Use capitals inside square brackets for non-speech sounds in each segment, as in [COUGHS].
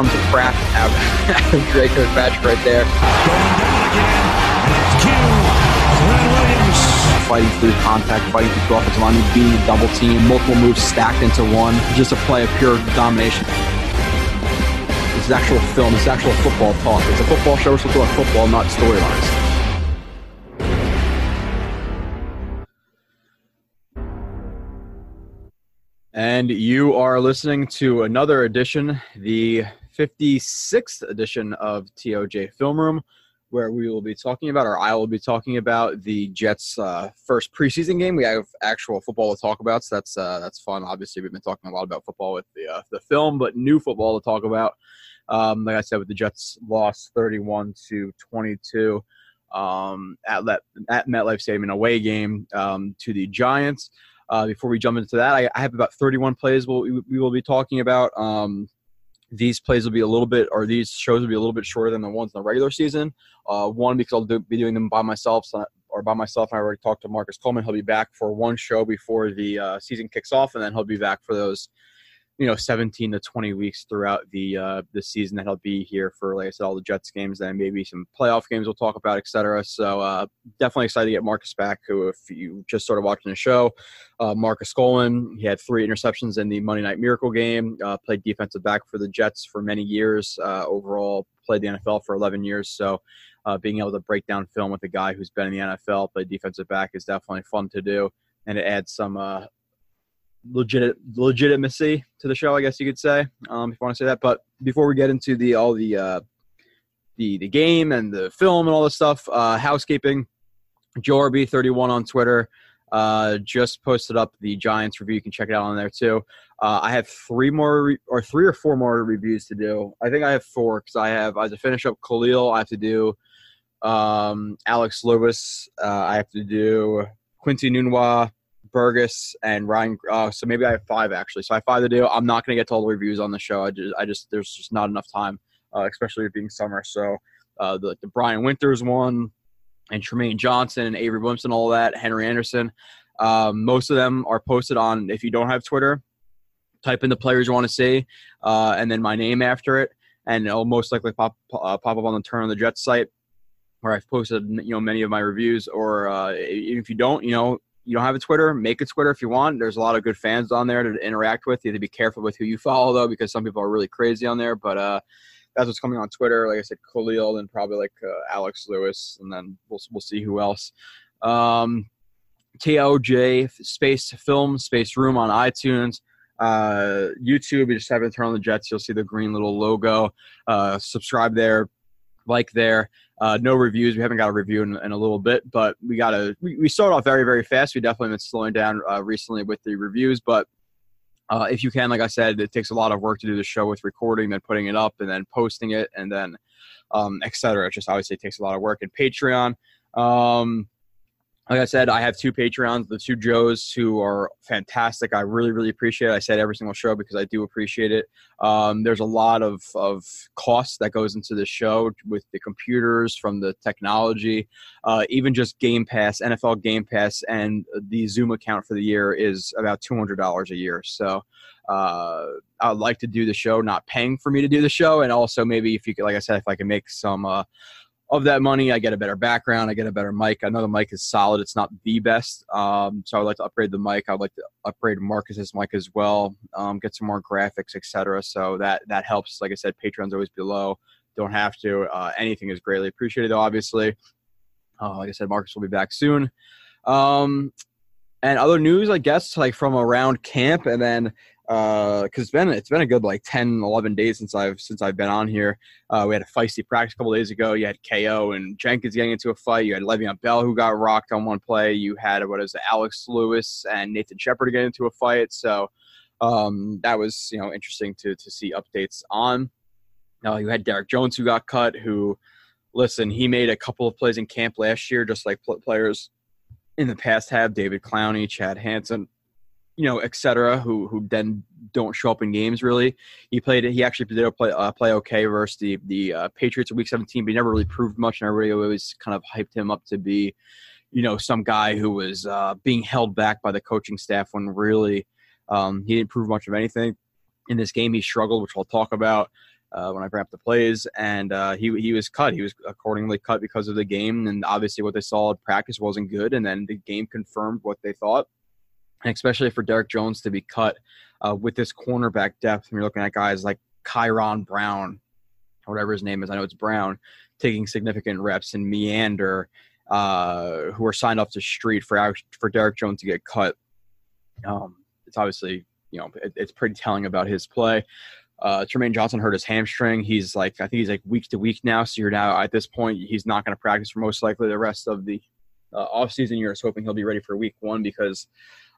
on some crap out of Dre Kirkpatrick right there. Fighting through contact, fighting through offensive line, being double team, multiple moves stacked into one, just a play of pure domination. This is actual film. This is actual football talk. It's a football show. We're supposed to football, not storylines. And you are listening to another edition, the 56th edition of TOJ Film Room, where we will be talking about, or I will be talking about the Jets' uh, first preseason game. We have actual football to talk about, so that's uh, that's fun. Obviously, we've been talking a lot about football with the uh, the film, but new football to talk about. Um, like I said, with the Jets lost 31 to 22 um, at, at MetLife Stadium, an away game um, to the Giants. Uh, before we jump into that, I, I have about 31 plays we'll, we will be talking about. Um, these plays will be a little bit, or these shows will be a little bit shorter than the ones in the regular season. Uh, one, because I'll do, be doing them by myself, or by myself. I already talked to Marcus Coleman. He'll be back for one show before the uh, season kicks off, and then he'll be back for those you know 17 to 20 weeks throughout the uh, the season that he'll be here for like I said all the Jets games and maybe some playoff games we'll talk about etc. So uh, definitely excited to get Marcus back. Who if you just started watching the show, uh, Marcus Coleman he had three interceptions in the Monday Night Miracle game. Uh, played defensive back for the Jets for many years. Uh, overall played the NFL for 11 years. So. Uh, being able to break down film with a guy who's been in the NFL, play defensive back, is definitely fun to do, and it adds some legit legitimacy to the show, I guess you could say, um, if you want to say that. But before we get into the all the uh, the the game and the film and all this stuff, uh, housekeeping. Jorby thirty one on Twitter uh, just posted up the Giants review. You can check it out on there too. Uh, I have three more re- or three or four more reviews to do. I think I have four because I have I finish up Kalil, I have to do um, Alex Lewis. Uh, I have to do Quincy Enunwa, Burgess and Ryan. Uh, so maybe I have five actually. So I have five to do. I'm not going to get to all the reviews on the show. I just, I just there's just not enough time, uh, especially being summer. So uh, the, the Brian Winters one, and Trumaine Johnson and Avery Williamson, all that. Henry Anderson. Um, most of them are posted on. If you don't have Twitter, type in the players you want to see, uh, and then my name after it, and it'll most likely pop uh, pop up on the Turn on the Jets site where I've posted you know many of my reviews. Or uh, if you don't, you know, you don't have a Twitter, make a Twitter if you want. There's a lot of good fans on there to interact with. You have to be careful with who you follow though, because some people are really crazy on there. But uh, that's what's coming on Twitter. Like I said, Kalil and probably like uh, Alex Lewis, and then we'll we'll see who else. Um, TOJ Space Film Space Room on iTunes. Uh, YouTube, you just have to turn on the Jets. You'll see the green little logo. Uh, subscribe there, like there. Uh, no reviews. We haven't got a review in, in a little bit, but we got a. We, we started off very very fast. We definitely been slowing down uh, recently with the reviews, but uh, if you can, like I said, it takes a lot of work to do the show with recording, then putting it up, and then posting it, and then um, etc. It just obviously takes a lot of work. And Patreon. Um, like I said, I have two Patreons, the two Joes who are fantastic. I really, really appreciate it. I said every single show because I do appreciate it. Um, there's a lot of, of costs that goes into the show with the computers, from the technology, uh, even just Game Pass, NFL Game Pass, and the Zoom account for the year is about $200 a year. So uh, I'd like to do the show, not paying for me to do the show. And also maybe if you could, like I said, if I can make some uh, – of that money, I get a better background. I get a better mic. I know the mic is solid. It's not the best. Um, so I would like to upgrade the mic. I'd like to upgrade Marcus's mic as well. Um, get some more graphics, etc. So that that helps. Like I said, Patreon's always below. Don't have to. Uh, anything is greatly appreciated, though, obviously. Uh, like I said, Marcus will be back soon. Um, and other news, I guess, like from around camp, and then because uh, it's been it's been a good like 10 11 days since i've since i've been on here. Uh, we had a feisty practice a couple days ago. You had ko and jenkins getting into a fight. You had le'veon bell who got rocked on one play. You had what is it alex lewis and nathan shepherd get into a fight. So um, that was you know interesting to to see updates on. Uh, you had derrick jones who got cut who listen he made a couple of plays in camp last year just like players in the past have. David clowney chad hansen you know, etc., who who then don't show up in games really. He played. He actually did play uh, play okay versus the the uh, Patriots in Week 17, but he never really proved much, and everybody always kind of hyped him up to be, you know, some guy who was uh, being held back by the coaching staff when really um, he didn't prove much of anything. In this game, he struggled, which I'll talk about. uh, when I bring up the plays, and uh, he he was cut. He was accordingly cut because of the game, and obviously what they saw at practice wasn't good, and then the game confirmed what they thought. Especially for Derrick Jones to be cut uh, with this cornerback depth, and you're looking at guys like Kyron Brown, whatever his name is, I know it's Brown, taking significant reps, and Meander, uh, who are signed off the street for for Derrick Jones to get cut. Um, it's obviously you know it, it's pretty telling about his play. Uh, Trumaine Johnson hurt his hamstring. He's like, I think he's like week to week now. So you're now at this point, he's not going to practice for most likely the rest of the uh, offseason. You're just hoping he'll be ready for week one because,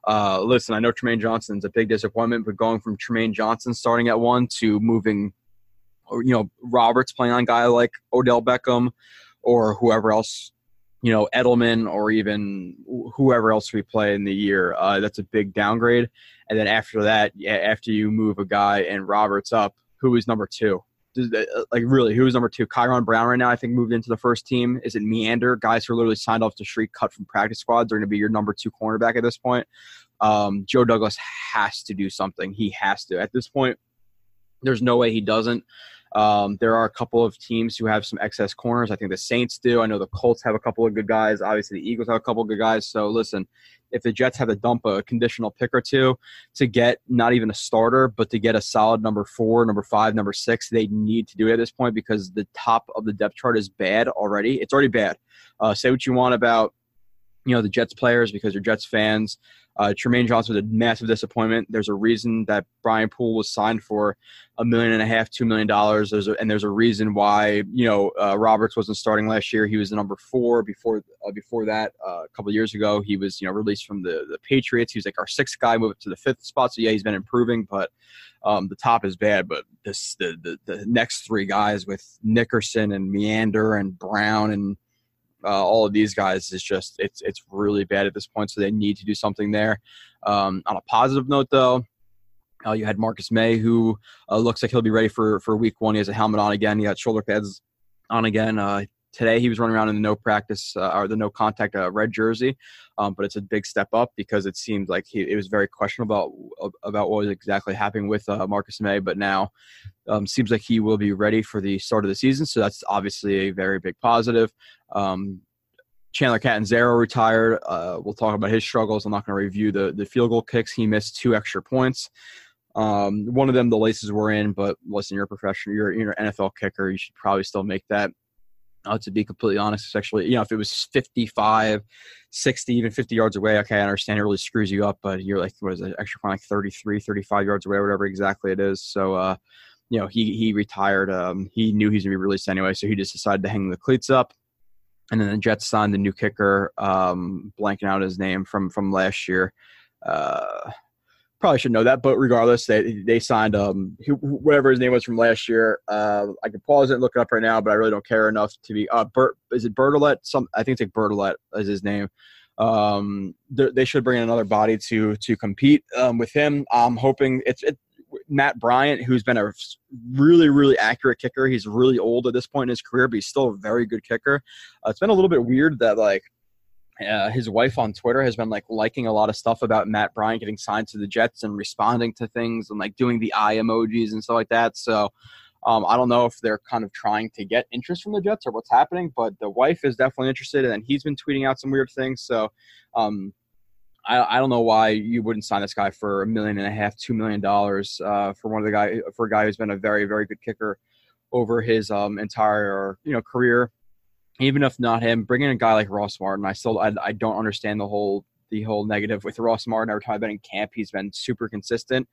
uh, listen, I know Trumaine Johnson's a big disappointment, but going from Trumaine Johnson starting at one to moving, you know, Roberts playing on guy like Odell Beckham or whoever else you know Edelman or even whoever else we play in the year. Uh, that's a big downgrade. And then after that, after you move a guy and Roberts up, who is number two? Uh, like really, who is number two? Kyron Brown right now, I think moved into the first team. Is it Meander? Guys who are literally signed off the street, cut from practice squads, are going to be your number two cornerback at this point. Um, Joe Douglas has to do something. He has to. At this point, there's no way he doesn't. Um, there are a couple of teams who have some excess corners. I think the Saints do. I know the Colts have a couple of good guys. Obviously, the Eagles have a couple of good guys. So listen, if the Jets have to dump a conditional pick or two to get not even a starter, but to get a solid number four, number five, number six, they need to do it at this point because the top of the depth chart is bad already. It's already bad. Uh, say what you want about you know the Jets players because they're Jets fans. Uh, Trumaine Johnson was a massive disappointment. There's a reason that Brian Poole was signed for a million and a half, two million dollars. There's a, and there's a reason why you know uh, Roberts wasn't starting last year. He was the number four before uh, before that. Uh, a couple years ago, he was you know released from the the Patriots. He was like our sixth guy, moved to the fifth spot. So yeah, he's been improving, but um, the top is bad. But this the, the the next three guys with Nickerson and Meander and Brown and uh, all of these guys is just it's it's really bad at this point. So they need to do something there. Um, on a positive note, though, uh, you had Marcus Maye, who uh, looks like he'll be ready for for week one. He has a helmet on again. He got shoulder pads on again. Today he was running around in the no practice uh, or the no contact uh, red jersey, um, but it's a big step up because it seemed like he, it was very questionable about, about what was exactly happening with uh, Marcus Maye, But now um, seems like he will be ready for the start of the season, so that's obviously a very big positive. Um, Chandler Catanzaro retired. Uh, we'll talk about his struggles. I'm not going to review the the field goal kicks. He missed two extra points. Um, one of them the laces were in, but listen, you're a professional, you're, you're an NFL kicker. You should probably still make that. Uh, to be completely honest, it's actually, you know, if it was 55, 60, even 50 yards away, okay, I understand it really screws you up, but you're like, what is it, extra point like 33, 35 yards away, whatever exactly it is. So, uh, you know, he, he retired. Um, he knew he was going to be released anyway, so he just decided to hang the cleats up. And then the Jets signed the new kicker, um, blanking out his name from from last year. Uh, probably should know that, but regardless, they they signed um whatever his name was from last year. Uh, I can pause it and look it up right now, but I really don't care enough to be. Uh, Bert is it Bertolet? Some I think it's like Bertolet is his name. Um, they should bring in another body to to compete um, with him. I'm hoping it's it, Matt Bryant, who's been a really really accurate kicker. He's really old at this point in his career, but he's still a very good kicker. Uh, it's been a little bit weird that like uh, his wife on Twitter has been like liking a lot of stuff about Matt Bryant getting signed to the Jets and responding to things and like doing the eye emojis and stuff like that. So um, I don't know if they're kind of trying to get interest from the Jets or what's happening, but the wife is definitely interested and he's been tweeting out some weird things. So um, I, I don't know why you wouldn't sign this guy for a million and a half, two million dollars uh, for one of the guy for a guy who's been a very very good kicker over his um, entire you know career even if not him, bringing a guy like Ross Martin, I still I, I don't understand the whole the whole negative with Ross Martin. Every time I've been in camp, he's been super consistent.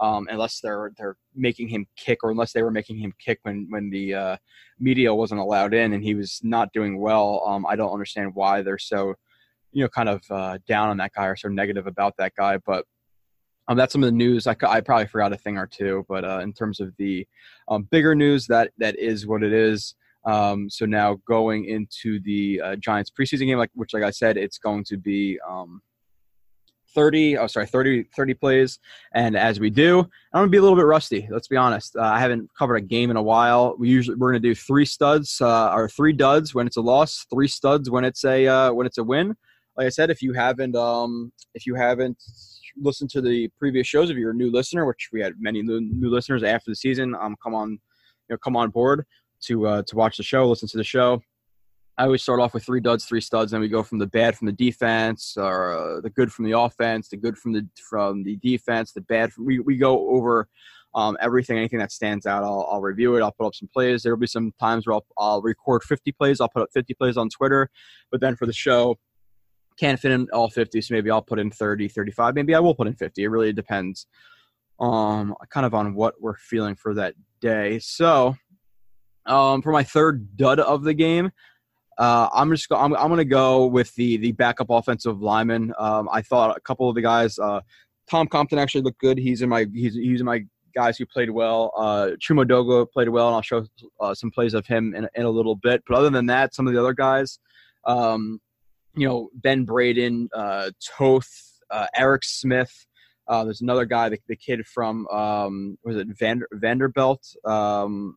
Um, unless they're they're making him kick, or unless they were making him kick when when the uh, media wasn't allowed in, and he was not doing well. Um, I don't understand why they're so, you know, kind of uh, down on that guy or so negative about that guy. But um, that's some of the news. I, I probably forgot a thing or two, but uh, in terms of the um, bigger news, that that is what it is. Um, so now going into the uh, Giants preseason game, like which, like I said, it's going to be um, 30. Oh, sorry, 30, 30 plays. And as we do, I'm gonna be a little bit rusty. Let's be honest. Uh, I haven't covered a game in a while. We usually we're gonna do three studs uh, or three duds when it's a loss, three studs when it's a uh, when it's a win. Like I said, if you haven't um, if you haven't listened to the previous shows, if you're a new listener, which we had many new, new listeners after the season, um, come on you know come on board to uh, to watch the show, listen to the show. I always start off with three duds, three studs, and we go from the bad from the defense, or uh, the good from the offense, the good from the from the defense, the bad. From, we we go over um, everything, anything that stands out. I'll, I'll review it. I'll put up some plays. There will be some times where I'll, I'll record 50 plays. I'll put up 50 plays on Twitter, but then for the show, can't fit in all 50, so maybe I'll put in 30, 35. Maybe I will put in 50. It really depends, um, kind of on what we're feeling for that day. So, um, for my third dud of the game. Uh, I'm just I'm, I'm going to go with the the backup offensive lineman. Um, I thought a couple of the guys, uh, Tom Compton actually looked good. He's in my he's, he's in my guys who played well. Uh, Edoga played well, and I'll show uh, some plays of him in, in a little bit. But other than that, some of the other guys, um, you know, Ben Braden, uh, Toth, uh, Eric Smith. Uh, there's another guy, the, the kid from um, was it Vander, Vanderbilt. Um,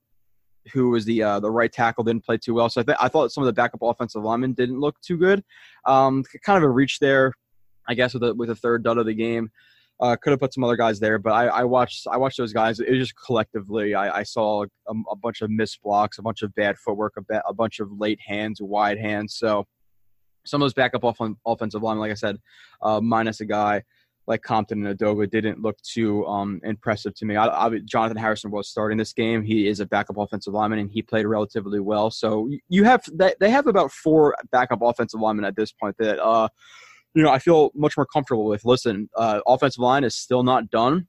who was the uh, the right tackle, didn't play too well. So I, th- I thought some of the backup offensive linemen didn't look too good. Um, kind of a reach there, I guess, with a, with a third dud of the game. Uh, could have put some other guys there, but I, I, watched I watched those guys. It was just collectively, I, I saw a, a, bunch of missed blocks, a bunch of bad footwork, a, ba- a bunch of late hands, wide hands. So some of those backup off- offensive linemen, like I said, uh, minus a guy like Compton and Edoga didn't look too um, impressive to me. I, I, Jonathan Harrison was starting this game. He is a backup offensive lineman, and he played relatively well. So you have they have about four backup offensive linemen at this point that uh, you know I feel much more comfortable with. Listen, uh, offensive line is still not done.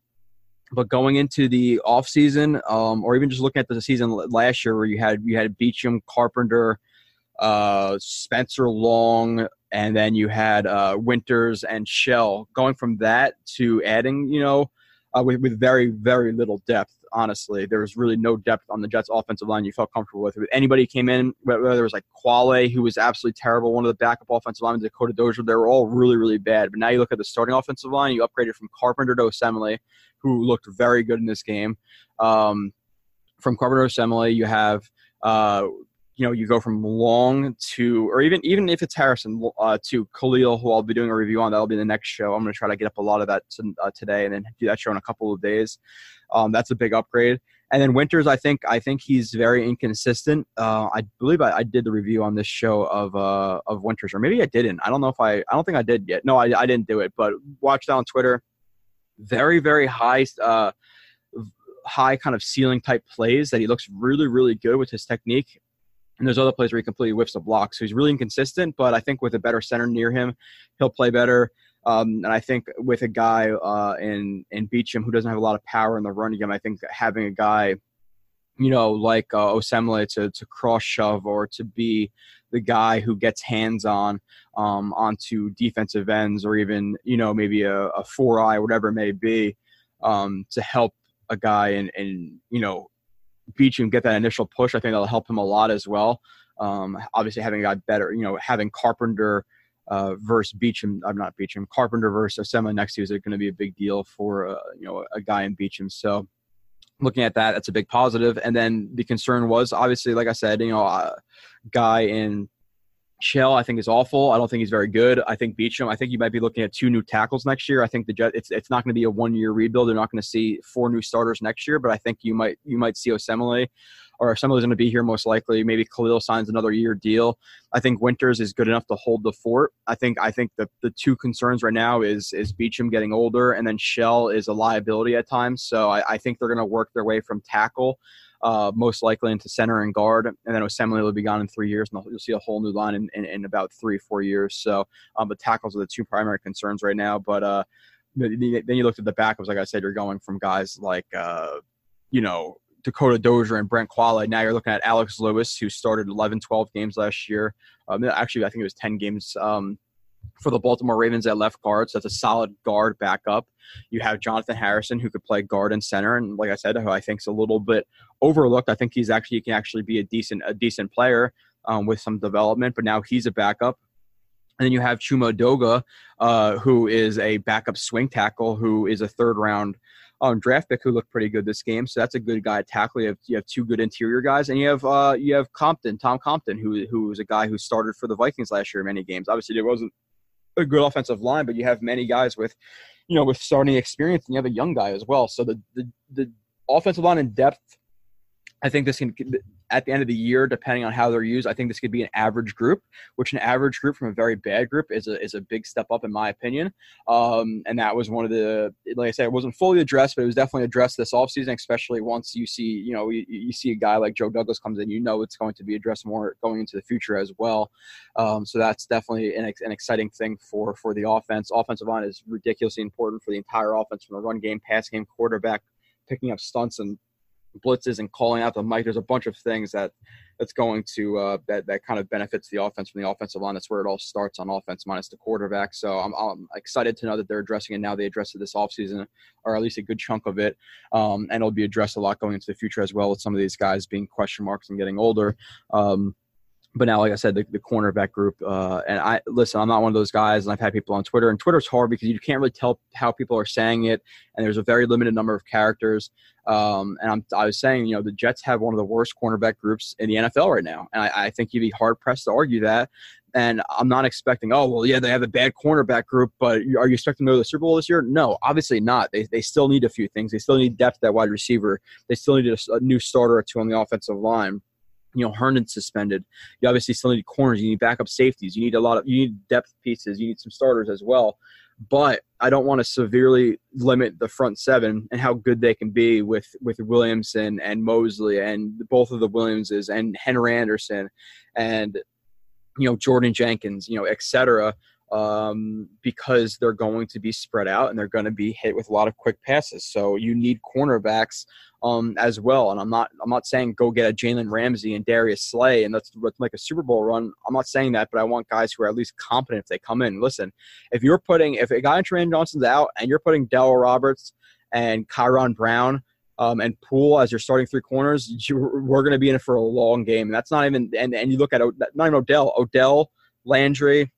But going into the offseason, um, or even just looking at the season last year, where you had you had Beachum, Carpenter, uh, Spencer Long, and then you had uh, Winters and Shell. Going from that to adding, you know, uh, with, with very very little depth. Honestly, there was really no depth on the Jets' offensive line. You felt comfortable with. Anybody came in, whether it was like Qvale, who was absolutely terrible, one of the backup offensive linemen, Dakota Dozier, they were all really really bad. But now you look at the starting offensive line. You upgraded from Carpenter to Osemele, who looked very good in this game. Um, from Carpenter to Osemele, you have uh, you know you go from Long to, or even even if it's Harrison uh, to Kalil, who I'll be doing a review on. That'll be the next show. I'm going to try to get up a lot of that to, uh, today, and then do that show in a couple of days. Um, that's a big upgrade. And then Winters, I think I think he's very inconsistent. Uh, I believe I, I, did the review on this show of uh, of Winters, or maybe I didn't. I don't know if I I don't think I did yet. No, I, I didn't do it. But watch that on Twitter. Very very high uh, high kind of ceiling type plays that he looks really really good with his technique and there's other plays where he completely whiffs the block. So he's really inconsistent, but I think with a better center near him, he'll play better. Um, and I think with a guy uh, in in Beachum who doesn't have a lot of power in the run game, I think having a guy, you know, like uh, Osemele to to cross shove or to be the guy who gets hands on um, onto defensive ends or even you know maybe a, a four eye whatever it may be um, to help a guy and and you know Beachum get that initial push, I think that'll help him a lot as well. Um, obviously, having got better, you know, having Carpenter uh, versus Beachum, I'm not Beachum, Carpenter versus Osemele next you is going to be a big deal for uh, you know a guy in Beachum. So looking at that, that's a big positive. And then the concern was obviously, like I said, you know, a guy in Shell, I think is awful. I don't think he's very good. I think Beachum. I think you might be looking at two new tackles next year. I think the Jet. It's it's not going to be a one year rebuild. They're not going to see four new starters next year. But I think you might you might see Osemele, or is going to be here most likely. Maybe Kalil signs another year deal. I think Winters is good enough to hold the fort. I think I think the the two concerns right now is is Beachum getting older, and then Shell is a liability at times. So I, I think they're going to work their way from tackle uh, most likely into center and guard. And then Osemele will be gone in three years, and you'll see a whole new line in, in, in about three, four years. So um, the tackles are the two primary concerns right now. But uh, then you looked at the backups, like I said, you're going from guys like, uh, you know, Dakota Dozier and Brent Qvale. Now you're looking at Alex Lewis, who started 11, 12 games last year. Um, actually, I think it was 10 games um, for the Baltimore Ravens at left guard. So that's a solid guard backup. You have Jonathan Harrison who could play guard and center, and like I said, who I think is a little bit overlooked. I think he's actually he can actually be a decent a decent player um, with some development, but now he's a backup. And then you have Chuma Edoga, uh, who is a backup swing tackle, who is a third round um, draft pick who looked pretty good this game. So that's a good guy at tackle. You have, you have two good interior guys, and you have uh, you have Compton, Tom Compton, who who was a guy who started for the Vikings last year in many games. Obviously, there wasn't a good offensive line, but you have many guys with, you know, with starting experience, and you have a young guy as well. So the the, the offensive line in depth I think this can, at the end of the year, depending on how they're used, I think this could be an average group, which an average group from a very bad group is a, is a big step up, in my opinion. Um, and that was one of the, like I said, it wasn't fully addressed, but it was definitely addressed this offseason, especially once you see, you know, you, you, see a guy like Joe Douglas comes in, you know, it's going to be addressed more going into the future as well. Um, so that's definitely an, an exciting thing for, for the offense. Offensive line is ridiculously important for the entire offense from the run game, pass game, quarterback, picking up stunts and blitzes and calling out the mic. There's a bunch of things that that's going to uh, that that kind of benefits the offense from the offensive line. That's where it all starts on offense minus the quarterback. So I'm, I'm excited to know that they're addressing it now. They addressed it this offseason, or at least a good chunk of it, um, and it'll be addressed a lot going into the future as well with some of these guys being question marks and getting older. Um, but now, like I said, the, the cornerback group, uh, and I listen. I'm not one of those guys, and I've had people on Twitter, and Twitter's hard because you can't really tell how people are saying it, and there's a very limited number of characters. Um, and I'm, I was saying, you know, the Jets have one of the worst cornerback groups in the NFL right now, and I, I think you'd be hard pressed to argue that. And I'm not expecting, oh well, yeah, they have a bad cornerback group, but are you expecting to go to the Super Bowl this year? No, obviously not. They they still need a few things. They still need depth at wide receiver. They still need a, a new starter or two on the offensive line you know Herndon suspended. You obviously still need corners. You need backup safeties. You need a lot of you need depth pieces. You need some starters as well. But I don't want to severely limit the front seven and how good they can be with with Williamson and Mosley and both of the Williamses and Henry Anderson and you know Jordan Jenkins, you know, etc um, because they're going to be spread out and they're going to be hit with a lot of quick passes. So you need cornerbacks um, as well. And I'm not I'm not saying go get a Jalen Ramsey and Darius Slay and let's, let's make a Super Bowl run. I'm not saying that, but I want guys who are at least competent if they come in. Listen, if you're putting if a guy in Trumaine Johnson's out and you're putting Dell Roberts and Kyron Brown. Um, and Poole as your starting three corners, you, we're going to be in it for a long game. And that's not even, and, and you look at not even Odell, Odell, Landry,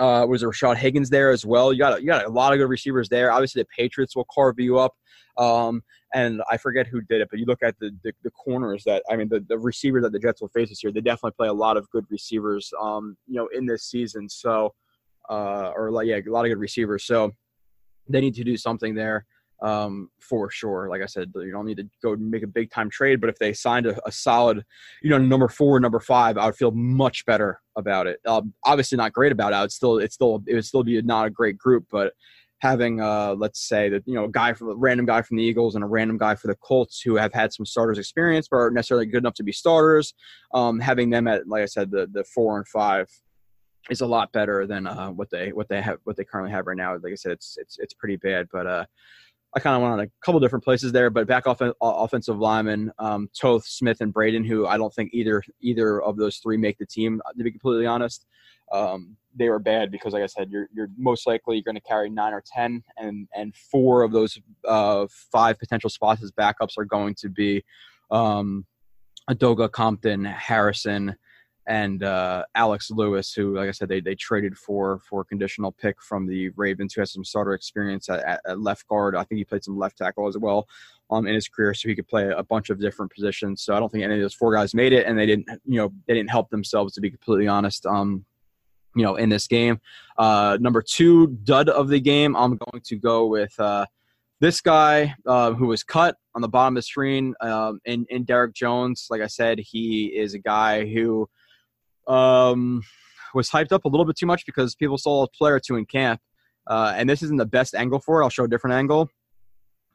uh, was there Rashard Higgins there as well? You got you got a lot of good receivers there. Obviously, the Patriots will carve you up. Um, and I forget who did it, but you look at the, the, the corners that I mean the, the receivers that the Jets will face this year. They definitely play a lot of good receivers, um, you know, in this season. So, uh, or like yeah, a lot of good receivers. So they need to do something there um, for sure. Like I said, you don't need to go make a big time trade, but if they signed a, a solid, you know, number four, number five, I would feel much better about it. Um, obviously, not great about it. Still, it's still, it would still be not a great group, but having, uh, let's say that you know, a guy from a random guy from the Eagles and a random guy for the Colts who have had some starters experience, but aren't necessarily good enough to be starters. Um, having them at, like I said, the the four and five is a lot better than uh, what they what they have what they currently have right now. Like I said, it's it's it's pretty bad, but uh, I kind of went on a couple different places there, but back off offensive linemen, um, Toth, Smith, and Braden, who I don't think either either of those three make the team. To be completely honest, um, they were bad because, like I said, you're you're most likely going to carry nine or ten, and and four of those uh, five potential spots as backups are going to be um, Edoga, Compton, Harrison, and uh, Alex Lewis, who, like I said, they, they traded for for a conditional pick from the Ravens, who has some starter experience at, at, left guard. I think he played some left tackle as well um, in his career, so he could play a bunch of different positions. So I don't think any of those four guys made it, and they didn't, you know, they didn't help themselves to be completely honest. Um, you know, in this game, uh, number two dud of the game, I'm going to go with. Uh, this guy uh, who was cut on the bottom of the screen um, in, in Derrick Jones, like I said, he is a guy who um, was hyped up a little bit too much because people saw a player or two in camp. Uh, and this isn't the best angle for it. I'll show a different angle.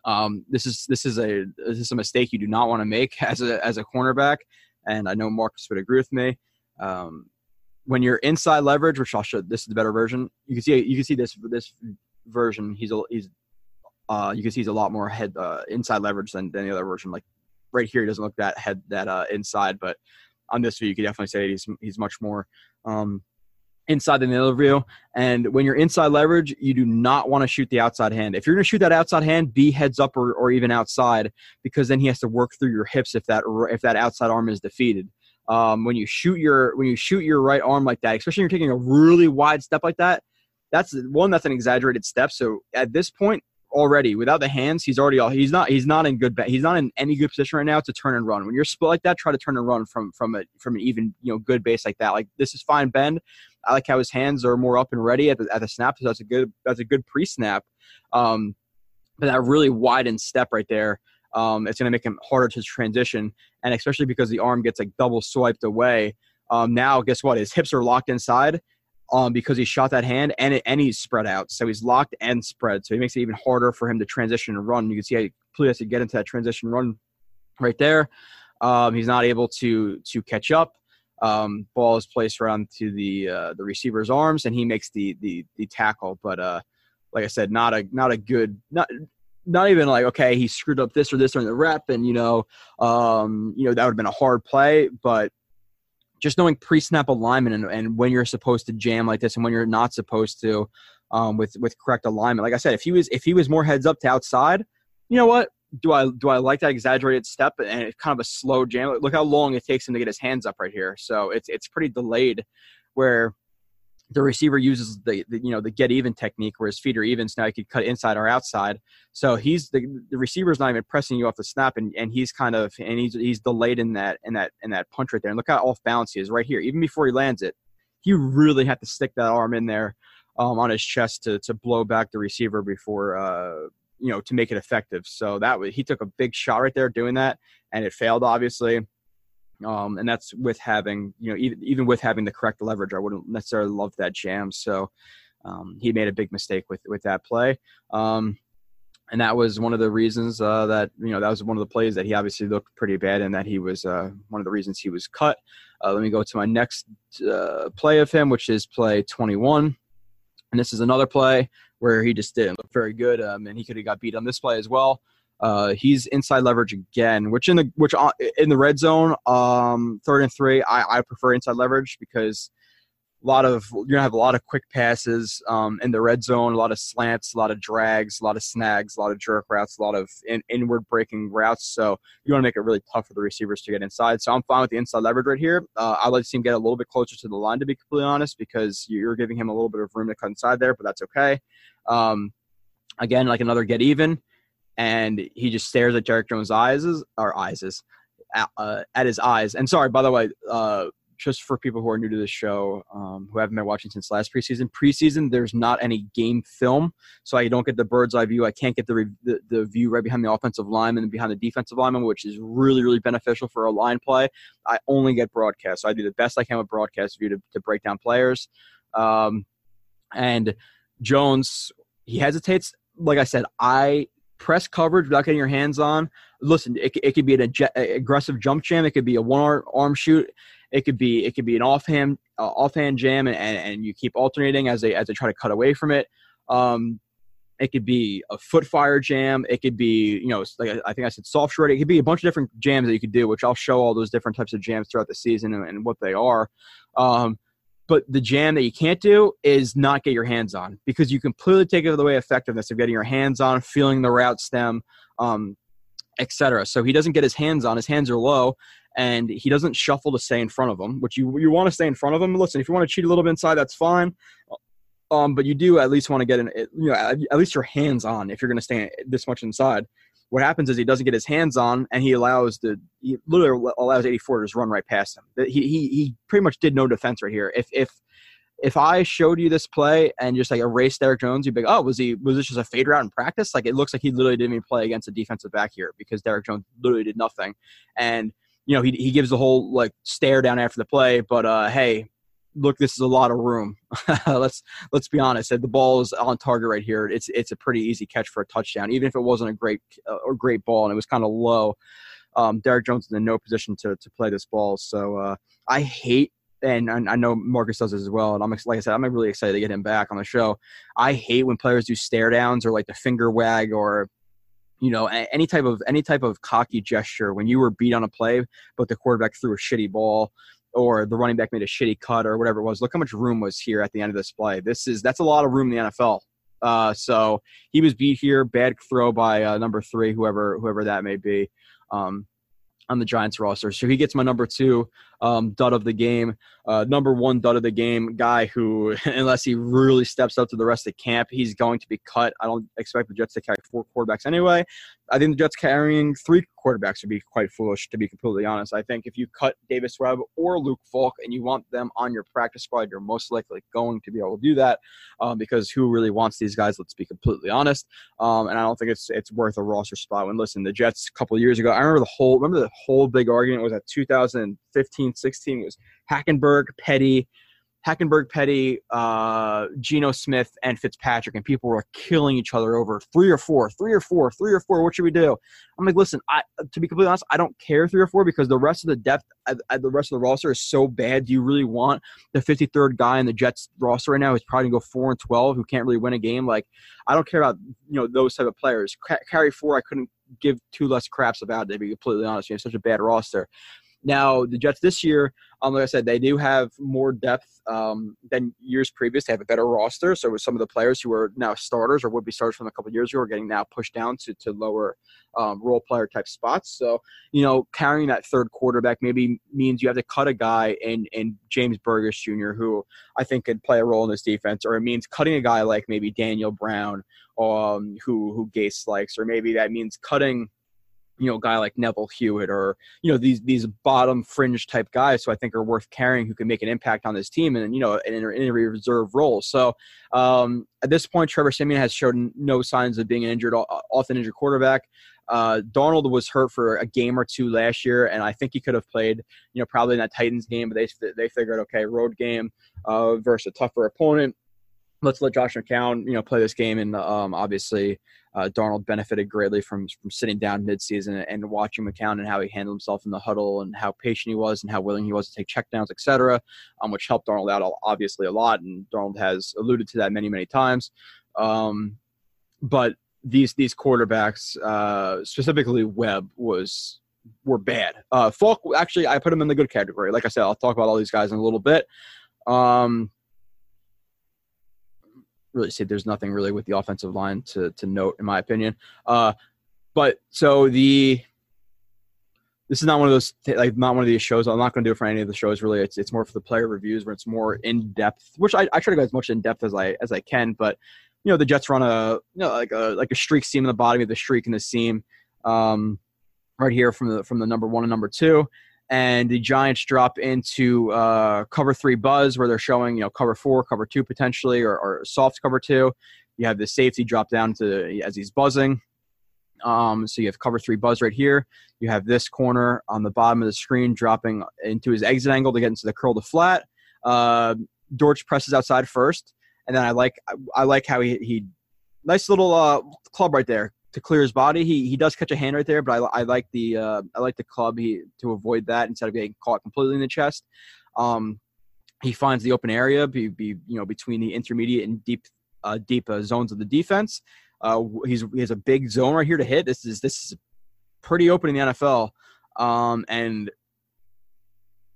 Um, this is this is a this is a mistake you do not want to make [LAUGHS] as a as a cornerback, and I know Marcus would agree with me. Um, when you're inside leverage, which I'll show, this is the better version. You can see you can see this this version. He's a, he's uh, you can see he's a lot more head uh, inside leverage than, than the other version. Like right here, he doesn't look that head that uh, inside, but on this view, you could definitely say he's he's much more um, inside than the other view. And when you're inside leverage, you do not want to shoot the outside hand. If you're going to shoot that outside hand, be heads up or, or even outside, because then he has to work through your hips if that if that outside arm is defeated. Um, when you shoot your when you shoot your right arm like that, especially when you're taking a really wide step like that, that's one that's an exaggerated step. So at this point, already. Without the hands he's already all he's not he's not in good he's not in any good position right now to turn and run. When you're split like that try to turn and run from from a from an even you know good base like that. Like this is fine bend i like how his hands are more up and ready at the, at the snap so that's a good that's a good pre-snap. Um but that really widened step right there um, it's going to make him harder to transition, and especially because the arm gets like double swiped away. Um, now, guess what? His hips are locked inside um, because he shot that hand and it, and he's spread out, so he's locked and spread, so he makes it even harder for him to transition and run. You can see how he completely has to get into that transition run right there. Um, he's not able to to catch up. Um, ball is placed around to the uh, the receiver's arms, and he makes the the the tackle. But uh, like I said, not a not a good not not even like okay he screwed up this or this or the rep, and you know um, you know that would have been a hard play, but just knowing pre-snap alignment and, and when you're supposed to jam like this and when you're not supposed to um, with with correct alignment. Like I said, if he was if he was more heads up to outside, you know what? do I do I like that exaggerated step and it's kind of a slow jam? Look how long it takes him to get his hands up right here. So it's it's pretty delayed, where the receiver uses the, the, you know the get even technique where his feet are even so now he could cut inside or outside so he's the, the receiver's not even pressing you off the snap and, and he's kind of and he's he's delayed in that in that in that punch right there and look how off balance he is right here even before he lands it he really had to stick that arm in there um, on his chest to to blow back the receiver before uh, you know to make it effective. So that was he took a big shot right there doing that, and it failed obviously. Um, and that's with having you know even even with having the correct leverage, I wouldn't necessarily love that jam. So um, he made a big mistake with with that play. Um, and that was one of the reasons uh, that you know that was one of the plays that he obviously looked pretty bad and that he was uh, one of the reasons he was cut. Uh, let me go to my next uh, play of him, which is play 21, and this is another play where he just didn't look very good, um, and he could have got beat on this play as well. Uh, he's inside leverage again, which in the which uh, in the red zone, um, third and three, I, I prefer inside leverage because a lot of you're gonna have a lot of quick passes um, in the red zone, a lot of slants, a lot of drags, a lot of snags, a lot of jerk routes, a lot of in, inward breaking routes. So you want to make it really tough for the receivers to get inside. So I'm fine with the inside leverage right here. Uh, I'd like to see him get a little bit closer to the line, to be completely honest, because you're giving him a little bit of room to cut inside there, but that's okay. Um, again, like another get even, and he just stares at Derrick Jones' eyes, or eyes, uh, at his eyes. And sorry, by the way. Uh, just for people who are new to this show, um, who haven't been watching since last preseason, preseason there's not any game film, so I don't get the bird's eye view. I can't get the, re- the, the view right behind the offensive lineman and behind the defensive lineman, which is really really beneficial for a line play. I only get broadcast, so I do the best I can with broadcast view to, to break down players. Um, and Jones, he hesitates. Like I said, I press coverage without getting your hands on. Listen, it, it could be an aggressive jump jam. It could be a one arm shoot. It could be it could be an offhand uh, offhand jam, and, and you keep alternating as they as they try to cut away from it. Um, it could be a foot fire jam. It could be, you know, like I think I said soft short. It could be a bunch of different jams that you could do, which I'll show all those different types of jams throughout the season and, and what they are. Um, but the jam that you can't do is not get your hands on because you completely take away effectiveness of getting your hands on, feeling the route stem, um, etc. So he doesn't get his hands on. His hands are low, and he doesn't shuffle to stay in front of him, which you you want to stay in front of him. Listen, if you want to cheat a little bit inside, that's fine. Um, but you do at least want to get an you know at least your hands on if you're going to stay this much inside. What happens is he doesn't get his hands on, and he allows the he literally allows 84 to just run right past him. He he he pretty much did no defense right here. If if if I showed you this play and just like erased Derrick Jones, you'd be like, oh, was he was this just a fade route in practice? Like it looks like he literally didn't even play against a defensive back here because Derrick Jones literally did nothing. And you know, he he gives the whole like stare down after the play, but uh, hey, look, this is a lot of room. [LAUGHS] let's let's be honest. The ball is on target right here. It's it's a pretty easy catch for a touchdown, even if it wasn't a great uh, or great ball and it was kind of low. Um, Derrick Jones is in no position to to play this ball, so uh, I hate. And I know Marcus does as well. And I'm like I said, I'm really excited to get him back on the show. I hate when players do stare downs or like the finger wag or you know any type of any type of cocky gesture when you were beat on a play but the quarterback threw a shitty ball or the running back made a shitty cut or whatever it was look how much room was here at the end of this play. This is that's a lot of room in the nfl uh, so he was beat here bad throw by uh, number three whoever whoever that may be um, on the Giants roster. So he gets my number two um, dud of the game. Uh, number one dud of the game, guy who, [LAUGHS] unless he really steps up to the rest of the camp, he's going to be cut. I don't expect the Jets to carry four quarterbacks anyway. I think the Jets carrying three quarterbacks would be quite foolish, to be completely honest. I think if you cut Davis Webb or Luke Falk and you want them on your practice squad, you're most likely going to be able to do that um, because who really wants these guys? Let's be completely honest. Um, and I don't think it's it's worth a roster spot. When listen, the Jets a couple years ago, I remember the whole remember the whole big argument was at 2015, 16 was Hackenberg, Petty, Hackenberg, Petty, uh, Geno Smith, and Fitzpatrick, and people were killing each other over three or four, three or four, three or four. What should we do? I'm like, listen, I, to be completely honest, I don't care three or four because the rest of the depth, uh, uh, the rest of the roster is so bad. Do you really want the 53rd guy in the Jets roster right now who's probably gonna go four and 12, who can't really win a game? Like, I don't care about you know those type of players. Carry four, I couldn't give two less craps about. To be completely honest, you have such a bad roster. Now, the Jets this year, um, like I said, they do have more depth um, than years previous. They have a better roster. So, with some of the players who are now starters or would be starters from a couple years ago are getting now pushed down to, to lower um, role player type spots. So, you know, carrying that third quarterback maybe means you have to cut a guy in, in James Burgess Jr., who I think could play a role in this defense, or it means cutting a guy like maybe Daniel Brown, um, who, who Gase likes, or maybe that means cutting you know, a guy like Neville Hewitt or, you know, these these bottom fringe type guys who I think are worth carrying who can make an impact on this team and, you know, in, in a reserve role. So um, at this point, Trevor Siemian has shown no signs of being an injured, often injured quarterback. Uh, Darnold was hurt for a game or two last year, and I think he could have played, you know, probably in that Titans game, but they, they figured, okay, road game uh, versus a tougher opponent let's let Josh McCown, you know, play this game. And um, obviously, uh, Darnold benefited greatly from from sitting down midseason and watching McCown and how he handled himself in the huddle and how patient he was and how willing he was to take checkdowns, etc., um, which helped Darnold out obviously a lot. And Darnold has alluded to that many, many times. Um, but these these quarterbacks, uh, specifically Webb, was were bad. Uh, Falk actually, I put him in the good category. Like I said, I'll talk about all these guys in a little bit. Um, really say there's nothing really with the offensive line to to note in my opinion. Uh, but so the this is not one of those like not one of these shows. I'm not going to do it for any of the shows. Really, it's it's more for the player reviews where it's more in depth, which I, I try to go as much in depth as I as I can. But you know, the Jets run a you know like a like a streak seam in the bottom of the streak in the seam, um, right here from the from the number one and number two, and the Giants drop into uh, cover three buzz where they're showing you know cover four, cover two potentially, or, or soft cover two. You have the safety drop down to as he's buzzing. Um, so you have cover three buzz right here. You have this corner on the bottom of the screen dropping into his exit angle to get into the curl to flat. Uh, Dortch presses outside first, and then I like I like how he he nice little uh, club right there to clear his body. He he does catch a hand right there, but I, I like the uh, I like the club he to avoid that instead of getting caught completely in the chest. Um, he finds the open area, be, be you know between the intermediate and deep uh, deep uh, zones of the defense. Uh, he's he has a big zone right here to hit. This is this is pretty open in the NFL, um, and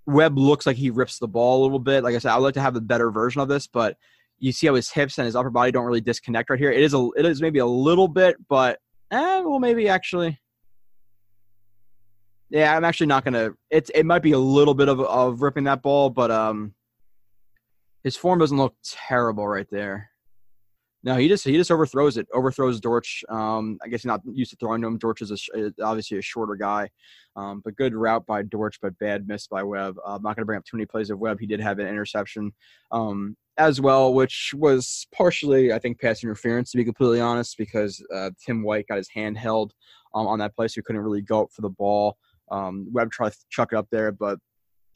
Webb looks like he rips the ball a little bit. Like I said, I would like to have a better version of this, but you see how his hips and his upper body don't really disconnect right here. It is a it is maybe a little bit, but Eh, well, maybe actually. Yeah, I'm actually not gonna. It's it might be a little bit of of ripping that ball, but um, his form doesn't look terrible right there. No, he just he just overthrows it. Overthrows Dortch. Um, I guess he's not used to throwing to him. Dortch is a, obviously a shorter guy, um, but good route by Dortch, but bad miss by Webb. Uh, I'm not going to bring up too many plays of Webb. He did have an interception um, as well, which was partially, I think, pass interference to be completely honest, because uh, Tim White got his hand held um, on that play, so he couldn't really go up for the ball. Um, Webb tried to chuck it up there, but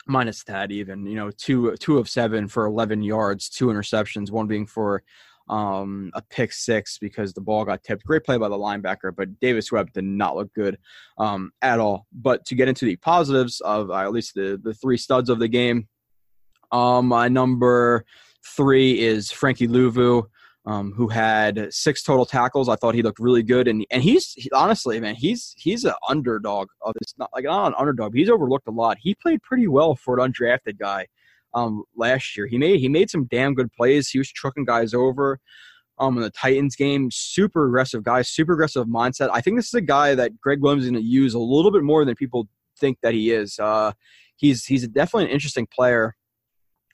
minus that even you know two two of seven for 11 yards two interceptions one being for um, a pick six because the ball got tipped. Great play by the linebacker, but Davis Webb did not look good um, at all. But to get into the positives of uh, at least the the three studs of the game, um, my number three is Frankie Luvu. Um, who had six total tackles. I thought he looked really good, and and he's he, honestly, man, he's he's an underdog of this. Not like not an underdog. He's overlooked a lot. He played pretty well for an undrafted guy um, last year. He made he made some damn good plays. He was trucking guys over. Um, in the Titans game, super aggressive guy, super aggressive mindset. I think this is a guy that Gregg Williams is going to use a little bit more than people think that he is. Uh, he's he's definitely an interesting player.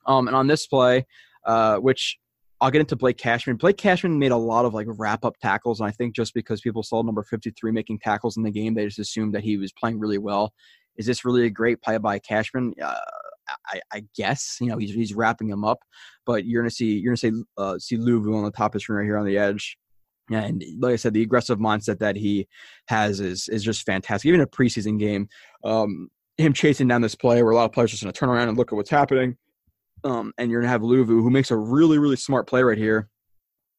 Um, and on this play, uh, which I'll get into Blake Cashman. Blake Cashman made a lot of like wrap up tackles, and I think just because people saw number 53 making tackles in the game, they just assumed that he was playing really well. Is this really a great play by Cashman? Uh, I, I, guess you know he's he's wrapping him up, but you're gonna see you're gonna see uh, see Luvu on the top of the screen right here on the edge. And like I said, the aggressive mindset that he has is is just fantastic. Even a preseason game, um, him chasing down this play where a lot of players are just gonna turn around and look at what's happening. Um, and you're gonna have Luvu who makes a really really smart play right here.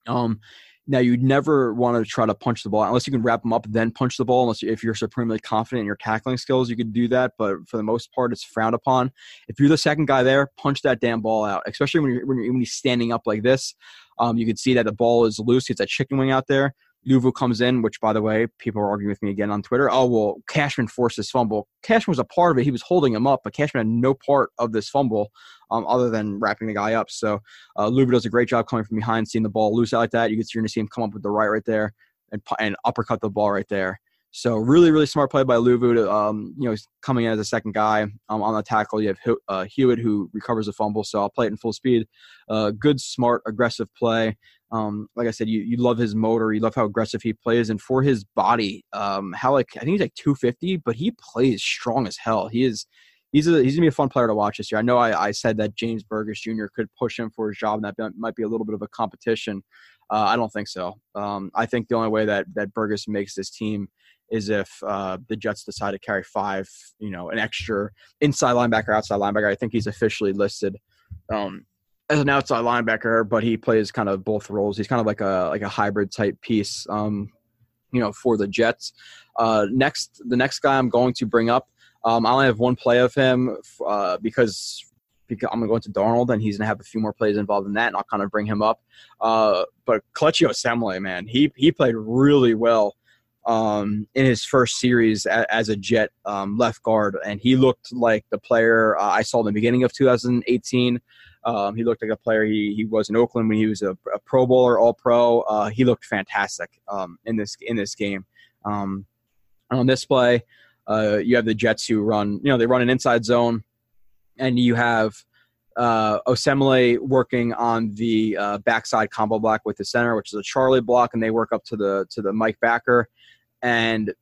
Um, now you'd never want to try to punch the ball unless you can wrap them up, then punch the ball. Unless you, if you're supremely confident in your tackling skills, you could do that. But for the most part, it's frowned upon. If you're the second guy there, punch that damn ball out. Especially when you're when, you're, when standing up like this, um, you can see that the ball is loose. It's a chicken wing out there. Luvu comes in, which, by the way, people are arguing with me again on Twitter. Oh, well, Cashman forced this fumble. Cashman was a part of it. He was holding him up, but Cashman had no part of this fumble um, other than wrapping the guy up. So uh, Luvu does a great job coming from behind, seeing the ball loose out like that. You can see, you're going to see him come up with the right right there and, and uppercut the ball right there. So really, really smart play by Luvu to, um, you know, coming in as a second guy um, on the tackle. You have uh, Hewitt who recovers the fumble, so I'll play it in full speed. Uh, good, smart, aggressive play. Um, like I said, you, you love his motor, you love how aggressive he plays, and for his body, um, how like I think he's like 250, but he plays strong as hell. He is he's a, he's gonna be a fun player to watch this year. I know I, I said that James Burgess Jr. could push him for his job, and that might be a little bit of a competition. Uh, I don't think so. Um, I think the only way that that Burgess makes this team is if uh, the Jets decide to carry five, you know, an extra inside linebacker, outside linebacker. I think he's officially listed um, as an outside linebacker, but he plays kind of both roles. He's kind of like a like a hybrid type piece, um, you know, for the Jets. Uh, next, the next guy I'm going to bring up, um, I only have one play of him uh, because because I'm going to go into Darnold, and he's going to have a few more plays involved in that, and I'll kind of bring him up. Uh, but Kelechi Osemele, man, he he played really well um, in his first series a, as a Jet um, left guard, and he looked like the player uh, I saw in the beginning of 2018. Um, he looked like a player he, he was in Oakland when he was a, a Pro Bowler, All Pro. Uh, he looked fantastic um, in this in this game. Um, on this play, uh, you have the Jets who run, you know, they run an inside zone, and you have uh, Osemele working on the uh, backside combo block with the center, which is a Charlie block, and they work up to the to the Mike backer, and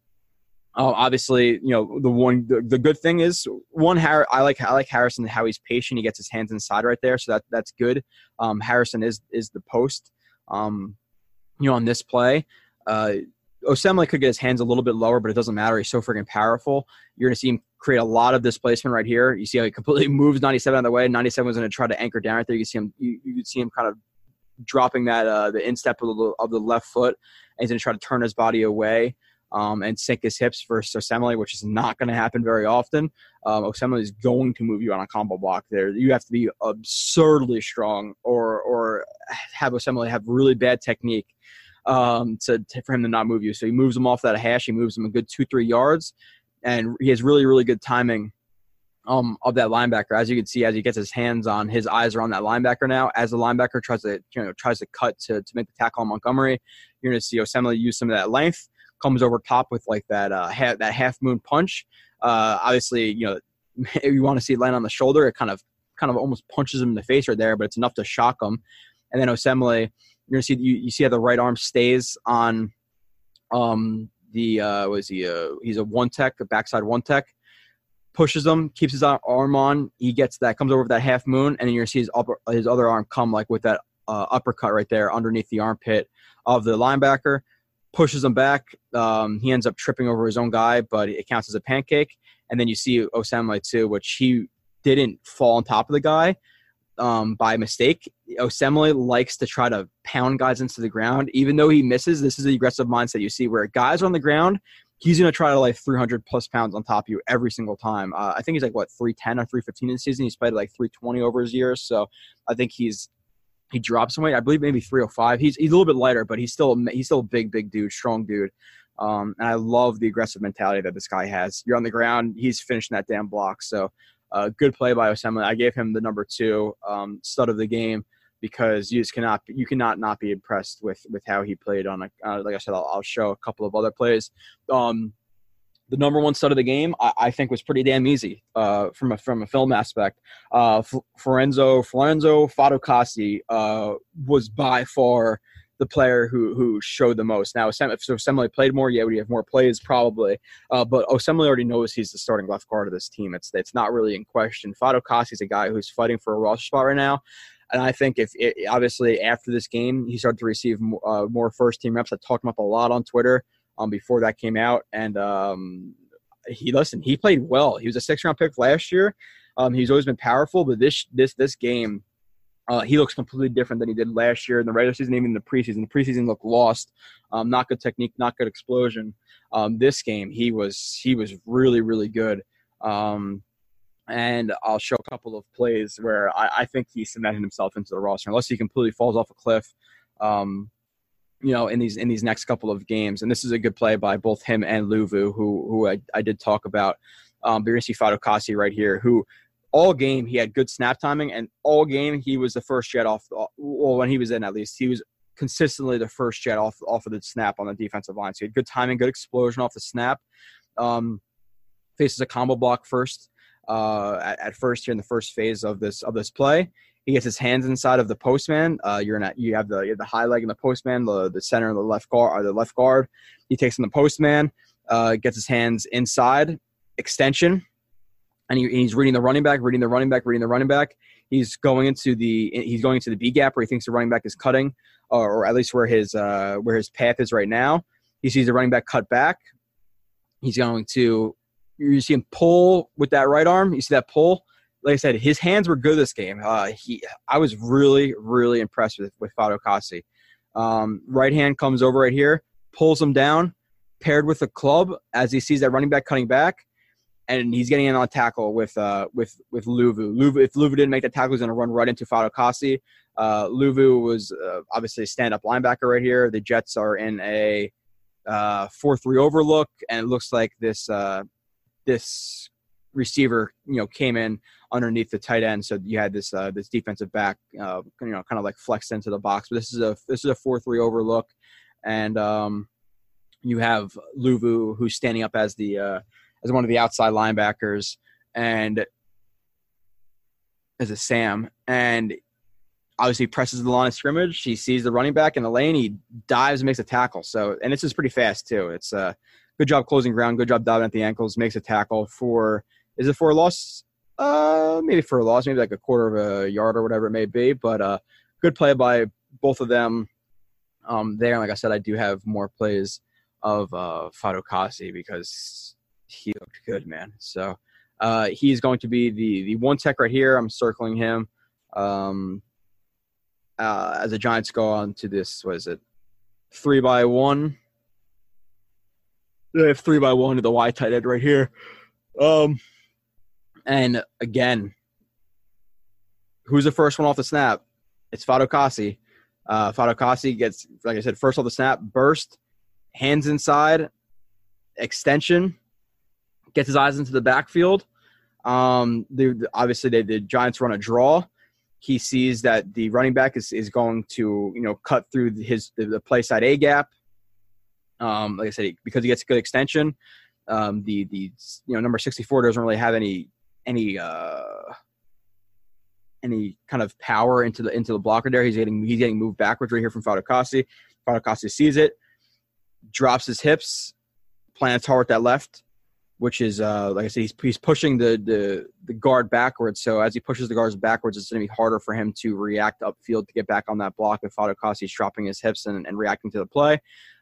uh, obviously, you know the one the, the good thing is one. Har- I like I like Harrison how he's patient. He gets his hands inside right there, so that that's good. Um, Harrison is is the post. Um, you know, on this play, uh, Osemele could get his hands a little bit lower, but it doesn't matter. He's so freaking powerful. You're gonna see him create a lot of displacement right here. You see how he completely [LAUGHS] moves 97 out of the way. 97 was gonna try to anchor down right there. You see him. You, you see him kind of dropping that uh, the instep of the, of the left foot, and he's gonna try to turn his body away um, and sink his hips for Osemele, which is not going to happen very often. Um, Osemele is going to move you on a combo block. There, you have to be absurdly strong, or or have Osemele have really bad technique um, to, to, for him to not move you. So he moves him off that hash. He moves him a good two three yards, and he has really really good timing. Um, of that linebacker, as you can see, as he gets his hands on, his eyes are on that linebacker now. As the linebacker tries to, you know, tries to cut to, to make the tackle on Montgomery, you're going to see Osemele use some of that length comes over top with like that uh, ha- that half moon punch. Uh, obviously, you know, [LAUGHS] if you want to see it land on the shoulder, it kind of kind of almost punches him in the face right there, but it's enough to shock him. And then Osemele, you're gonna see you, you see how the right arm stays on um the uh was he uh he's a one tech, a backside one tech, pushes him, keeps his arm on, he gets that, comes over that half moon, and then you're gonna see his upper his other arm come like with that uh, uppercut right there underneath the armpit of the linebacker pushes him back. Um, he ends up tripping over his own guy, but it counts as a pancake. And then you see Osemele too, which he didn't fall on top of the guy um, by mistake. Osemele likes to try to pound guys into the ground, even though he misses. This is the aggressive mindset you see where guys on the ground. He's going to try to like 300 plus pounds on top of you every single time. Uh, I think he's like what 310 or 315 in the season. He's played like 320 over his years, so I think he's he dropped some weight. I believe maybe 305. He's he's a little bit lighter, but he's still he's still a big big dude, strong dude. Um, and I love the aggressive mentality that this guy has. You're on the ground, he's finishing that damn block. So, uh, good play by Osemele. I gave him the number two um, stud of the game because you just cannot you cannot not be impressed with with how he played on a uh, like I said I'll, I'll, show a couple of other plays. Um, the number one stud of the game, I, I think was pretty damn easy uh, from a from a film aspect. Uh, F- Forenzo Florenzo Fatukasi uh, was by far the player who who showed the most. Now, if Osemele played more, yeah, we have more plays? Probably. Uh, but Osemele already knows he's the starting left guard of this team. It's it's not really in question. Fatukasi is a guy who's fighting for a roster spot right now. And I think if it, obviously after this game he started to receive more, uh, more first team reps, I talked him up a lot on Twitter um, before that came out, and um, he listen, he played well. He was a six round pick last year. Um, he's always been powerful, but this this this game, uh, he looks completely different than he did last year in the regular season, even in the preseason. The preseason looked lost, um, not good technique, not good explosion. Um, this game, he was he was really really good. Um, and I'll show a couple of plays where I, I, think he cemented himself into the roster, unless he completely falls off a cliff. Um, you know, in these in these next couple of games, and this is a good play by both him and Luvu, who who I, I did talk about. Um, but you're right here, who all game he had good snap timing, and all game he was the first jet off. Well, when he was in, at least he was consistently the first jet off off of the snap on the defensive line. So he had good timing, good explosion off the snap. Um, faces a combo block first uh, at, at, first here in the first phase of this of this play. He gets his hands inside of the postman. Uh, you're a, you have the you have the high leg in the postman, the the center and the left guard or the left guard. He takes in the postman, uh, gets his hands inside extension, and he, he's reading the running back, reading the running back, reading the running back. He's going into the he's going into the B gap where he thinks the running back is cutting, or, or at least where his uh, where his path is right now. He sees the running back cut back. He's going to you see him pull with that right arm. You see that pull. Like I said, his hands were good this game. Uh, he, I was really, really impressed with with Fatukasi. Um, right hand comes over right here, pulls him down, paired with the club as he sees that running back cutting back, and he's getting in on a tackle with uh, with with Luvu. Luvu, if Luvu didn't make the tackle, he's going to run right into Fatukasi. Uh, Luvu was uh, obviously a stand-up linebacker right here. The Jets are in a uh, four-three overlook, and it looks like this uh, this receiver, you know, came in underneath the tight end, so you had this uh, this defensive back, uh, you know, kind of like flexed into the box. But this is a this is a four three overlook, and um, you have Luvu who's standing up as the uh, as one of the outside linebackers, and as a Sam, and obviously presses the line of scrimmage. He sees the running back in the lane. He dives and makes a tackle. So, and this is pretty fast too. It's uh, good job closing ground, good job diving at the ankles, makes a tackle for is it for a loss? Uh, maybe for a loss, maybe like a quarter of a yard or whatever it may be. But uh, good play by both of them um, there. Like I said, I do have more plays of uh, Fatukasi because he looked good, man. So uh, he's going to be the the one tech right here. I'm circling him. Um, uh, as the Giants go on to this, what is it? Three by one they have three by one to the Y tight end right here. Um, and again, who's the first one off the snap? It's Fatukasi. Uh, Fatukasi gets, like I said, first off the snap, burst, hands inside, extension, gets his eyes into the backfield. Um, obviously, they, the Giants run a draw. He sees that the running back is, is going to, you know, cut through his the, the play side A gap um, like I said, because he gets a good extension. Um, the the you know number sixty four doesn't really have any any uh, any kind of power into the into the blocker there. He's getting he's getting moved backwards right here from Fatukasi. Fatukasi sees it, drops his hips, plants hard with that left, which is uh, like I said, he's he's pushing the the the guard backwards. So as he pushes the guards backwards, it's going to be harder for him to react upfield to get back on that block if Fatukasi is dropping his hips and, and reacting to the play.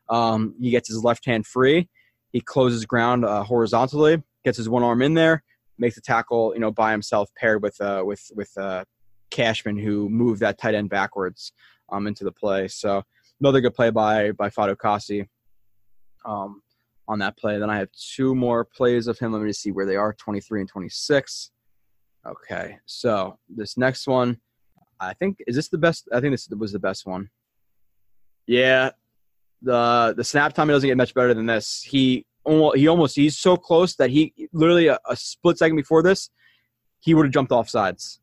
Um, he gets his left hand free. He closes ground uh, horizontally, gets his one arm in there, makes a tackle, you know, by himself, paired with uh, with with uh, Cashman, who moved that tight end backwards um, into the play. So another good play by by Fado Fatukasi um, on that play. Then I have two more plays of him. Let me see where they are: 23 and 26. Okay, so this next one, I think is this the best? I think this was the best one. Yeah, the the snap time doesn't get much better than this. He he almost he's so close that he literally a, a split second before this, he would have jumped off sides.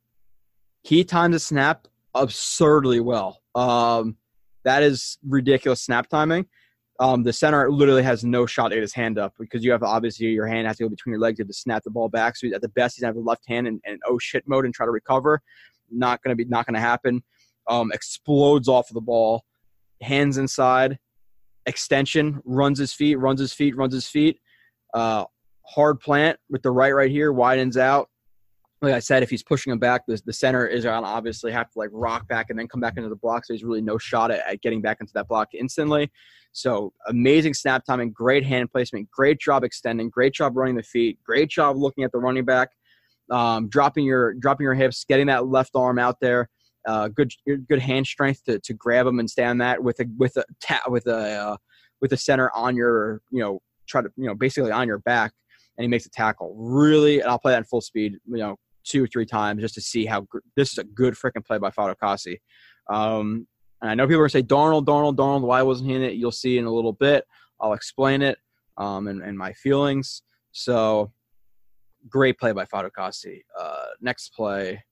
He timed the snap absurdly well. Um, that is ridiculous snap timing. Um, the center literally has no shot at his hand up because you have obviously your hand has to go between your legs. To snap the ball back. So at the best, he's gonna have a left hand and, and oh shit mode and try to recover. Not gonna be not gonna happen. Um, explodes off of the ball, hands inside, extension, runs his feet, runs his feet, runs his feet. Uh, hard plant with the right right here, widens out. Like I said, if he's pushing him back, the, the center is going to obviously have to like rock back and then come back into the block. So he's really no shot at, at getting back into that block instantly. So amazing snap timing, great hand placement, great job extending, great job running the feet, great job looking at the running back, um, dropping your dropping your hips, getting that left arm out there. Uh, good good hand strength to, to grab him and stay on that with a with a tap with a uh, with a center on your you know try to you know basically on your back and he makes a tackle. Really, and I'll play that in full speed, you know, two or three times just to see how gr- this is a good freaking play by Fatukasi. Um, and I know people are gonna say Darnold, Darnold, Darnold. Why wasn't he in it? You'll see in a little bit. I'll explain it um, and, and my feelings. So great play by Fatukasi. Uh, next play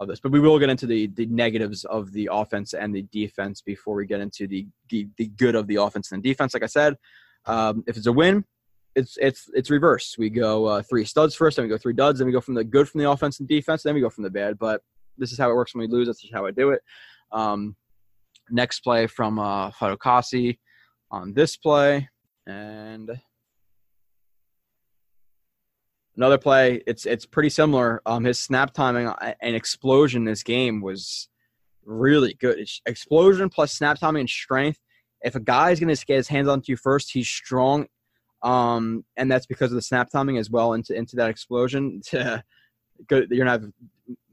of this, but we will get into the the negatives of the offense and the defense before we get into the the, the good of the offense and defense. Like I said, um, if it's a win, it's it's it's reverse. We go uh, three studs first, then we go three duds, then we go from the good from the offense and defense, then we go from the bad. But this is how it works when we lose. That's how I do it. Um, next play from uh, Fatukasi on this play, and another play. It's it's pretty similar. Um, his snap timing uh, and explosion this game was really good. It's explosion plus snap timing and strength. If a guy is going to get his hands onto you first, he's strong um, and that's because of the snap timing as well into into that explosion. [LAUGHS] you're gonna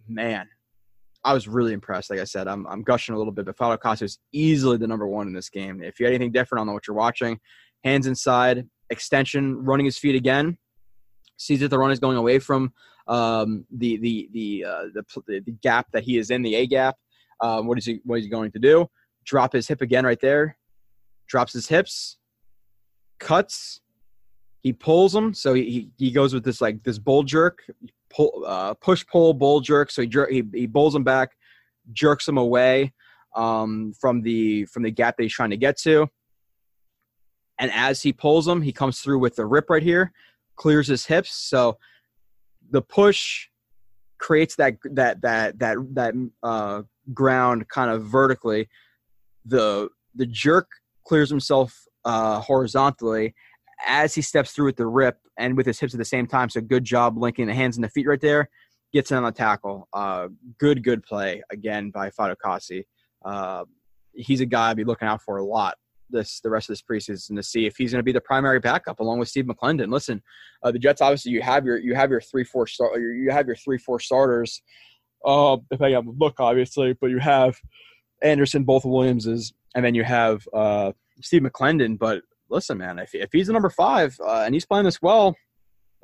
man. I was really impressed. Like I said, I'm I'm gushing a little bit, but Fatukasi is easily the number one in this game. If you had anything different, I don't know what you're watching. Hands inside, extension, running his feet again. Sees that the run is going away from um, the the the, uh, the the gap that he is in, the A gap. Um, what is he what is he going to do? Drop his hip again right there. Drops his hips, cuts, he pulls him, so he, he goes with this like this bull jerk, pull, uh, push pull bull jerk. So he, jer- he he pulls him back, jerks him away um, from the from the gap that he's trying to get to. And as he pulls him, he comes through with the rip right here, clears his hips. So the push creates that that that that that uh, ground kind of vertically. The the jerk clears himself uh, horizontally, as he steps through with the rip and with his hips at the same time. So good job linking the hands and the feet right there. Gets in on the tackle. Uh, good, good play again by Fatukasi. Uh, he's a guy I'd be looking out for a lot this the rest of this preseason to see if he's going to be the primary backup along with Steve McLendon. Listen, uh, the Jets obviously you have your you have your three four star you have your three four starters. Uh, depending on look, obviously, but you have Anderson, both Williamses, and then you have uh, Steve McLendon. But listen, man, if, if he's the number five uh, and he's playing this well,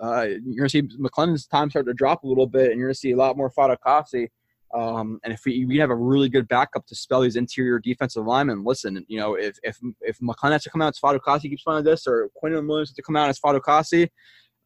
uh, you're going to see McLendon's time start to drop a little bit, and you're going to see a lot more Fatukasi. Um, and if we, we have a really good backup to spell these interior defensive linemen, listen, you know, if if if McLendon has to come out as Fatukasi keeps playing this, or Quinnen Williams has to come out as Fatukasi,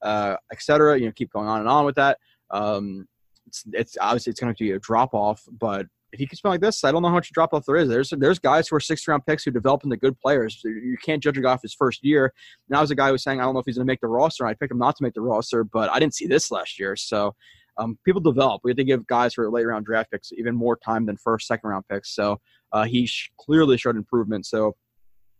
uh, et cetera, you know, keep going on and on with that. Um, it's, it's obviously it's going to be a drop off, but if he keeps playing like this, I don't know how much drop off there is. There's there's guys who are sixth round picks who develop into good players. You can't judge a guy off his first year. Now, as a guy who's saying, I don't know if he's going to make the roster. I picked him not to make the roster, but I didn't see this last year. So um, people develop. We have to give guys for late round draft picks even more time than first, second round picks. So uh, he sh- clearly showed improvement. So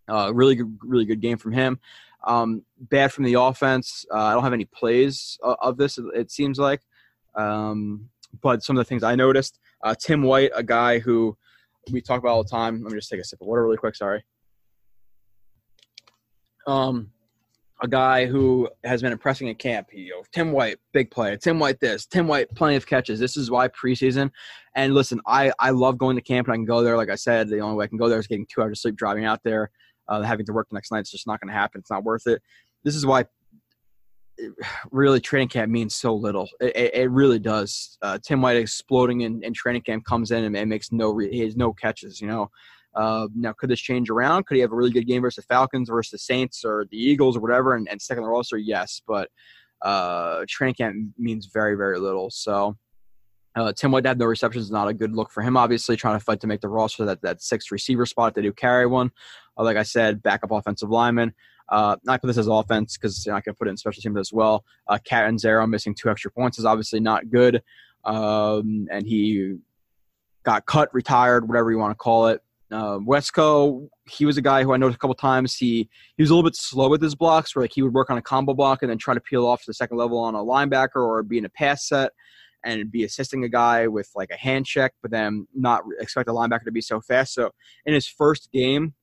uh, really good, really good game from him. Um, bad from the offense. Uh, I don't have any plays of, of this. It seems like, um, but some of the things I noticed. Uh, Tim White, a guy who we talk about all the time. Let me just take a sip of water really quick. Sorry. Um, a guy who has been impressing in camp. He, you know, Tim White, big player. Tim White, this. Tim White, plenty of catches. This is why preseason. And listen, I I love going to camp and I can go there. Like I said, the only way I can go there is getting two hours of sleep driving out there. Uh, having to work the next night, it's just not going to happen. It's not worth it. This is why [SIGHS] really training camp means so little. It, it really does. Uh, Tim White exploding in, in, training camp comes in and, and makes no he has no catches. You know. Uh, now, could this change around? Could he have a really good game versus the Falcons versus the Saints or the Eagles or whatever and, and second the roster? Yes, but uh, training camp means very very little. So. Uh, Tim White had no receptions, not a good look for him. Obviously, trying to fight to make the roster that that sixth receiver spot. They do carry one. Uh, like I said, backup offensive lineman. Uh, not put this as offense because you're not going to put it in special teams as well. Uh, Catanzaro missing two extra points is obviously not good, um, and he got cut, retired, whatever you want to call it. Uh, Wesco, he was a guy who I noticed a couple times. He he was a little bit slow with his blocks, where like he would work on a combo block and then try to peel off to the second level on a linebacker or be in a pass set and be assisting a guy with like a hand check, but then not expect the linebacker to be so fast. So in his first game,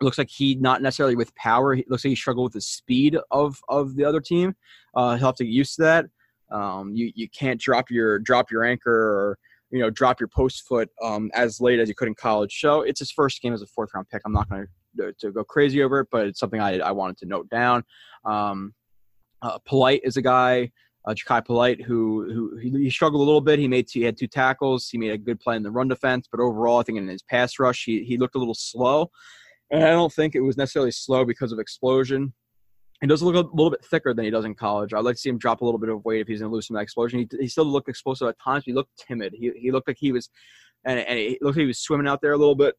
it looks like he not necessarily with power. He looks like he struggled with the speed of of the other team. Uh, he'll have to get used to that. Um, you you can't drop your drop your anchor or you know drop your post foot um, as late as you could in college. So it's his first game as a fourth round pick. I'm not going to to go crazy over it, but it's something I I wanted to note down. Um, uh, Polite is a guy uh, Jachai Polite, who who he, he, struggled a little bit. He made he had two tackles. He made a good play in the run defense, but overall, I think in his pass rush, he he looked a little slow. And I don't think it was necessarily slow because of explosion. He does look a little bit thicker than he does in college. I'd like to see him drop a little bit of weight if he's going to lose some explosion. He, he still looked explosive at times. he looked timid. He, he looked like he was, and, and he looked like he was swimming out there a little bit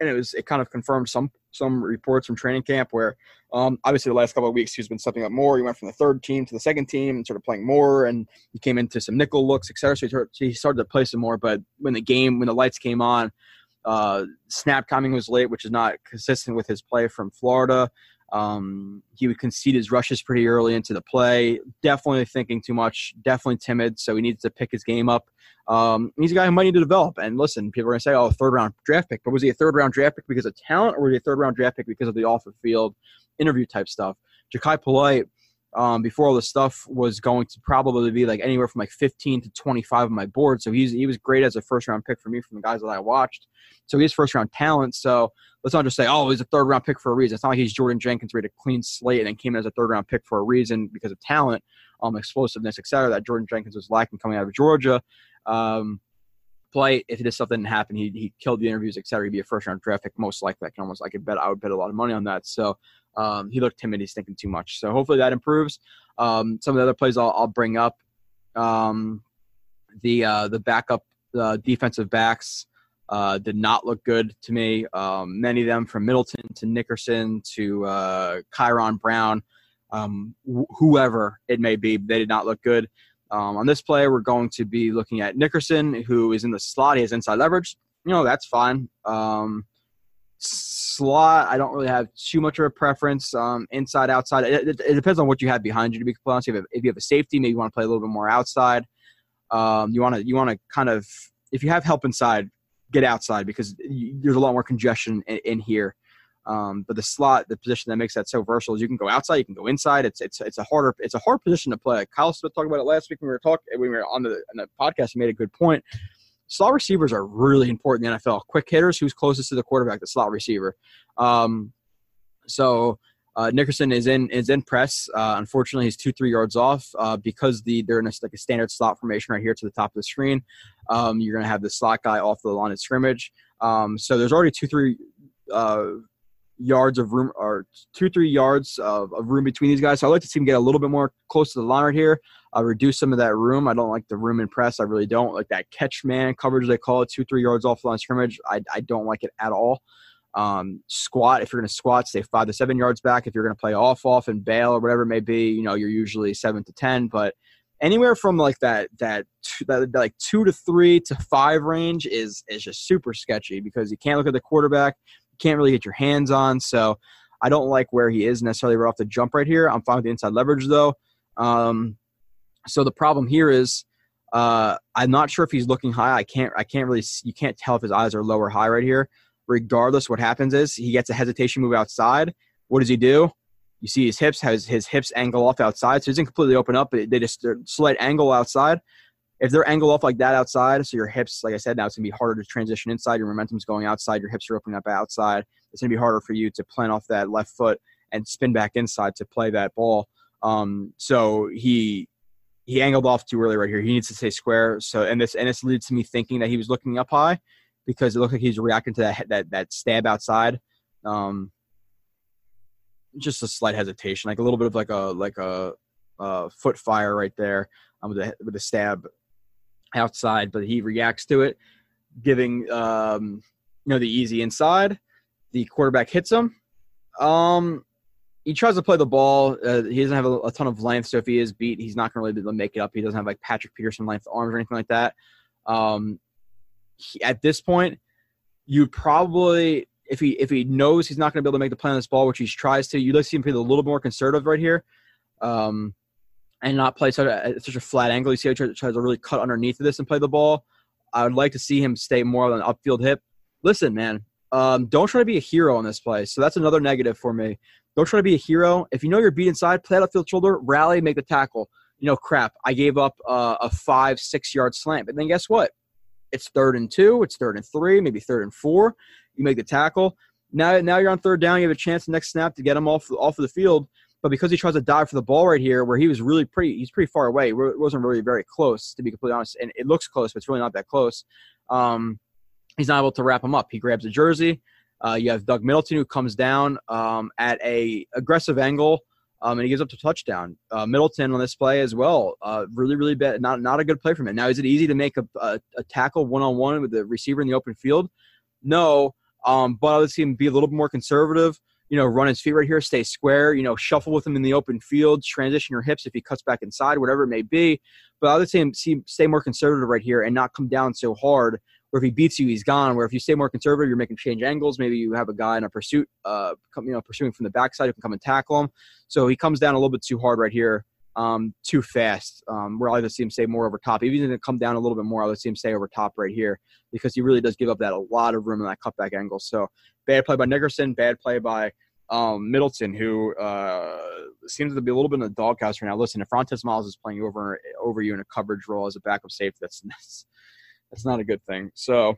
and it was it kind of confirmed some some reports from training camp where um, obviously the last couple of weeks he's been stepping up more. He went from the third team to the second team and started playing more, and he came into some nickel looks, etc. So he started to play some more. But when the game when the lights came on, uh, snap timing was late, which is not consistent with his play from Florida. Um, he would concede his rushes pretty early into the play. Definitely thinking too much. Definitely timid. So he needs to pick his game up. Um, he's a guy who might need to develop. And listen, people are going to say, "Oh, third round draft pick," but was he a third round draft pick because of talent, or was he a third round draft pick because of the off the field interview type stuff? Jachai Polite um, before all this stuff was going to probably be like anywhere from like 15 to 25 on my board. So he's he was great as a first round pick for me from the guys that I watched. So he's first round talent. So let's not just say, oh, he's a third round pick for a reason. It's not like he's Jordan Jenkins, ready to clean slate and then came in as a third round pick for a reason because of talent, um, explosiveness, etc. That Jordan Jenkins was lacking coming out of Georgia. Um, play if this stuff didn't happen, he he killed the interviews, etc. He'd be a first round draft pick most likely. I can almost I could bet I would bet a lot of money on that. So um, he looked timid. He's thinking too much. So hopefully that improves. Um, some of the other plays I'll, I'll bring up. Um, the uh, the backup uh, defensive backs uh, did not look good to me. Um, many of them from Middleton to Nickerson to uh, Kyron Brown, um, wh- whoever it may be, they did not look good. Um, on this play, we're going to be looking at Nickerson, who is in the slot. He has inside leverage. You know, that's fine. Slot, I don't really have too much of a preference. Um, inside, outside, it, it, it, depends on what you have behind you. To be honest, if you have, if you have a safety, maybe you want to play a little bit more outside. Um, you want to you want to kind of if you have help inside, get outside because there's a lot more congestion in, in here. Um, but the slot, the position that makes that so versatile is you can go outside, you can go inside. It's it's it's a harder it's a hard position to play. Kyle Smith talked about it last week when we were talking when we were on the, on the podcast. He made a good point slot receivers are really important in the NFL. Quick hitters, who's closest to the quarterback, the slot receiver. Um, so uh, Nickerson is in is in press. Uh, unfortunately, he's two three yards off uh, because the they're in a, like a standard slot formation right here to the top of the screen. Um, you're going to have the slot guy off the line of scrimmage. Um, so there's already two three uh, yards of room or two three yards of, of, room between these guys. So I like to see him get a little bit more close to the line right here uh, reduce some of that room. I don't like the room and press. I really don't like that catch man coverage. They call it two, three yards off line scrimmage. I, I don't like it at all. Um, squat, if you're going to squat, stay five to seven yards back. If you're going to play off, off and bail or whatever it may be, you know, you're usually seven to 10, but anywhere from like that, that, that like two to three to five range is, is just super sketchy because you can't look at the quarterback. You can't really get your hands on. So I don't like where he is necessarily right off the jump right here. I'm fine with the inside leverage though. Um, so the problem here is uh, I'm not sure if he's looking high. I can't I can't really see, you can't tell if his eyes are low or high right here. Regardless, what happens is he gets a hesitation move outside. What does he do? You see his hips has his hips angle off outside, so he doesn't completely open up. But they just slight angle outside. If they're angle off like that outside, so your hips, like I said, now it's gonna be harder to transition inside. Your momentum's going outside. Your hips are opening up outside. It's gonna be harder for you to plant off that left foot and spin back inside to play that ball. Um, so he he angled off too early right here. He needs to stay square. So and this and this leads to me thinking that he was looking up high because it looked like he's reacting to that that that stab outside. Um, just a slight hesitation, like a little bit of like a like a, a foot fire right there um, with a with a stab outside, but he reacts to it, giving um, you know the easy inside. the quarterback hits him. Um, he tries to play the ball. Uh, he doesn't have a, a, ton of length, so if he is beat, he's not going to really be able to make it up. He doesn't have like Patrick Peterson length arms or anything like that. Um, he, at this point, you probably if he if he knows he's not going to be able to make the play on this ball, which he tries to, you'd like to see him be a little more conservative right here, um, and not play such a, such a flat angle. You see he tries, tries to really cut underneath of this and play the ball. I would like to see him stay more on an upfield hip. Listen, man, um, don't try to be a hero in this play. So that's another negative for me. Don't try to be a hero. If you know you're beat inside, play out field shoulder, rally, make the tackle. You know, crap, I gave up uh, a five, six yard slant. But then guess what? It's third and two, it's third and three, maybe third and four. You make the tackle. Now, now you're on third down. You have a chance the next snap to get him off off of the field. But because he tries to dive for the ball right here, where he was really pretty, he's pretty far away. It wasn't really very close, to be completely honest. And it looks close, but it's really not that close. Um, he's not able to wrap him up. He grabs a jersey. Uh, you have Doug Middleton who comes down um, at a aggressive angle, um, and he gives up to touchdown. Uh, Middleton on this play as well, uh, really, really bad. Not not a good play from him. Now, is it easy to make a, a, a tackle one on one with the receiver in the open field? No, um, but I would see him be a little bit more conservative. You know, run his feet right here, stay square. You know, shuffle with him in the open field, transition your hips if he cuts back inside, whatever it may be. But I would say him see, stay more conservative right here and not come down so hard where if he beats you, he's gone. Where if you stay more conservative, you're making change angles. Maybe you have a guy in a pursuit, uh, come, you know, pursuing from the backside who can come and tackle him. So he comes down a little bit too hard right here, um, too fast. Um, where I like to see him stay more over top. Even if it come down a little bit more, I like to see him stay over top right here because he really does give up that a lot of room in that cutback angle. So bad play by Nickerson, bad play by um, Middleton, who uh, seems to be a little bit in the doghouse right now. Listen, if Rontez Miles is playing over over you in a coverage role as a backup safety, that's, [LAUGHS] that's that's not a good thing. So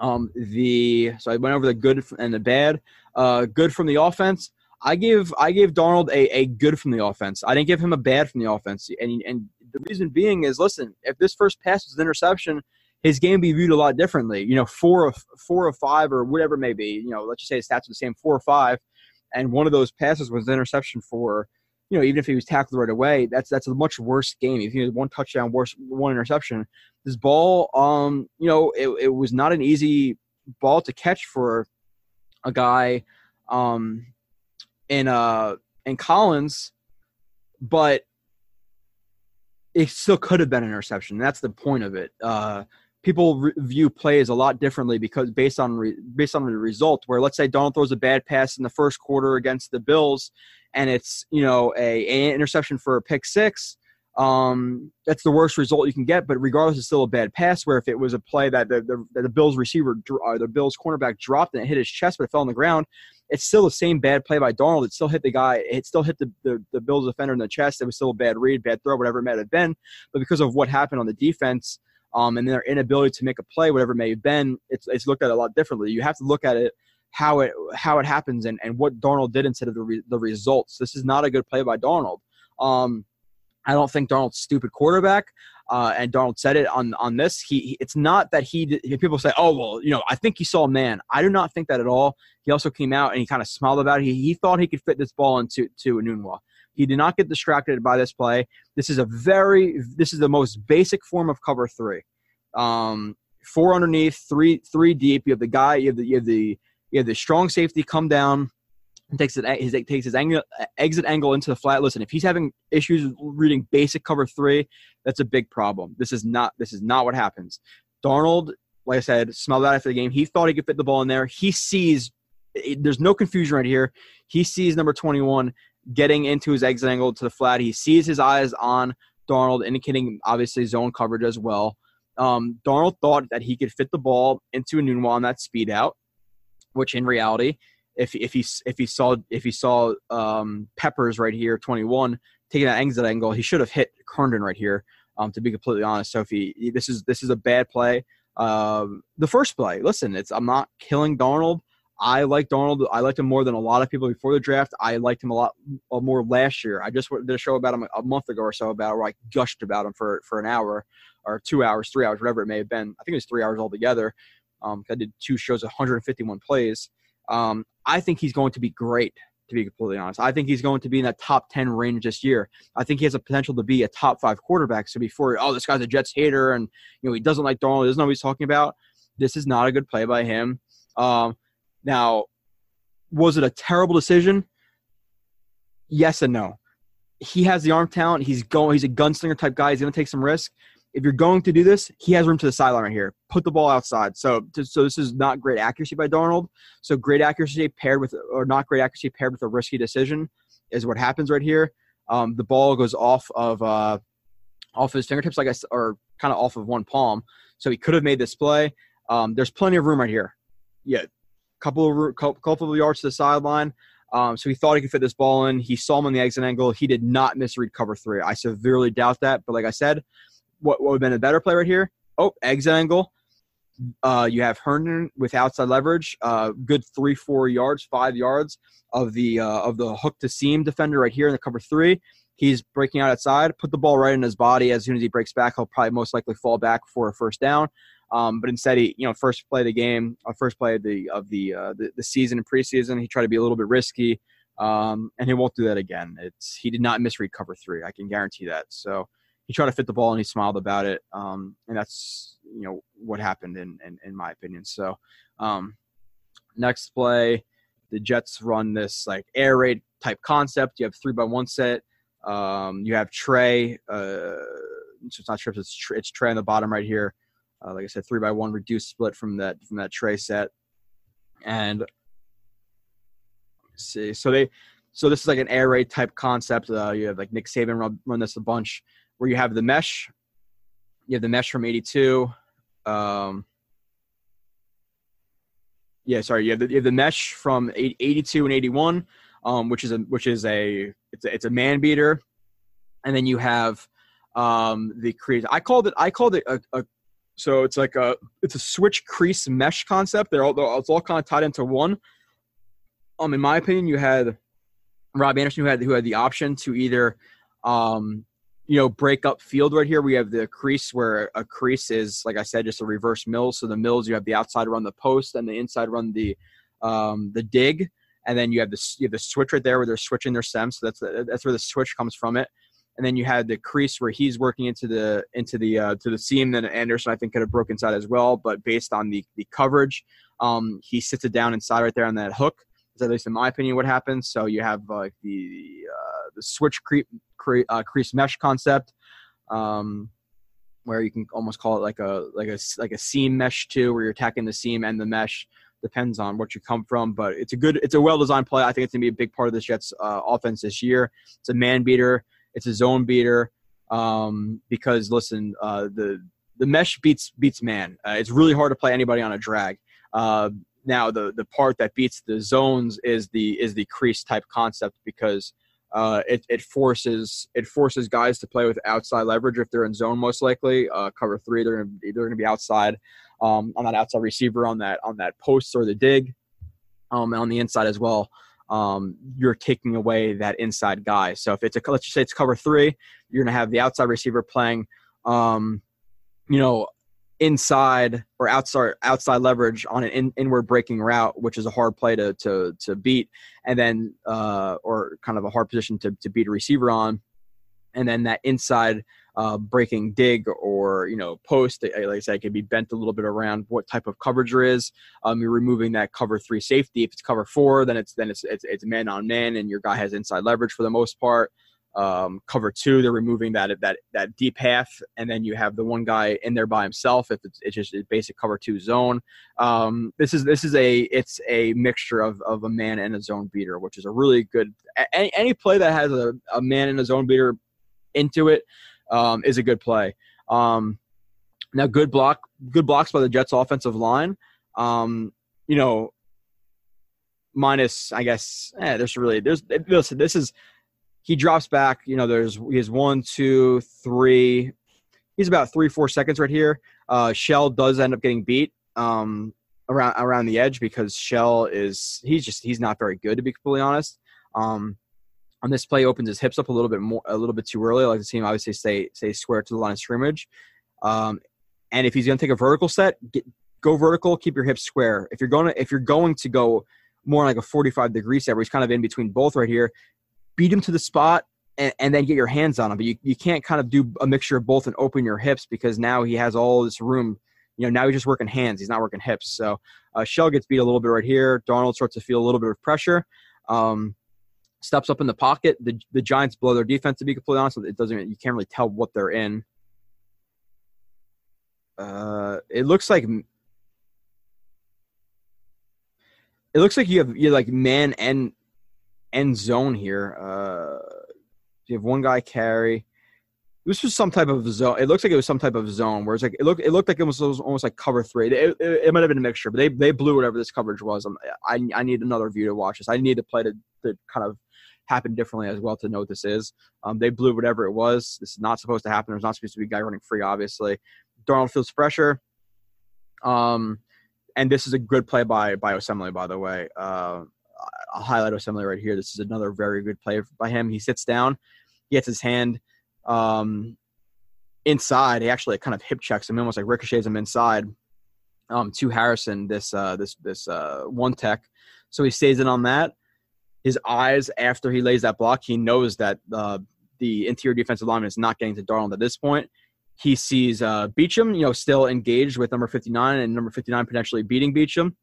um, the so I went over the good and the bad. Uh, good from the offense. I give I gave Darnold a, a good from the offense. I didn't give him a bad from the offense. And and the reason being is listen, if this first pass was an interception, his game be viewed a lot differently. You know, four of four or five or whatever it may be. You know, let's just say his stats are the same, four or five, and one of those passes was an interception for you know, even if he was tackled right away, that's that's a much worse game. If he had one touchdown, worse one interception. This ball, um, you know, it, it was not an easy ball to catch for a guy, um, in uh in Collins, but it still could have been an interception. That's the point of it. Uh, people re- view plays a lot differently because based on re- based on the result. Where let's say Darnold throws a bad pass in the first quarter against the Bills, and it's you know a, a interception for a pick six. Um, that's the worst result you can get, but regardless, it's still a bad pass. Where if it was a play that the the, the Bills receiver or uh, the Bills cornerback dropped and it hit his chest, but it fell on the ground, it's still the same bad play by Darnold. It still hit the guy. It still hit the, the, the Bills defender in the chest. It was still a bad read, bad throw, whatever it might have been. But because of what happened on the defense, um, and their inability to make a play, whatever it may have been, it's, it's looked at a lot differently. You have to look at it how it how it happens and, and what Darnold did instead of the, re, the results. This is not a good play by Darnold. Um, I don't think Darnold's stupid quarterback. Uh, and Darnold said it on on this. He, he, it's not that he people say, oh well, you know, I think he saw a man. I do not think that at all. He also came out and he kind of smiled about it. He, he thought he could fit this ball into to Enunwa. He did not get distracted by this play. This is a very this is the most basic form of cover three. Um, four underneath, three three deep. You have the guy. You have the you have the you have the strong safety come down and takes it his takes his angle, exit angle into the flat. Listen, if he's having issues reading basic cover three, that's a big problem. This is not this is not what happens. Darnold, like I said, smelled that after the game. He thought he could fit the ball in there. He sees there's no confusion right here. He sees number 21 getting into his exit angle to the flat. He sees his eyes on Darnold, indicating obviously zone coverage as well. Um, Darnold thought that he could fit the ball into Enunwa on that speed out, which in reality, if if he if he saw if he saw um, Peppers right here, 21 taking that exit angle, he should have hit Herndon right here. Um, to be completely honest, so if he this is this is a bad play. Um, the first play, listen, it's I'm not killing Darnold. I like Darnold. I liked him more than a lot of people before the draft. I liked him a lot more last year. I just did a show about him a month ago or so about where I gushed about him for for an hour or two hours, three hours, whatever it may have been. I think it was three hours altogether. Um, I did two shows, 151 plays. Um, I think he's going to be great. To be completely honest, I think he's going to be in that top 10 range this year. I think he has a potential to be a top five quarterback. So before, oh, this guy's a Jets hater and you know he doesn't like Darnold, doesn't know what he's talking about. This is not a good play by him. Um, now, was it a terrible decision? Yes and no. He has the arm talent. He's going. He's a gunslinger type guy. He's going to take some risk. If you're going to do this, he has room to the sideline right here. Put the ball outside. So, so this is not great accuracy by Darnold. So great accuracy paired with, or not great accuracy paired with a risky decision, is what happens right here. Um, the ball goes off of uh, off his fingertips, like I or kind of off of one palm. So he could have made this play. Um, there's plenty of room right here. Yeah, couple of couple of yards to the sideline. Um, so he thought he could fit this ball in. He saw him on the exit angle. He did not misread cover three. I severely doubt that. But like I said, what, would have been a better play right here? Oh, exit angle. Uh, you have Herndon with outside leverage, uh, good three, four yards, five yards of the uh, of the hook to seam defender right here in the cover three. He's breaking out outside, put the ball right in his body. As soon as he breaks back, he'll probably most likely fall back for a first down. Um, but instead, he you know first play of the game, uh, first play of the of the, uh, the, the season and preseason, he tried to be a little bit risky, um, and he won't do that again. It's he did not misread cover three. I can guarantee that. So he tried to fit the ball and he smiled about it, um, and that's you know what happened in in, in my opinion. So um, next play, the Jets run this like air raid type concept. You have three by one set. Um, you have Trey. Uh, it's not if it's it's Trey on the bottom right here. Uh, like I said, three by one reduced split from that from that Trey set, and see. So they, so this is like an air raid type concept. Uh, you have like Nick Saban run, run this a bunch, where you have the mesh, you have the mesh from '82. Um, yeah, sorry, you have the, you have the mesh from '82 and '81, um, which is a which is a it's a, it's a man beater, and then you have um, the crease. I called it I called it a, a so it's like a it's a switch crease mesh concept. They're all it's all kind of tied into one. Um, in my opinion, you had Rob Anderson who had who had the option to either, um, you know, break up field right here. We have the crease where a crease is like I said, just a reverse mill. So the mills you have the outside run the post and the inside run the um, the dig, and then you have the you have the switch right there where they're switching their stems. So that's the, that's where the switch comes from it and then you had the crease where he's working into the into the uh, to the seam. Then Anderson, I think, could have broken inside as well, but based on the the coverage, um, he sits it down inside right there on that hook. Is at least in my opinion what happens. So you have like the uh, the switch creep cre- uh, crease mesh concept. Um, where you can almost call it like a like a like a seam mesh too, where you're attacking the seam and the mesh. Depends on what you come from, but it's a good, it's a well designed play. I think it's gonna be a big part of the Jets' uh, offense this year. It's a man beater. It's a zone beater um, because listen, uh, the the mesh beats beats man. Uh, it's really hard to play anybody on a drag. Uh, now the the part that beats the zones is the is the crease type concept because uh, it, it forces it forces guys to play with outside leverage if they're in zone most likely uh, cover three they're gonna, they're going to be outside um, on that outside receiver on that on that post or the dig um, on the inside as well um, you're taking away that inside guy. So if it's a let's just say it's cover three, you're gonna have the outside receiver playing, um, you know, inside or outside outside leverage on an in, inward breaking route, which is a hard play to to to beat, and then uh, or kind of a hard position to to beat a receiver on, and then that inside uh, breaking dig or you know post. Like I said, can be bent a little bit around what type of coverage there is. Um, you're removing that cover three safety. If it's cover four, then it's then it's it's, it's man on man, and your guy has inside leverage for the most part. Um, cover two, they're removing that that that deep half, and then you have the one guy in there by himself. If it's, it's just a basic cover two zone, um, this is this is a it's a mixture of, of a man and a zone beater, which is a really good any, any play that has a, a man and a zone beater into it um, is a good play. Um, now, good block, good blocks by the Jets' offensive line. Um, you know, minus, I guess. Eh, there's really there's listen. This is he drops back. You know, there's he has one, two, three. He's about three, four seconds right here. Uh, Shell does end up getting beat um, around around the edge because Shell is he's just he's not very good to be completely honest. Um, on this play opens his hips up a little bit more, a little bit too early. I like to see him obviously stay stay square to the line of scrimmage. Um, and if he's going to take a vertical set, get, go vertical. Keep your hips square. If you're going to if you're going to go more like a 45 degree set, where he's kind of in between both right here, beat him to the spot and, and then get your hands on him. But you, you can't kind of do a mixture of both and open your hips because now he has all this room You know, now he's just working hands. He's not working hips. So uh, Shell gets beat a little bit right here. Darnold starts to feel a little bit of pressure. Um, steps up in the pocket. The the Giants blow their defense. To be completely honest, it doesn't. You can't really tell what they're in. Uh, it looks like it looks like you have you like man and end zone here. Uh, you have one guy carry. This was some type of zone. It looks like it was some type of zone where it's like it looked. It looked like it was, almost like cover three. It, it, it, might have been a mixture, but they they blew whatever this coverage was. Um, I I need another view to watch this. I need to play to, to kind of happen differently as well to know what this is. Um, they blew whatever it was. This is not supposed to happen. There's not supposed to be a guy running free, obviously. Darnold feels pressure. Um, and this is a good play by by Osemele, by the way. Uh, I'll highlight Osemele right here. This is another very good play by him. He sits down, he gets his hand um, inside. He actually kind of hip checks him, almost like ricochets him inside um, to Harrison. This uh, this this uh, one tech. So he stays in on that. His eyes after he lays that block, he knows that uh, the interior defensive lineman is not getting to Darnold at this point. He sees uh, Beachum, you know, still engaged with number 59 and number 59 potentially beating Beachum.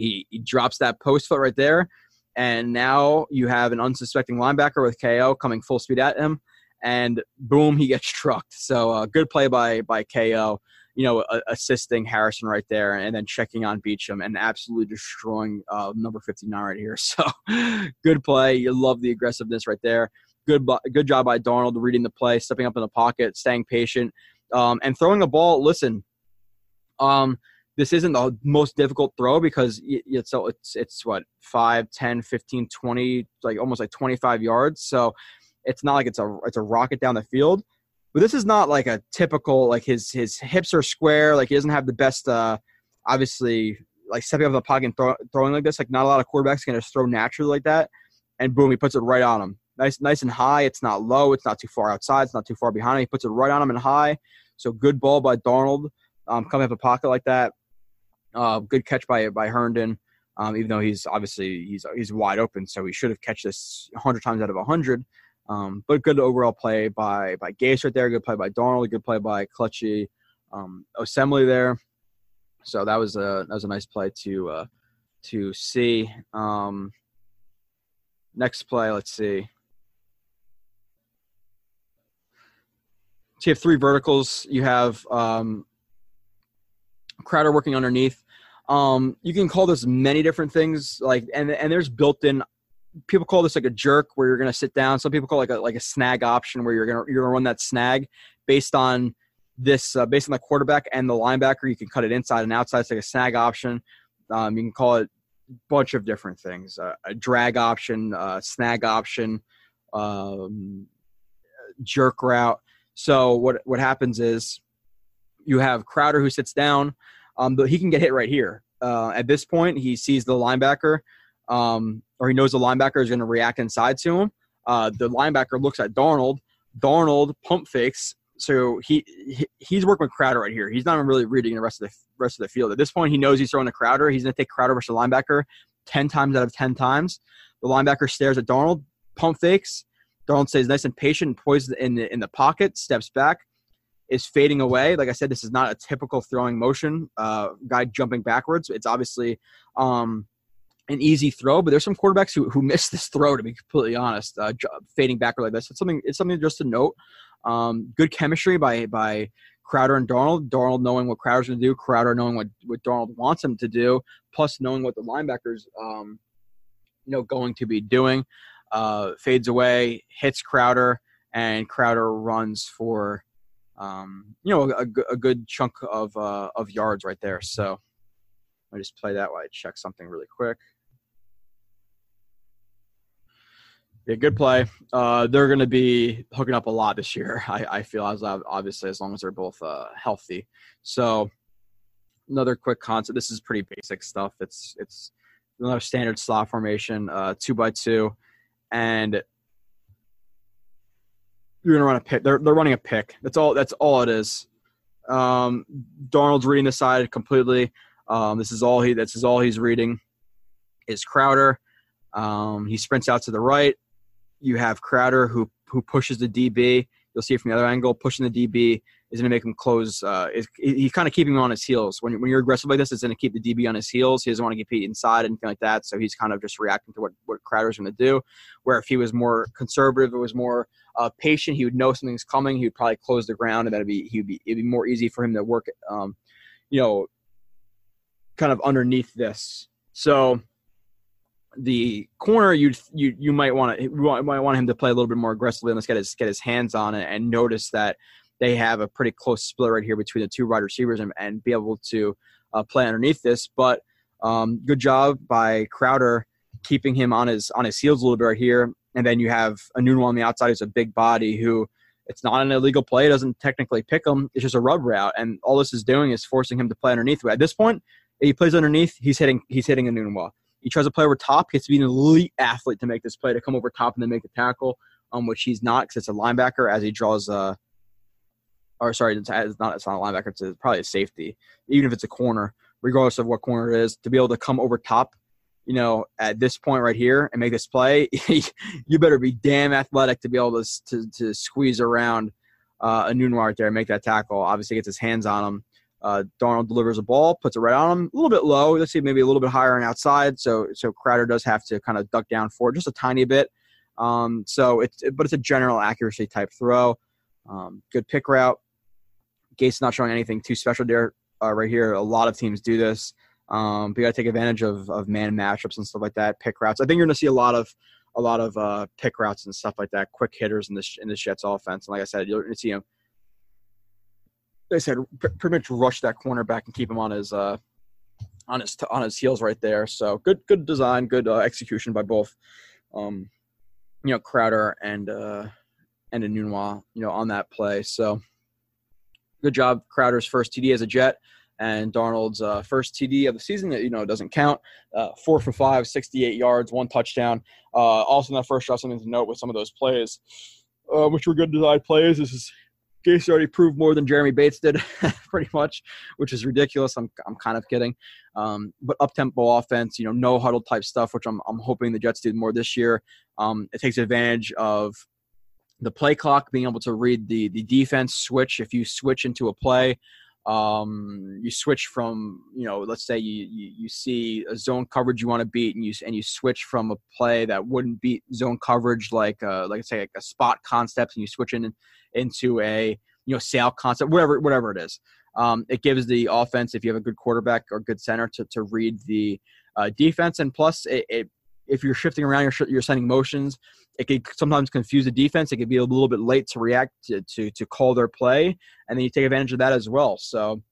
He, he drops that post foot right there. And now you have an unsuspecting linebacker with KO coming full speed at him. And boom, he gets [LAUGHS] trucked. So uh, good play by by KO you know, assisting Harrison right there and then checking on Beachum and absolutely destroying uh, number 59 right here. [LAUGHS] So good play. You love the aggressiveness right there. Good, good job by Darnold reading the play, stepping up in the pocket, staying patient, um, and throwing a ball. Listen, um, this isn't the most difficult throw because it's it's it's what 5 10 15 20 like almost like 25 yards. So it's not like it's a it's a rocket down the field but this is not like a typical like his his hips are square like he doesn't have the best uh obviously like stepping up the pocket and throw, throwing like this like not a lot of quarterbacks can just throw naturally like that. And boom he puts it right on him. Nice nice and high. It's not low. It's not too far outside. It's not too far behind him. He puts it right on him and high. So good ball by Darnold um, coming up a pocket like that uh, good catch by by Herndon. Um, even though he's obviously he's he's wide open, so he should have catch this 100 times out of 100. Um, but good overall play by by Gase right there. Good play by Darnold. Good play by Kelechi um, Osemele there. So that was a that was a nice play to uh, to see. Um, next play, let's see. So you have three verticals. You have um, Crowder working underneath. Um, you can call this many different things, like and and there's built-in. People call this like a jerk, where you're gonna sit down. Some people call it like a like a snag option, where you're gonna you're gonna run that snag based on this uh, based on the quarterback and the linebacker. You can cut it inside and outside. It's like a snag option. Um, you can call it a bunch of different things: uh, a drag option, uh, snag option, um, jerk route. So what what happens is you have Crowder who sits down, um, but he can get hit right here. Uh, at this point, he sees the linebacker, um, or he knows the linebacker is going to react inside to him. Uh, the linebacker looks at Darnold. Darnold pump fakes, so he, he he's working with Crowder right here. He's not really reading the rest of the rest of the field. At this point, he knows he's throwing to Crowder. He's going to take Crowder versus the linebacker ten times out of ten times. The linebacker stares at Darnold, pump fakes. Darnold stays nice and patient, poised in the, in the pocket, steps back, is fading away. Like I said, this is not a typical throwing motion, uh, guy jumping backwards. It's obviously um, an easy throw, but there's some quarterbacks who, who miss this throw. To be completely honest, uh, fading backward like this, it's something. It's something just to note. Um, good chemistry by by Crowder and Darnold. Darnold knowing what Crowder's going to do, Crowder knowing what what Darnold wants him to do, plus knowing what the linebackers, um, you know, going to be doing. Uh, fades away, hits Crowder, and Crowder runs for um, you know, a, a, good chunk of uh, of yards right there. So I just play that while I check something really quick. Yeah, good play. Uh, they're going to be hooking up a lot this year. [LAUGHS] I, I feel as obviously as long as they're both uh, healthy. So another quick concept. This is pretty basic stuff. It's it's another standard slot formation, uh, two by two, and you're gonna run a pick. They're they're running a pick. That's all. That's all it is. Um, Darnold's reading the side completely. Um, this is all he. This is all he's reading. Is Crowder. Um, he sprints out to the right. You have Crowder who who pushes the DB. You'll see it from the other angle, pushing the DB, is going to make him close. Uh, is, he's kind of keeping him on his heels. When, when you're aggressive like this, it's going to keep the DB on his heels. He doesn't want to get compete inside anything like that. So he's kind of just reacting to what, what Crowder's going to do. Where if he was more conservative, it was more uh, patient, he would know something's coming. He would probably close the ground, and that'd be he'd be it'd be more easy for him to work. Um, you know, kind of underneath this. So the corner you you you might want to might want him to play a little bit more aggressively. And let's get his get his hands on it and notice that they have a pretty close split right here between the two wide receivers and, and be able to uh, play underneath this. But um, good job by Crowder keeping him on his on his heels a little bit right here. And then you have Enunwa on the outside who's a big body who it's not an illegal play, doesn't technically pick him. It's just a rub route, and all this is doing is forcing him to play underneath. At this point, he plays underneath, he's hitting he's hitting Enunwa. He tries to play over top. He has to be an elite athlete to make this play to come over top and then make the tackle, um, which he's not because it's a linebacker as he draws uh, or sorry, it's not it's not a linebacker. It's probably a safety, even if it's a corner, regardless of what corner it is, to be able to come over top, you know, at this point right here and make this play, [LAUGHS] you better be damn athletic to be able to to, to squeeze around uh, Enunwa right there and make that tackle. Obviously, gets his hands on him. Uh, Darnold delivers a ball, puts it right on him, a little bit low. Let's see, maybe a little bit higher on outside. So so Crowder does have to kind of duck down for just a tiny bit. Um, so it's but it's a general accuracy type throw. Um, good pick route. Gase not showing anything too special there uh, right here. A lot of teams do this. Um, but you got to take advantage of, of man matchups and stuff like that. Pick routes. I think you're going to see a lot of a lot of uh, pick routes and stuff like that. Quick hitters in this in the Jets offense. And like I said, you're going to see him. They said pretty much rush that cornerback and keep him on his uh, on his on his heels right there. So good good design, good uh, execution by both. Um, you know Crowder and uh, and Enunwa, you know, on that play. So good job. Crowder's first TD as a Jet and Darnold's uh, first TD of the season that you know doesn't count. Uh, four for five, 68 yards, one touchdown. Uh, also in that first drive, something to note with some of those plays, uh, which were good design plays. This is Gase already proved more than Jeremy Bates did, [LAUGHS] pretty much, which is ridiculous. I'm I'm kind of kidding. Um, but up tempo offense, you know, no huddle type stuff, which I'm I'm hoping the Jets do more this year. Um, it takes advantage of the play clock, being able to read the the defense switch. If you switch into a play, um, you switch from you know, let's say you, you, you see a zone coverage you want to beat, and you and you switch from a play that wouldn't beat zone coverage, like uh, like say like a spot concept, and you switch in into a you know sail concept, whatever whatever it is. Um, it gives the offense, if you have a good quarterback or good center, to to read the uh, defense, and plus it, it if you're shifting around, you're, you're sending motions. It could sometimes confuse the defense. It could be a little bit late to react to, to, to call their play, and then you take advantage of that as well. So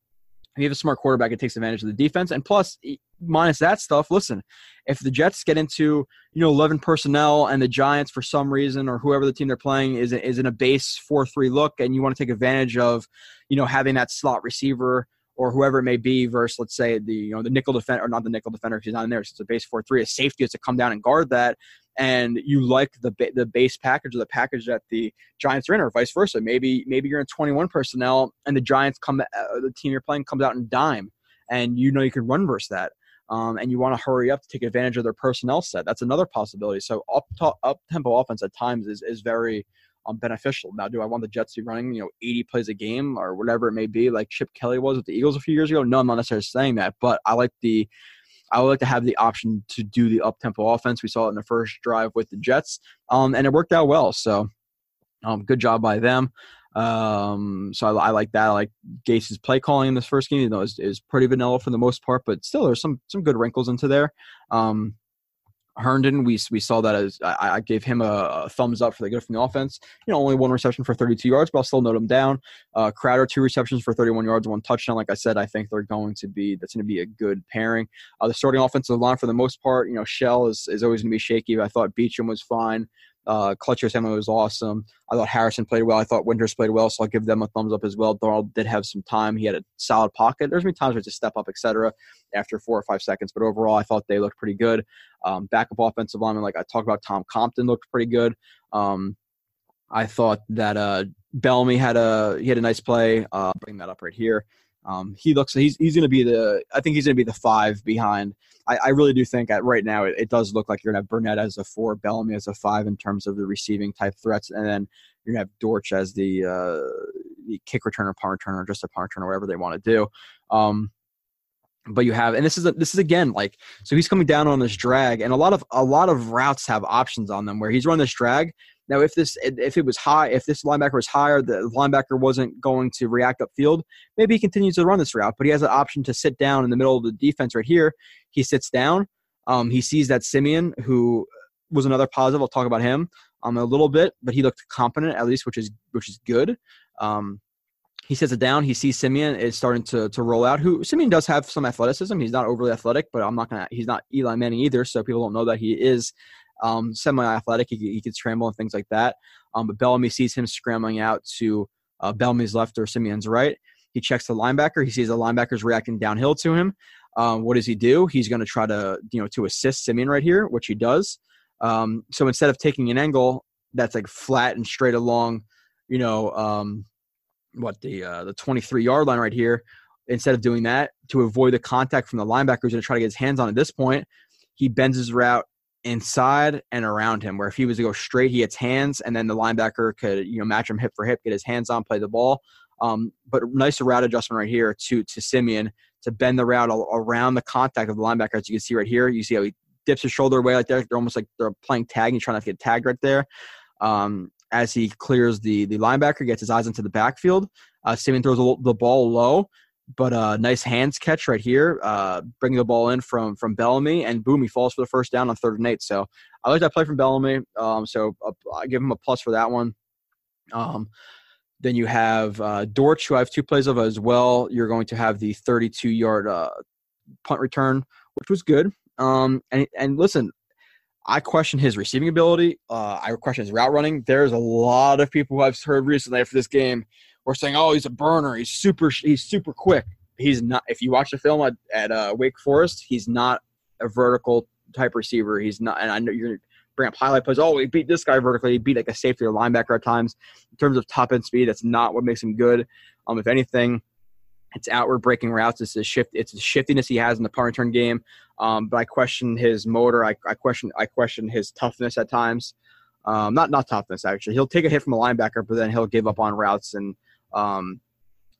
if you have a smart quarterback, it takes advantage of the defense. And plus, minus that stuff, listen, if the Jets get into you know 11 personnel and the Giants for some reason or whoever the team they're playing is is in a base 4-3 look, and you want to take advantage of you know having that slot receiver or whoever it may be versus let's say the you know the nickel defender or not the nickel defender he's not in there so it's a base four three a safety has to come down and guard that and you like the the base package or the package that the Giants are in or vice versa. Maybe maybe you're in 21 personnel and the Giants come uh, the team you're playing comes out in dime and you know you can run versus that um, and you want to hurry up to take advantage of their personnel set. That's another possibility. So up up tempo offense at times is is very um, beneficial. Now, do I want the Jets to be running, you know, 80 plays a game or whatever it may be, like Chip Kelly was with the Eagles a few years ago? No, I'm not necessarily saying that, but I like the I would like to have the option to do the up tempo offense. We saw it in the first drive with the Jets, um, and it worked out well. So, um, good job by them. Um, so I, I, like that. I like Gase's play calling in this first game. You know, is, pretty vanilla for the most part, but still there's some some good wrinkles into there. Um, Herndon, we we saw that as I, I gave him a, a, thumbs up for the good from the offense. You know, only one reception for 32 yards, but I'll still note him down. Uh, Crowder, two receptions for 31 yards, one touchdown. Like I said, I think they're going to be that's going to be a good pairing. Uh, the starting offensive line, for the most part, you know, Shell is, is always going to be shaky. I thought Beachum was fine. Uh, Kelechi Osemele was awesome. I thought Harrison played well. I thought Winters played well, so I'll give them a thumbs up as well. Darnold did have some time. He had a solid pocket. There's times where to step up, etc. After four or five seconds, but overall, I thought they looked pretty good. Um, backup offensive lineman, like I talked about, Tom Compton looked pretty good. Um, I thought that uh, Bellamy had a he had a nice play. Uh, bring that up right here. Um, he looks he's he's going to be the I think he's going to be the five behind. I, I really do think at right now it, it does look like you're going to have Burnett as a four, Bellamy as a five in terms of the receiving type threats, and then you're going to have Dortch as the uh, kick returner, punt returner, just a punt returner, whatever they want to do. Um, but you have and this is a, this is again like so he's coming down on this drag and a lot of a lot of routes have options on them where he's running this drag now if this if it was high if this linebacker was higher the linebacker wasn't going to react upfield maybe he continues to run this route but he has an option to sit down in the middle of the defense right here he sits down um, he sees that siemian who was another positive i'll talk about him um, a little bit but he looked competent at least which is which is good um, he sits it down. He sees Siemian is starting to to roll out. Who Siemian does have some athleticism. He's not overly athletic, but I'm not gonna. He's not Eli Manning either, so people don't know that he is um, semi-athletic. He, he can scramble and things like that. Um, but Bellamy sees him scrambling out to uh, Bellamy's left or Siemian's right. He checks the linebacker. He sees the linebacker's reacting downhill to him. Um, what does he do? He's going to try to you know to assist Siemian right here, which he does. Um, so instead of taking an angle that's like flat and straight along, you know, um, what the uh, the 23 yard line right here. Instead of doing that to avoid the contact from the linebacker, he's going to try to get his hands on. At this point, he bends his route inside and around him. Where if he was to go straight, he hits hands, and then the linebacker could you know match him hip for hip, get his hands on, play the ball. Um, but nice route adjustment right here to to Siemian to bend the route around the contact of the linebacker. As you can see right here, you see how he dips his shoulder away like. They're almost like they're playing tag and trying to get tagged right there. Um, as he clears the the linebacker, gets his eyes into the backfield. Uh, Siemian throws the ball low, but a uh, nice hands catch right here, uh, bringing the ball in from from Bellamy, and boom, he falls for the first down on third and eight. So I like that play from Bellamy. Um, so uh, I give him a plus for that one. Um, then you have uh, Dortch, who I have two plays of as well. You're going to have the 32 yard uh, punt return, which was good. Um, and and listen, I question his receiving ability. Uh, I question his route running. There's a lot of people who I've heard recently after this game were saying, "Oh, he's a burner. He's super. He's super quick." He's not. If you watch the film at, at uh, Wake Forest, he's not a vertical type receiver. He's not. And I know you're bring up highlight plays. Oh, he beat this guy vertically. He beat like a safety or linebacker at times. In terms of top end speed, that's not what makes him good. Um, if anything, it's outward breaking routes. It's a shift. It's the shiftiness he has in the punt return game. Um, but I question his motor. I, I question. I question his toughness at times. Um, not not toughness actually. He'll take a hit from a linebacker, but then he'll give up on routes. And um,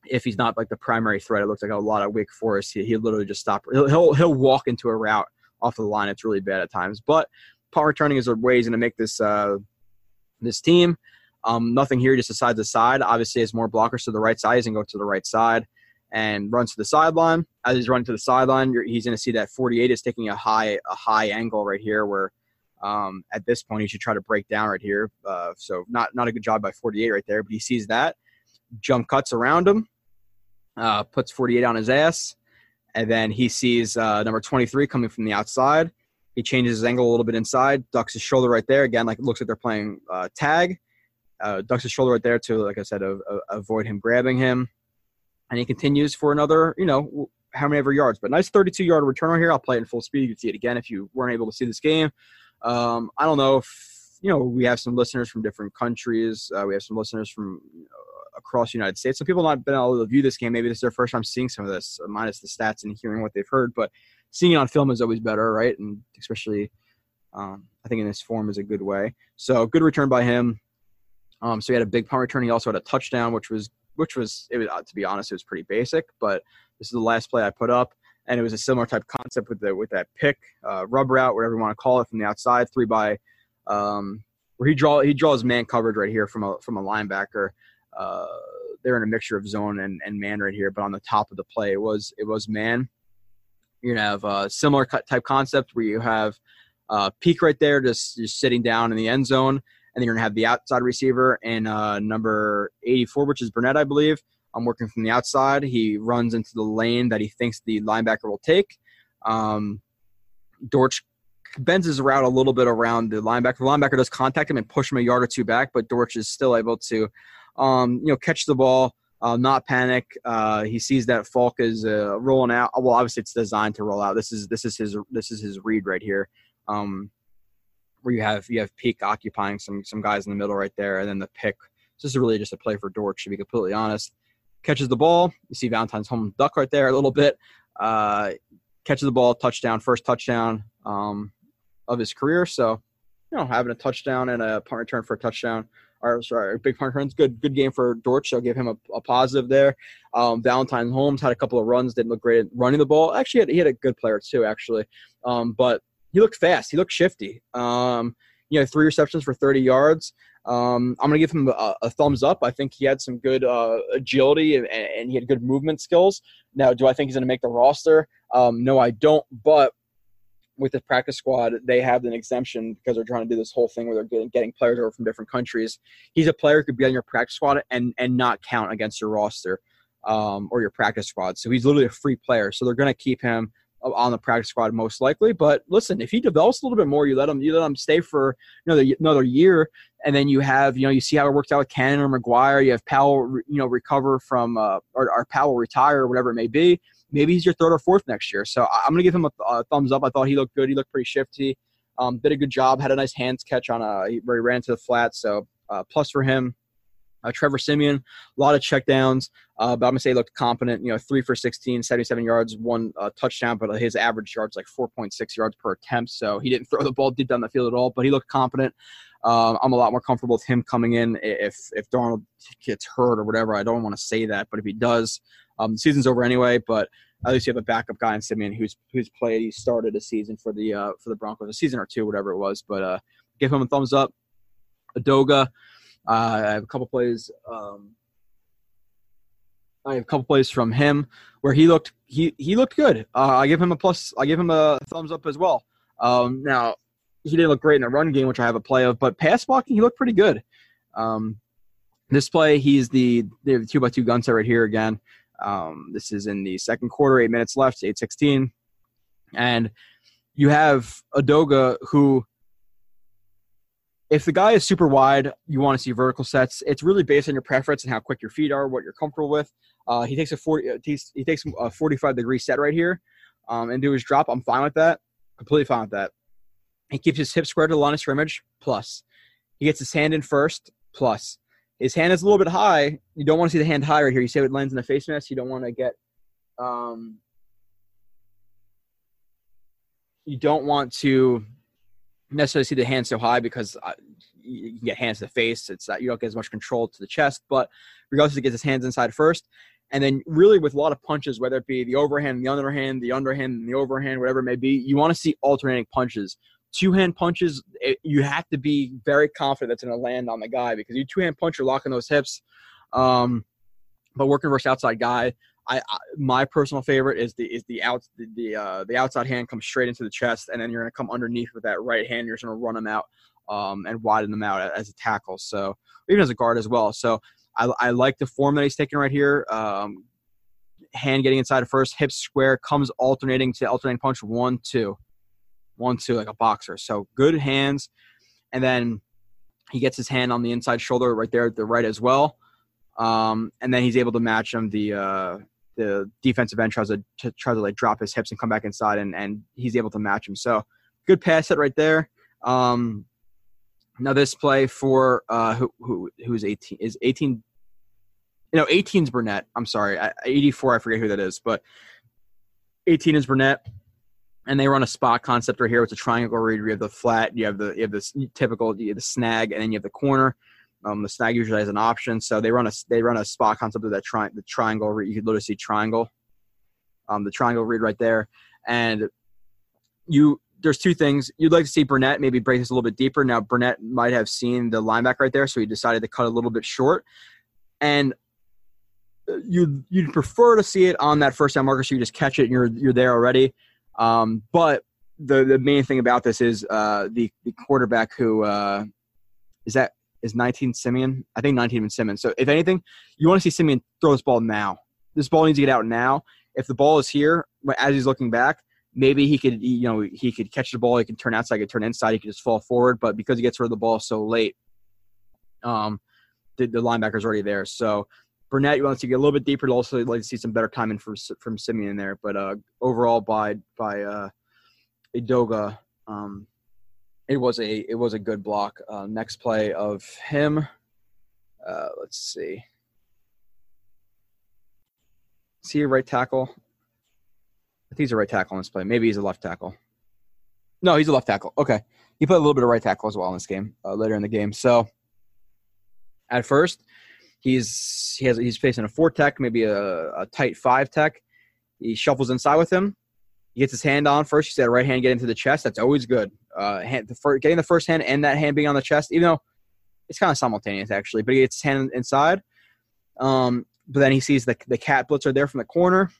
if he's not like the primary threat, it looks like a lot of Wake Forest. He will literally just stop. He'll, he'll he'll walk into a route off the line. It's really bad at times. But punt returning is a way he's going to make this uh, this team. Um, nothing here. He just decides the side. Obviously, has more blockers to the right side. He's going to go to the right side and runs to the sideline. As he's running to the sideline, he's going to see that 48 is taking a high a high angle right here, where um, at this point he should try to break down right here. Uh, so not not a good job by 48 right there, but he sees that jump cuts around him, uh, puts 48 on his ass, and then he sees uh, number 23 coming from the outside. He changes his angle a little bit inside, ducks his shoulder right there. Again, like it looks like they're playing uh, tag. Uh, ducks his shoulder right there to, like I said, avoid him grabbing him and he continues for another, you know, how many ever yards. But nice 32 yard return right here. I'll play it in full speed. You can see it again if you weren't able to see this game. Um, I don't know if, you know, we have some listeners from different countries. Uh, we have some listeners from across the United States. Some people not been able to view this game. Maybe this is their first time seeing some of this, uh, minus the stats and hearing what they've heard. But seeing it on film is always better, right? And especially, um, I think in this form is a good way. So good return by him. Um, so he had a big punt return. He also had a touchdown, which was which was it was to be honest, it was pretty basic. But this is the last play I put up, and it was a similar type concept with the with that pick, uh, rub route, whatever you want to call it, from the outside, three by, um, where he draw he draws man coverage right here from a from a linebacker. Uh, they're in a mixture of zone and, and man right here, but on the top of the play it was it was man. You're gonna have a similar type concept where you have uh, peak right there, just just sitting down in the end zone and then you're to have the outside receiver and uh, number 84, which is Burnett, I believe. I'm working from the outside. He runs into the lane that he thinks the linebacker will take. Um, Dortch bends his route a little bit around the linebacker. The linebacker does contact him and push him a yard or two back, but Dortch is still able to, um, you know, catch the ball, uh, not panic. Uh, he sees that Falk is uh, rolling out. Well, obviously it's designed to roll out. This is this is his this is his read right here. Um, where you have you have Peak occupying some some guys in the middle right there, and then the pick. So this is really just a play for Dortch, to be completely honest. Catches the ball. You see Valentine Holmes duck right there a little bit. Uh, catches the ball, touchdown, first touchdown um, of his career. So, you know, having a touchdown and a punt return for a touchdown, or sorry, big punt runs. Good good game for Dortch. I'll give him a, a positive there. Um, Valentine Holmes had a couple of runs, didn't look great at running the ball. Actually, he had, he had a good player too, actually. Um, but he looked fast. He looked shifty. Um, you know, three receptions for 30 yards. Um, I'm going to give him a, a, thumbs up. I think he had some good uh, agility and, and, he had good movement skills. Now, do I think he's going to make the roster? Um, no, I don't. But with the practice squad, they have an exemption because they're trying to do this whole thing where they're getting, getting players over from different countries. He's a player who could be on your practice squad and, and not count against your roster um, or your practice squad. So he's literally a free player. So they're going to keep him on the practice squad most likely. But listen, if he develops a little bit more, you let him you let him stay for another another year, and then you have you know you see how it worked out with Cannon or McGuire. You have Powell you know recover from uh, or, or Powell retire or whatever it may be. Maybe he's your third or fourth next year. So I'm gonna give him a, a thumbs up. I thought he looked good. He looked pretty shifty. Um, did a good job. Had a nice hands catch on a where he ran to the flat. So uh, plus for him. Uh, Trevor Siemian, a lot of checkdowns, uh, but I'm gonna say he looked competent. You know, three for 16, 77 yards, one uh, touchdown, but his average yards like 4.6 yards per attempt. So he didn't [LAUGHS] throw the ball deep down the field at all, but he looked competent. Um, I'm a lot more comfortable with him coming in if if Darnold gets hurt or whatever. I don't want to say that, but if he does, um, season's over anyway. But at least you have a backup guy in Siemian who's who's played. He started a season for the uh, for the Broncos, a season or two, whatever it was. But uh, give him a thumbs up. Edoga, uh, I have a couple plays. Um, I have a couple plays from him where he looked he he looked good. Uh, I give him a plus. I give him a thumbs up as well. Um, now he didn't look great in the run game, which I have a play of, but pass blocking he looked pretty good. Um, this play he's the the two by two gun set right here again. Um, this is in the second quarter, eight minutes left, eight sixteen, and you have Edoga who if the guy is super wide, you want to see vertical sets. It's really based on your preference and how quick your feet are, what you're comfortable with. Uh, he takes a 40, uh, he takes a 45 degree set right here, um, and do his drop. I'm fine with that. Completely fine with that. He keeps his hips squared to the line of scrimmage. Plus, he gets his hand in first. Plus, his hand is a little bit high. You don't want to see the hand high right here. You say it lands in the face mask. You don't want to get. Um, you don't want to necessarily see the hand so high because uh, you can get hands to the face. It's that you don't get as much control to the chest. But regardless, he gets his hands inside first. And then, really, with a lot of punches, whether it be the overhand, the underhand, the underhand, and the overhand, whatever it may be, you want to see alternating punches. Two hand punches, it, you have to be very confident that's going to land on the guy because you two hand punch, you're locking those hips. Um, but working versus outside guy, I, I, my personal favorite is the is the out the the, uh, the outside hand comes straight into the chest, and then you're going to come underneath with that right hand. You're just going to run them out um, and widen them out as a tackle. So even as a guard as well. So I, I like the form that he's taking right here. Um, hand getting inside first, hips square, comes alternating to alternating punch one two, one two like a boxer. So good hands, and then he gets his hand on the inside shoulder right there at the right as well. Um, and then he's able to match him the uh, the defensive end tries to, to try to like drop his hips and come back inside, and and he's able to match him. So good pass set right there. Um, now this play for uh, who who who's eighteen is eighteen. You know, 18's Burnett. I'm sorry, 84. I forget who that is, but 18 is Burnett, and they run a spot concept right here. It's a triangle read. You have the flat, you have the you have this typical you have the snag, and then you have the corner. Um, the snag usually has an option, so they run a they run a spot concept of that tri- the triangle. You could literally see triangle, um, the triangle read right there, and you there's two things you'd like to see Burnett maybe break this a little bit deeper. Now Burnett might have seen the linebacker right there, so he decided to cut a little bit short, and you you'd prefer to see it on that first down marker, so you just catch it and you're you're there already. Um, but the the main thing about this is uh, the the quarterback who uh, is that is 19 Siemian. I think 19 and Simmons. So if anything, you want to see Siemian throw this ball now. This ball needs to get out now. If the ball is here as he's looking back, maybe he could you know he could catch the ball. He can turn outside. He could turn inside. He could just fall forward. But because he gets rid of the ball so late, um, the, the linebacker's already there. So Burnett, you want to get a little bit deeper. Also, like to see some better timing from from Siemian there. But uh, overall, by by uh, Edoga, um, it was a it was a good block. Uh, next play of him. Uh, let's see. See a right tackle. I think he's a right tackle in this play. Maybe he's a left tackle. No, he's a left tackle. Okay, he played a little bit of right tackle as well in this game uh, later in the game. So At first, he's he has he's facing a four tech, maybe a, a tight five tech. He shuffles inside with him. He gets his hand on first. He said right hand get into the chest. That's always good. Uh, hand, the first, getting the first hand and that hand being on the chest, even though it's kind of simultaneous actually, but he gets his hand inside. Um, but then he sees the the cat blitzer there from the corner.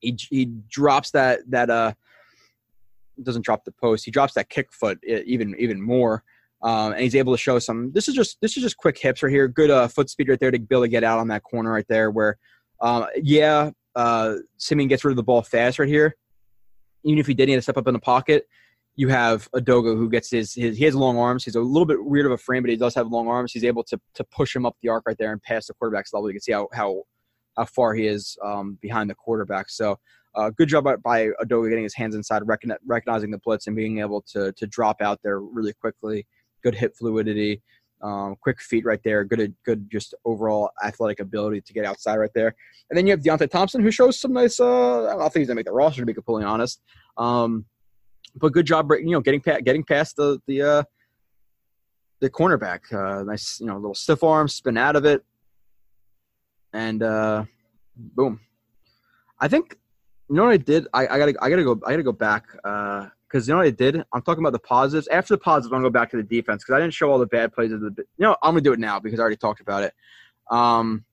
He he drops that that uh doesn't drop the post. He drops that kick foot even even more. Um, and he's able to show some. This is just this is just quick hips right here. Good uh, foot speed right there to be able to get out on that corner right there. Where, um, yeah, uh, Siemian gets rid of the ball fast right here. Even if he did need to step up in the pocket, you have Edoga who gets his, his he has long arms. He's a little bit weird of a frame, but he does have long arms. He's able to to push him up the arc right there and pass the quarterback's level. You can see how how how far he is um, behind the quarterback. So uh, good job by, by Edoga getting his hands inside, recognizing the blitz, and being able to to drop out there really quickly good hip fluidity, um, quick feet right there, good good just overall athletic ability to get outside right there. And then you have Deonte Thompson who shows some nice. Uh, I don't think he's gonna make the roster to be completely honest, um, but good job, you know, getting past getting past the the uh, the cornerback. Uh, nice, you know, little stiff arm, spin out of it, and uh, boom. I think you know what I did. I, I gotta I gotta go I gotta go back. Uh, because you know what I did? I'm talking about the positives. After the positives, I'm gonna go back to the defense because I didn't show all the bad plays of the. You know, I'm gonna do it now because I already talked about it. Um,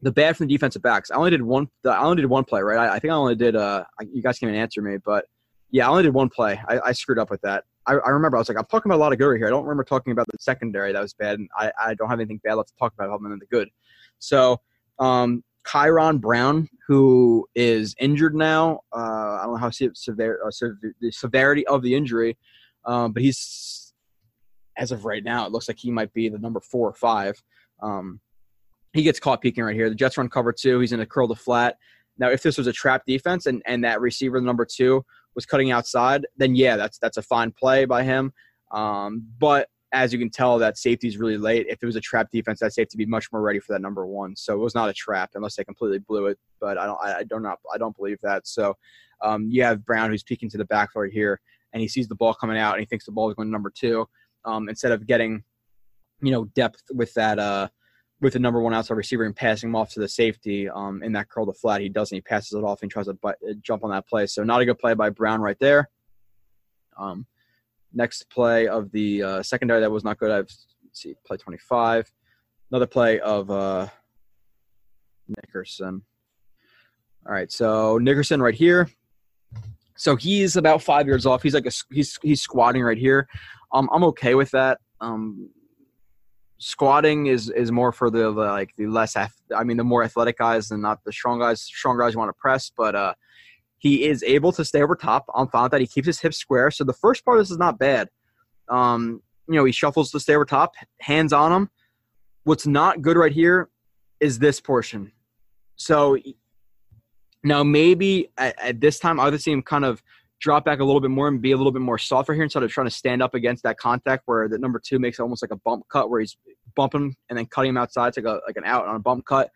the bad from the defensive backs. I only did one. I only did one play, right? I, I think I only did. Uh, you guys can't answer me, but yeah, I only did one play. I, I screwed up with that. I, I, remember I was like, I'm talking about a lot of good right here. I don't remember talking about the secondary that was bad, and I, I don't have anything bad left to talk about other than the good. So, um, Kyron Brown, who is injured now. Uh, I don't know how severe, uh, the severity of the injury, um, but he's as of right now, it looks like he might be the number four or five. Um, he gets caught peeking right here. The Jets run cover two. He's in a curl to flat. Now, if this was a trap defense and, and that receiver, the number two, was cutting outside, then yeah, that's that's a fine play by him. Um, but as you can tell, that safety is really late. If it was a trap defense, that safety would be much more ready for that number one. So it was not a trap unless they completely blew it. But I don't, I don't not, I don't believe that. So um, you have Brown who's peeking to the backfield here, and he sees the ball coming out, and he thinks the ball is going to number two. Um, instead of getting, you know, depth with that, uh, with the number one outside receiver and passing him off to the safety um, in that curl to flat, he doesn't. He passes it off and tries to butt, jump on that play. So not a good play by Brown right there. Um, Next play of the uh, secondary that was not good. I've see play 25. Another play of uh, Nickerson. All right, so Nickerson right here. So he's about five yards off. He's like a, he's he's squatting right here. Um, I'm okay with that. Um, squatting is is more for the, like the less I mean the more athletic guys and not the strong guys. Strong guys want to press, but uh, he is able to stay over top. I'm that. He keeps his hips square. So the first part of this is not bad. Um, you know, he shuffles to stay over top, hands on him. What's not good right here is this portion. So now maybe at, at this time, I would see him kind of drop back a little bit more and be a little bit more softer here instead of trying to stand up against that contact where the number two makes almost like a bump cut where he's bumping and then cutting him outside. It's like a like an out on a bump cut.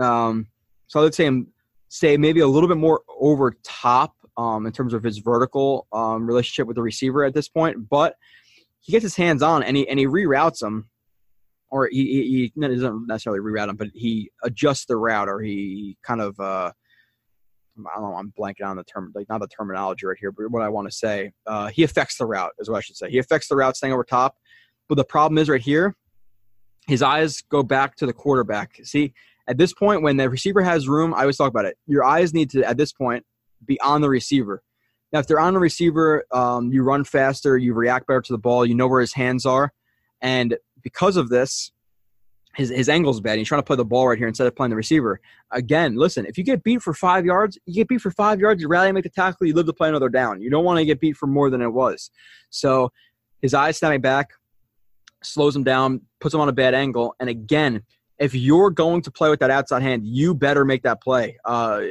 Um, so I would say him say maybe a little bit more over top um, in terms of his vertical um, relationship with the receiver at this point, but he gets his hands on and he and he reroutes him, or he, he, he doesn't necessarily reroute him, but he adjusts the route or he kind of uh, I don't know, I'm blanking on the term, like not the terminology right here, but what I want to say, uh, he affects the route is what I should say. He affects the route staying over top, but the problem is right here, his eyes go back to the quarterback. See, at this point, when the receiver has room, I always talk about it. Your eyes need to, at this point, be on the receiver. Now, if they're on the receiver, um, you run faster, you react better to the ball, you know where his hands are. And because of this, his, his angle's bad. He's trying to play the ball right here instead of playing the receiver. Again, listen, if you get beat for five yards, you get beat for five yards, you rally make the tackle, you live to play another down. You don't want to get beat for more than it was. So his eyes snapping back, slows him down, puts him on a bad angle. And again, if you're going to play with that outside hand, you better make that play. Uh,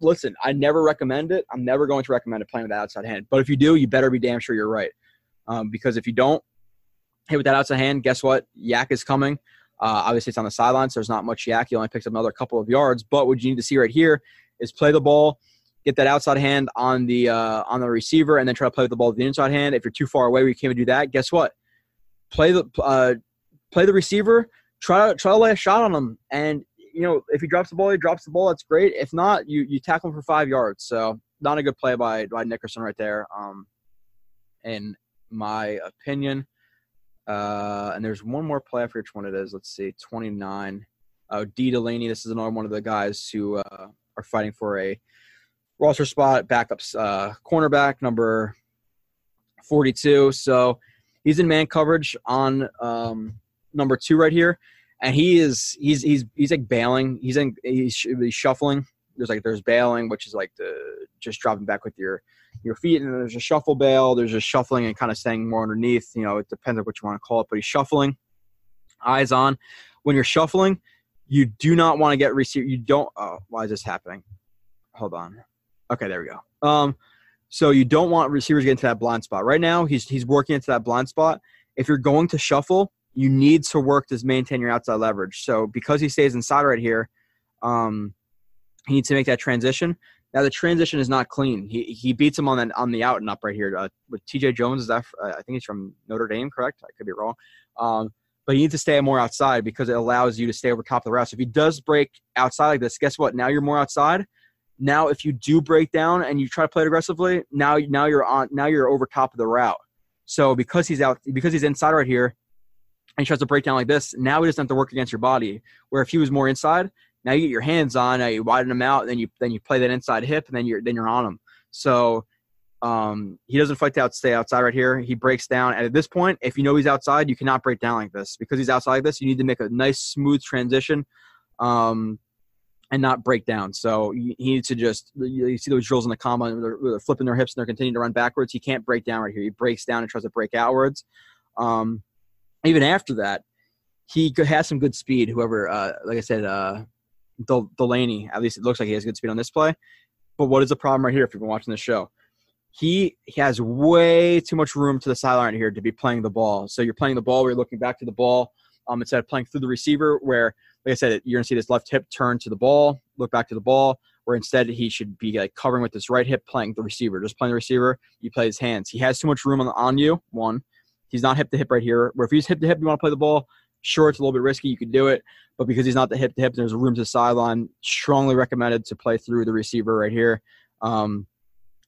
listen, I never recommend it. I'm never going to recommend it playing with that outside hand. But if you do, you better be damn sure you're right. Um, because if you don't hit with that outside hand, guess what? YAC is coming. Uh, obviously, it's on the sidelines. So there's not much YAC. He only picks up another couple of yards. But what you need to see right here is play the ball, get that outside hand on the uh, on the receiver, and then try to play with the ball with the inside hand. If you're too far away, where you can't do that, guess what? Play the uh, play the receiver, try try to lay a shot on him, and you know if he drops the ball, he drops the ball. That's great. If not, you you tackle him for five yards. So not a good play by by Nickerson right there. Um, in my opinion. Uh, and there's one more play. I forget which one it is. Let's see, 29. Uh, D Delaney. This is another one of the guys who uh, are fighting for a roster spot, backups, uh, cornerback number 42. So he's in man coverage on um, number two right here, and he is he's he's he's like bailing. He's in he's, he's shuffling. There's like there's bailing, which is like the just dropping back with your your feet, and there's a shuffle bail. There's a shuffling and kind of staying more underneath. You know, it depends on what you want to call it, but he's shuffling, eyes on. When you're shuffling, you do not want to get receiver. You don't. Oh, why is this happening? Hold on. Okay, there we go. Um, so you don't want receivers get into that blind spot. Right now, he's he's working into that blind spot. If you're going to shuffle, you need to work to maintain your outside leverage. So because he stays inside right here, um, he needs to make that transition. Now the transition is not clean. He he beats him on the on the out and up right here uh, with T.J. Jones. Is that uh, I think he's from Notre Dame, correct? I could be wrong. Um, but he needs to stay more outside because it allows you to stay over top of the route. If he does break outside like this, guess what? Now you're more outside. Now if you do break down and you try to play it aggressively, now now you're on now you're over top of the route. So because he's out because he's inside right here, and he tries to break down like this, now he doesn't have to work against your body. Where if he was more inside, now you get your hands on, now you widen them out, then you then you play that inside hip, and then you're then you're on him. So um, he doesn't fight to out, stay outside right here. He breaks down, and at this point, if you know he's outside, you cannot break down like this because he's outside like this. You need to make a nice smooth transition, um, and not break down. So he needs to just you see those drills in the combine, they're, they're flipping their hips and they're continuing to run backwards. He can't break down right here. He breaks down and tries to break outwards. Um, even after that, he has some good speed. Whoever, uh, like I said, uh, Del- Delaney. At least it looks like he has good speed on this play. But what is the problem right here if you've been watching the show? He, he has way too much room to the sideline here to be playing the ball. So you're playing the ball where you're looking back to the ball um, instead of playing through the receiver where, like I said, you're going to see this left hip turn to the ball, look back to the ball, where instead he should be like covering with this right hip playing the receiver. Just playing the receiver, you play his hands. He has too much room on, on you, one. He's not hip to hip right here. Where if he's hip to hip, you want to play the ball, Sure, it's a little bit risky. You could do it, but because he's not the hip to hip, there's room to sideline. Strongly recommended to play through the receiver right here. Um,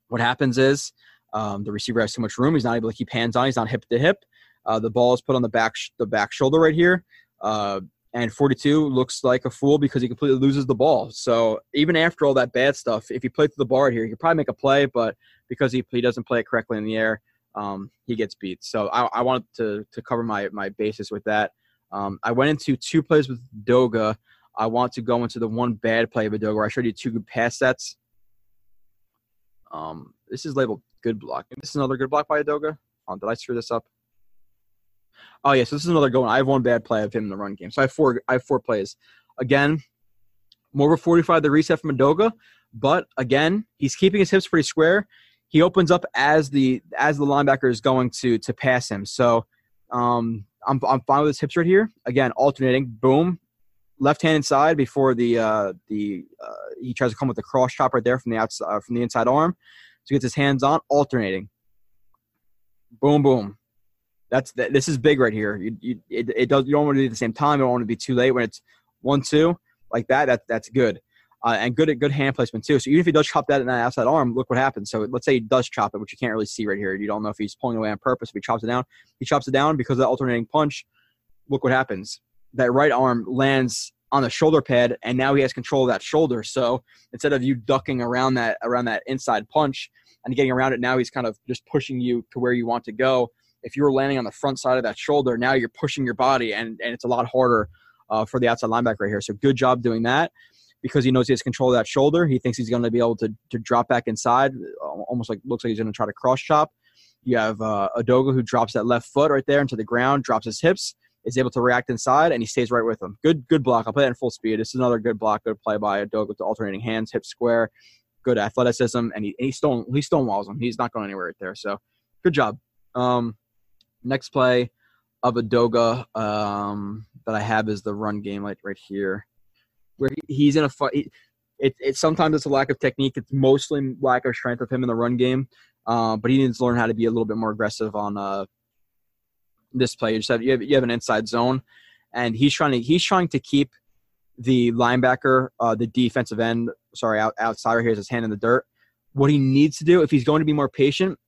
what happens is um, the receiver has too much room. He's not able to keep hands on. He's not hip to hip. Uh, the ball is put on the back sh- the back shoulder right here. Uh, and 42 looks like a fool because he completely loses the ball. So even after all that bad stuff, if he played through the bar here, he could probably make a play, but because he, he doesn't play it correctly in the air, um, he gets beat. So I, I wanted to, to cover my, my basis with that. Um, I went into two plays with Doga. I want to go into the one bad play of Doga where I showed you two good pass sets. Um, this is labeled good block. This is another good block by Doga. Oh, did I screw this up? Oh yeah, so this is another good one. I have one bad play of him in the run game. So I have four. I have four plays. Again, more of a 45 the reset from Edoga, but again, he's keeping his hips pretty square. He opens up as the as the linebacker is going to to pass him. So um, I'm I'm fine with his hips right here. Again, alternating. Boom, left hand inside before the uh, the uh, he tries to come with the cross chop right there from the outside uh, from the inside arm. So he gets his hands on, alternating. Boom, boom. That's that, this is big right here. You, you it, it does you don't want to do it at the same time. You don't want to be too late when it's one two like that. That that's good uh, and good at good hand placement too. So even if he does chop that in that outside arm, look what happens. So let's say he does chop it, which you can't really see right here. You don't know if he's pulling away on purpose. If he chops it down, he chops it down because of the alternating punch. Look what happens. That right arm lands on the shoulder pad, and now he has control of that shoulder. So instead of you ducking around that around that inside punch and getting around it, now he's kind of just pushing you to where you want to go. If you were landing on the front side of that shoulder, now you're pushing your body, and, and it's a lot harder uh, for the outside linebacker right here. So good job doing that because he knows he has control of that shoulder. He thinks he's going to be able to, to drop back inside, almost like looks like he's going to try to cross chop. You have uh, Edoga who drops that left foot right there into the ground, drops his hips, is able to react inside, and he stays right with him. Good, good block. I'll play that in full speed. This is another good block, good play by Edoga with the alternating hands, hip square, good athleticism, and he, he stone he stonewalls him. He's not going anywhere right there. So, good job. Um, next play of Edoga um, that I have is the run game, like right here where he's in a fight. It, it sometimes it's a lack of technique. It's mostly lack of strength of him in the run game. Uh, but he needs to learn how to be a little bit more aggressive on uh, this play. You just have you have, you have an inside zone, and he's trying to he's trying to keep the linebacker, uh, the defensive end, sorry, out, outsider here has his hand in the dirt. What he needs to do, if he's going to be more patient,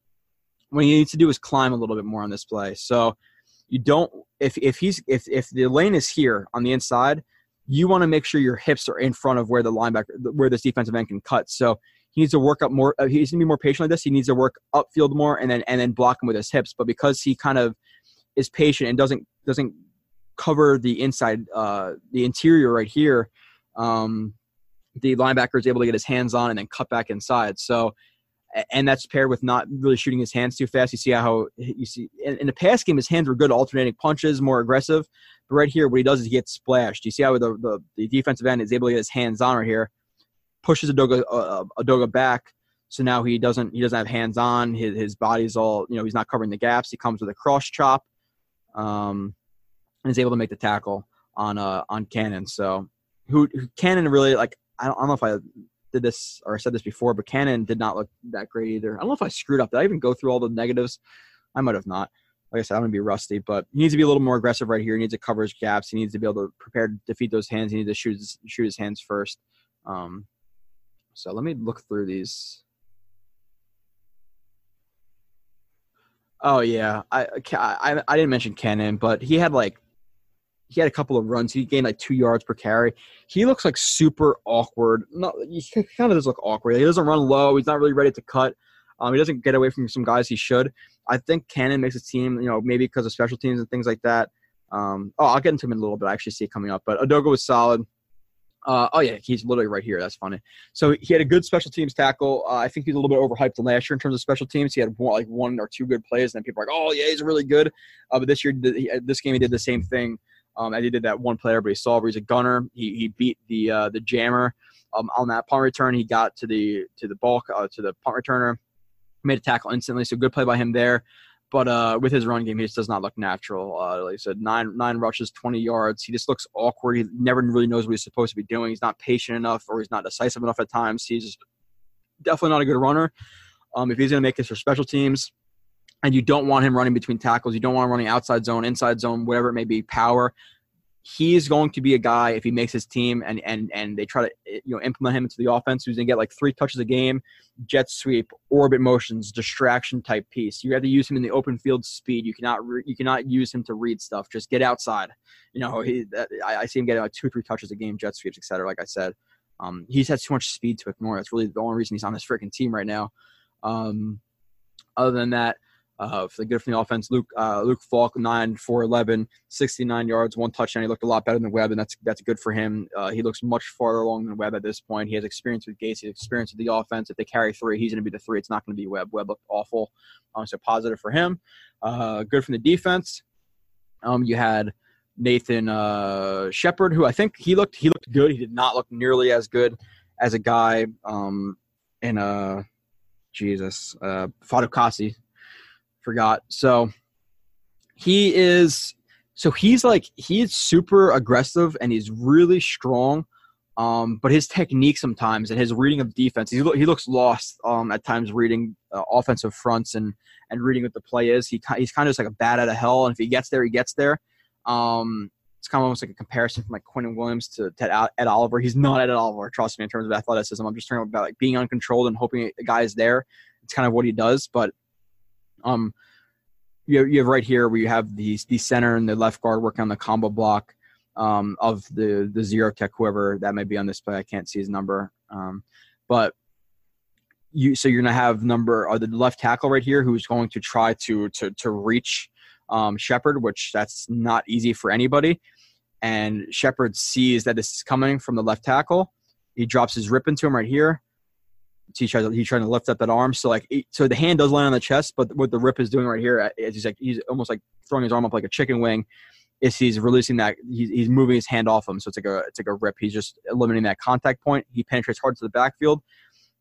what he needs to do is climb a little bit more on this play. So you don't if if he's if if the lane is here on the inside, you want to make sure your hips are in front of where the linebacker where this defensive end can cut. So he needs to work up more. Uh, he's gonna be more patient like this. He needs to work upfield more and then and then block him with his hips. But because he kind of is patient and doesn't doesn't cover the inside, uh, the interior right here, um, the linebacker is able to get his hands on and then cut back inside. So, and that's paired with not really shooting his hands too fast. You see how you see in, in the past game, his hands were good, alternating punches, more aggressive. But right here, what he does is he gets splashed. You see how the, the, the defensive end is able to get his hands on right here, pushes Edoga, uh, Edoga back. So now he doesn't he doesn't have hands on. His his body's all you know. He's not covering the gaps. He comes with a cross chop. Um, and is able to make the tackle on uh on Cannon. So who, who Cannon really like I don't, I don't, know if I did this or I said this before, but Cannon did not look that great either. I don't know if I screwed up. Did I even go through all the negatives? I might have not. Like I said, I'm gonna be rusty, but he needs to be a little more aggressive right here. He needs to cover his gaps. He needs to be able to prepare to defeat those hands. He needs to shoot his, shoot his hands first. Um, so let me look through these. Oh yeah, I, I I didn't mention Cannon, but he had like he had a couple of runs. He gained like two yards per carry. He looks like super awkward. Not he kind of does look awkward. He doesn't run low. He's not really ready to cut. Um, he doesn't get away from some guys he should. I think Cannon makes a team. You know, maybe because of special teams and things like that. Um, oh, I'll get into him in a little bit. I actually see it coming up. But Edoga was solid. Uh, oh yeah, he's literally right here. That's funny. So he had a good special teams tackle. Uh, I think he's a little bit overhyped last year in terms of special teams. He had one, like one or two good plays, and then people are like, "Oh yeah, he's really good." Uh, but this year, this game, he did the same thing. Um, he did that one player, but he saw where he's a gunner. He, he beat the uh, the jammer um, on that punt return. He got to the to the bulk uh, to the punt returner, made a tackle instantly. So good play by him there. But uh, with his run game, he just does not look natural. Uh, like I said, nine nine rushes, twenty yards. He just looks awkward. He never really knows what he's supposed to be doing. He's not patient enough, or he's not decisive enough at times. He's definitely not a good runner. Um, if he's going to make this for special teams, and you don't want him running between tackles. You don't want him running outside zone, inside zone, whatever it may be, power. He is going to be a guy if he makes his team and and and they try to you know implement him into the offense who's to get like three touches a game, jet sweep, orbit motions, distraction type piece. You have to use him in the open field speed. You cannot re- you cannot use him to read stuff. Just get outside. You know, he, I, I see him getting like two three touches a game, jet sweeps, etc. Like I said, um, he's had too much speed to ignore. That's really the only reason he's on this freaking team right now. Um, other than that, uh, for the good from the offense, Luke uh, Luke Falk nine four eleven, 69 yards, one touchdown. He looked a lot better than Webb, and that's that's good for him. Uh, he looks much farther along than Webb at this point. He has experience with Gase. He has experience with the offense. If they carry three, he's going to be the three. It's not going to be Webb. Webb looked awful, um, so positive for him. Uh, good from the defense. Um, you had Nathan uh, Shepherd, who I think he looked he looked good. He did not look nearly as good as a guy um, in a uh, Jesus uh, Fatukasi forgot. So he is so he's like he's super aggressive and he's really strong. Um, but his technique sometimes and his reading of defense, he, he looks lost um, at times reading uh, offensive fronts and and reading what the play is. He he's kind of just like a bat out of hell, and if he gets there, he gets there. Um, it's kind of almost like a comparison from like Quinnen Williams to Ed, Ed Oliver. He's not Ed Oliver, trust me, in terms of athleticism. I'm just talking about like being uncontrolled and hoping a guy is there. It's kind of what he does, but um, you have, you have right here where you have the the center and the left guard working on the combo block um, of the the zero tech whoever that may be on this play. I can't see his number, um, but you so you're gonna have number or the left tackle right here who's going to try to to to reach um, Shepherd, which that's not easy for anybody. And Shepherd sees that this is coming from the left tackle. He drops his rip into him right here he's trying to, he's trying to lift up that arm. So like so the hand does land on the chest, but what the rip is doing right here uh, he's like he's almost like throwing his arm up like a chicken wing. Is he's releasing that he's, he's moving his hand off him, so it's like a it's like a rip. He's just eliminating that contact point. He penetrates hard to the backfield,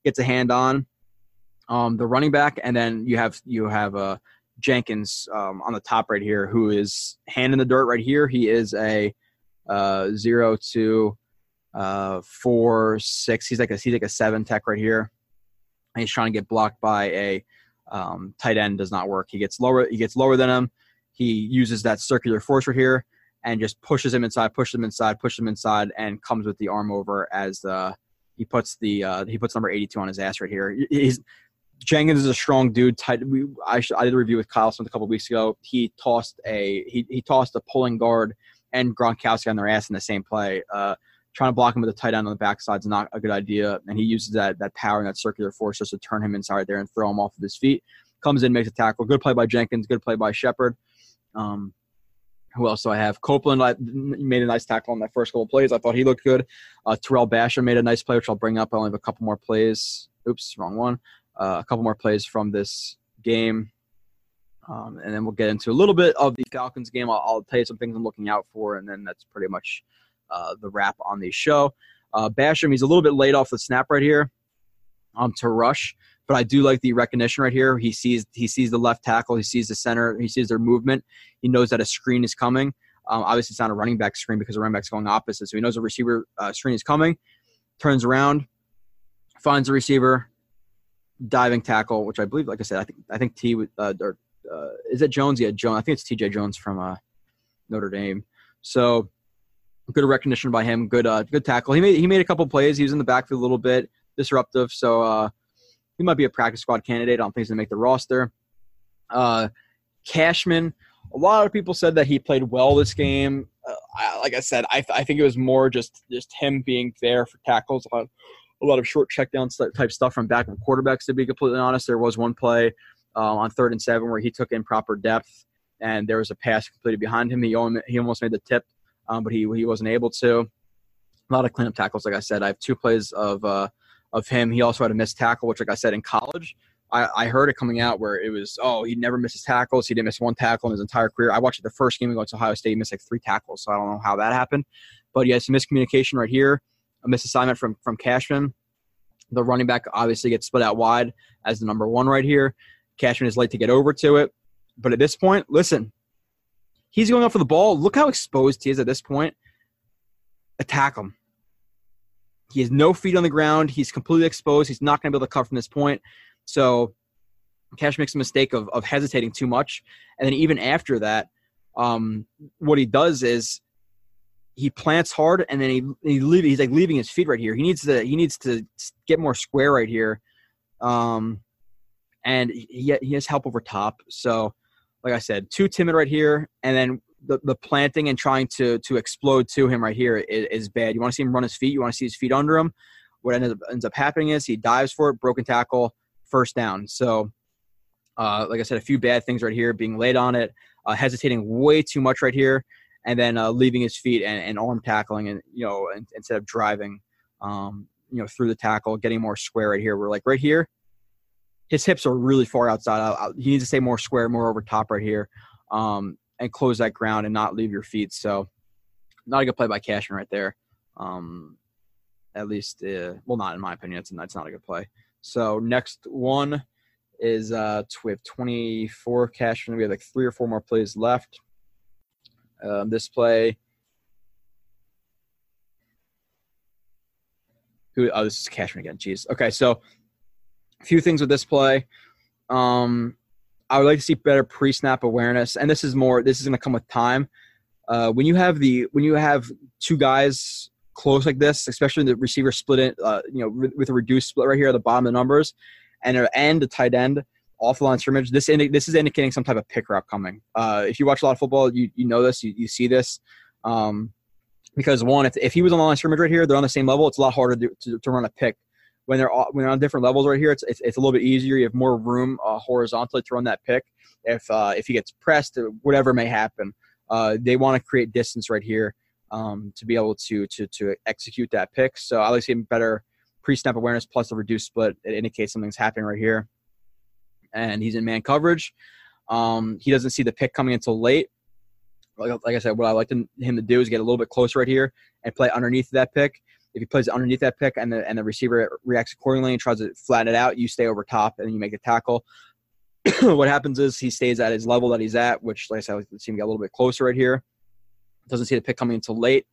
gets a hand on um, the running back, and then you have you have uh, Jenkins um, on the top right here, who is hand in the dirt right here. He is a uh, uh, four six. He's like a he's like a seven tech right here he's trying to get blocked by a um, tight end does not work. He gets lower. He gets lower than him. he uses that circular force right here and just pushes him inside, pushes him inside, pushes him inside, and comes with the arm over as uh, he puts the uh, he puts number 82 on his ass right here. He's Jenkins is a strong dude. Tight. We, I, I did a review with Kyle Smith a couple weeks ago. He tossed a he, he tossed a pulling guard and Gronkowski on their ass in the same play. Uh, trying to block him with a tight end on the backside is not a good idea. And he uses that that power and that circular force just to turn him inside there and throw him off of his feet. Comes in, makes a tackle. Good play by Jenkins. Good play by Shepherd. Um, who else do I have? Copeland I, made a nice tackle on that first couple plays. I thought he looked good. Uh, Tarell Basham made a nice play, which I'll bring up. I only have a couple more plays. Oops, wrong one. Uh, a couple more plays from this game. Um, and then we'll get into a little bit of the Falcons game. I'll, I'll, tell you some things I'm looking out for, and then that's pretty much uh, the wrap on the show. Uh, Basham, he's a little bit late off the snap right here um, to rush, but I do like the recognition right here. He sees he sees the left tackle, he sees the center, he sees their movement. He knows that a screen is coming. Um, obviously, it's not a running back screen because the running back's going opposite, so he knows a receiver uh, screen is coming. Turns around, finds the receiver, diving tackle, which I believe, like I said, I think I think T uh, or uh, is it Jones? Yeah, Jones. I think it's T.J. Jones from uh, Notre Dame. So good recognition by him. Good uh, good tackle. He made he made a couple plays. He was in the backfield a little bit disruptive. So uh, he might be a practice squad candidate. I don't think he's gonna make the roster. Uh, Cashman. A lot of people said that he played well this game. Uh, I, like I said, I, I think it was more just just him being there for tackles. A lot, a lot of short checkdown type stuff from back of quarterbacks. To be completely honest, there was one play uh, on third and seven where he took in proper depth and there was a pass completed behind him. He he almost made the tip, um, but he he wasn't able to. A lot of cleanup tackles, like I said. I have two plays of uh, of him. He also had a missed tackle, which, like I said, in college, I, I heard it coming out where it was, oh, he never misses tackles. He didn't miss one tackle in his entire career. I watched it the first game against Ohio State. He missed like three tackles, so I don't know how that happened. But he had some miscommunication right here, a misassignment from from Cashman. The running back obviously gets split out wide as the number one right here. Cashman is late to get over to it. But at this point, listen, he's going up for the ball. Look how exposed he is at this point. Attack him. He has no feet on the ground. He's completely exposed. He's not going to be able to cut from this point. So Cash makes a mistake of, of hesitating too much. And then even after that, um, what he does is he plants hard and then he, he leave, he's like leaving his feet right here. He needs to he needs to get more square right here. Um, and he, he has help over top. So, like I said, too timid right here, and then the, the planting and trying to to explode to him right here is, is bad. You want to see him run his feet. You want to see his feet under him. What ends up, ends up happening is he dives for it, broken tackle, first down. So, uh, like I said, a few bad things right here, being laid on it, uh, hesitating way too much right here, and then uh, leaving his feet and, and, arm tackling, and you know, instead of driving, um, you know, through the tackle, getting more square right here. We're like right here, his hips are really far outside. He needs to stay more square, more over top right here, um, and close that ground and not leave your feet. So, not a good play by Cashman right there. Um, at least, uh, well, not in my opinion. It's, it's not a good play. So next one is uh, we have 24 Cashman. We have like three or four more plays left. Um, this play. Who? Oh, this is Cashman again. Jeez. Okay, so a few things with this play. Um, I would like to see better pre-snap awareness, and this is more. This is going to come with time. Uh, when you have the when you have two guys close like this, especially the receiver split in, uh, you know, with a reduced split right here at the bottom of the numbers, and and the tight end off the line of scrimmage. This indi- this is indicating some type of pick route coming. Uh, if you watch a lot of football, you you know this, you, you see this. Um, because one, if, if he was on the line of scrimmage right here, they're on the same level. It's a lot harder to, to, to run a pick when they're when they're on different levels right here, it's it's, it's a little bit easier. You have more room uh, horizontally to run that pick. If uh, if he gets pressed, whatever may happen, uh, they want to create distance right here um, to be able to to to execute that pick. So I like seeing better pre-snap awareness plus a reduced split. It indicates something's happening right here, and he's in man coverage. Um, he doesn't see the pick coming until late. Like, like I said, what I like him to do is get a little bit closer right here and play underneath that pick if he plays underneath that pick and the and the receiver reacts accordingly and tries to flatten it out, you stay over top and you make a tackle. [CLEARS THROAT] what happens is he stays at his level that he's at, which like I said, seems to get a little bit closer right here. Doesn't see the pick coming until late,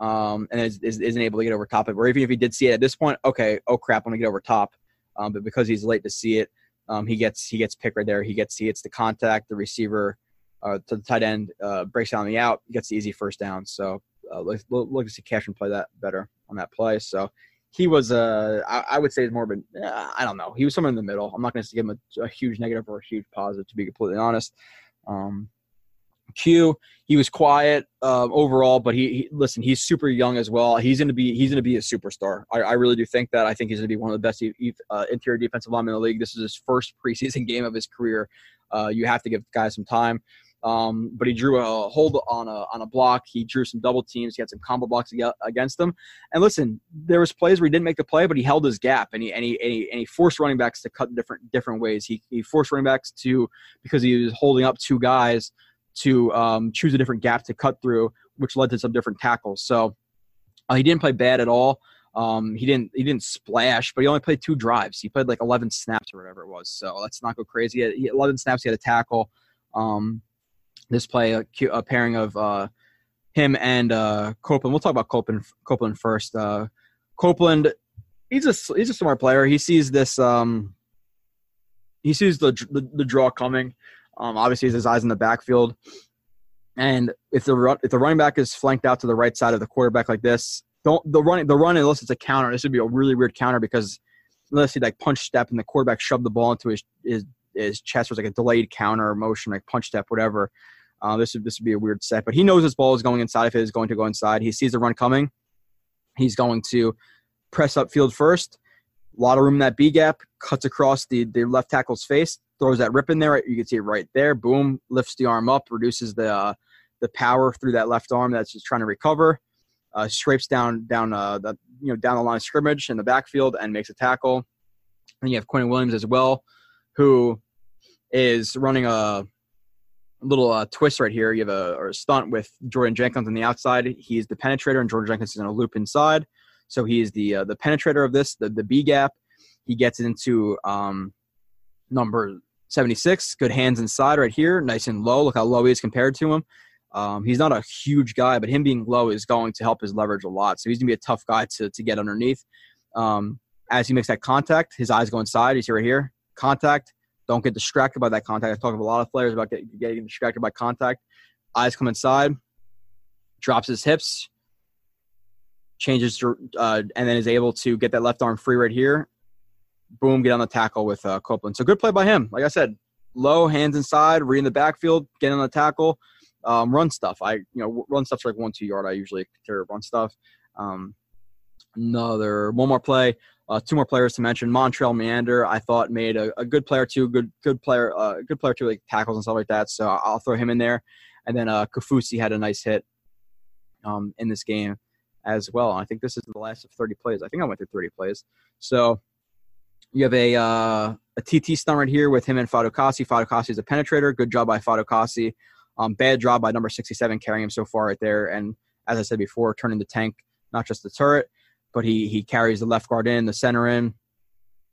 um, and is, is, not able to get over top it. Or even if he did see it at this point, okay, oh crap, I'm gonna get over top. Um, but because he's late to see it, um, he gets he gets picked right there. He gets he gets the contact, the receiver uh, to the tight end, uh, breaks down the out, gets the easy first down. So uh, look, look to see Cashman play that better on that play. So he was, uh, I, I would say, more of a, uh, I don't know. He was somewhere in the middle. I'm not going to give him a, a, huge negative or a huge positive, to be completely honest. Um, Q, he was quiet uh, overall, but he, he, listen. He's super young as well. He's going to be he's to be a superstar. I, I, really do think that. I think he's going to be one of the best uh, interior defensive linemen in the league. This is his first preseason [LAUGHS] game of his career. Uh, you have to give guys some time. Um, but he drew a hold on a on a block. He drew some double teams. He had some combo blocks against them. And listen, there was plays where he didn't make the play, but he held his gap and he and he and he, and he forced running backs to cut different different ways. He he forced running backs to because he was holding up two guys to um, choose a different gap to cut through, which led to some different tackles. So uh, he didn't play bad at all. Um, he didn't he didn't splash, but he only played two drives. He played like 11 snaps or whatever it was. So let's not go crazy. He had, 11 snaps. He had a tackle. Um, this play, a, a pairing of uh, him and uh, Copeland. We'll talk about Copeland, Copeland first. Uh, Copeland, he's a he's a smart player. He sees this. Um, he sees the, the, the draw coming. Um, obviously, he has his eyes in the backfield, and if the run, if the running back is flanked out to the right side of the quarterback like this, don't the running the run unless it's a counter. This would be a really weird counter because unless he like punch step and the quarterback shoved the ball into his his, his chest was like a delayed counter motion, like punch step, whatever. Uh, this would this would be a weird set, but he knows his ball is going inside. If it is going to go inside, he sees the run coming. He's going to press up field first. A lot of room in that B gap. Cuts across the the left tackle's face. Throws that rip in there. You can see it right there. Boom. Lifts the arm up. Reduces the uh, the power through that left arm that's just trying to recover. Uh, scrapes down down uh, the you know down the line of scrimmage in the backfield and makes a tackle. And you have Quinnen Williams as well, who is running a little uh, twist right here. You have a, a, stunt with Jordan Jenkins on the outside. He's the penetrator, and Jordan Jenkins is going to loop inside. So he's the uh, the penetrator of this, the, the B gap. He gets into um, number 76. Good hands inside right here, nice and low. Look how low he is compared to him. Um, he's not a huge guy, but him being low is going to help his leverage a lot. So he's going to be a tough guy to, to get underneath. Um, as he makes that contact, his eyes go inside. You see right here, contact. Don't get distracted by that contact. I talk to a lot of players about getting distracted by contact. Eyes come inside, drops his hips, changes uh, and then is able to get that left arm free right here. Boom, get on the tackle with uh, Copeland. So good play by him. Like I said, low, hands inside, reading the backfield, getting on the tackle, um, run stuff. I you know run stuff's like one two yard. I usually consider run stuff. Um, another one more play. Uh, two more players to mention. Montrel Meander, I thought made a, a good player too. Good good player. Uh, good player too, like tackles and stuff like that. So I'll throw him in there. And then uh, Kaufusi had a nice hit um, in this game as well. I think this is the last of 30 plays. I think I went through 30 plays. So you have a uh, a TT stun right here with him and Fatukasi. Fatukasi is a penetrator. Good job by Fatukasi. Um, bad job by number 67 carrying him so far right there. And as I said before, turning the tank, not just the turret but he he carries the left guard in, the center in.